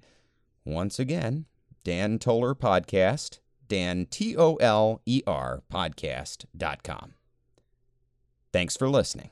Speaker 1: once again, Dan Toler Podcast, Dan T O L E R podcast.com. Thanks for listening.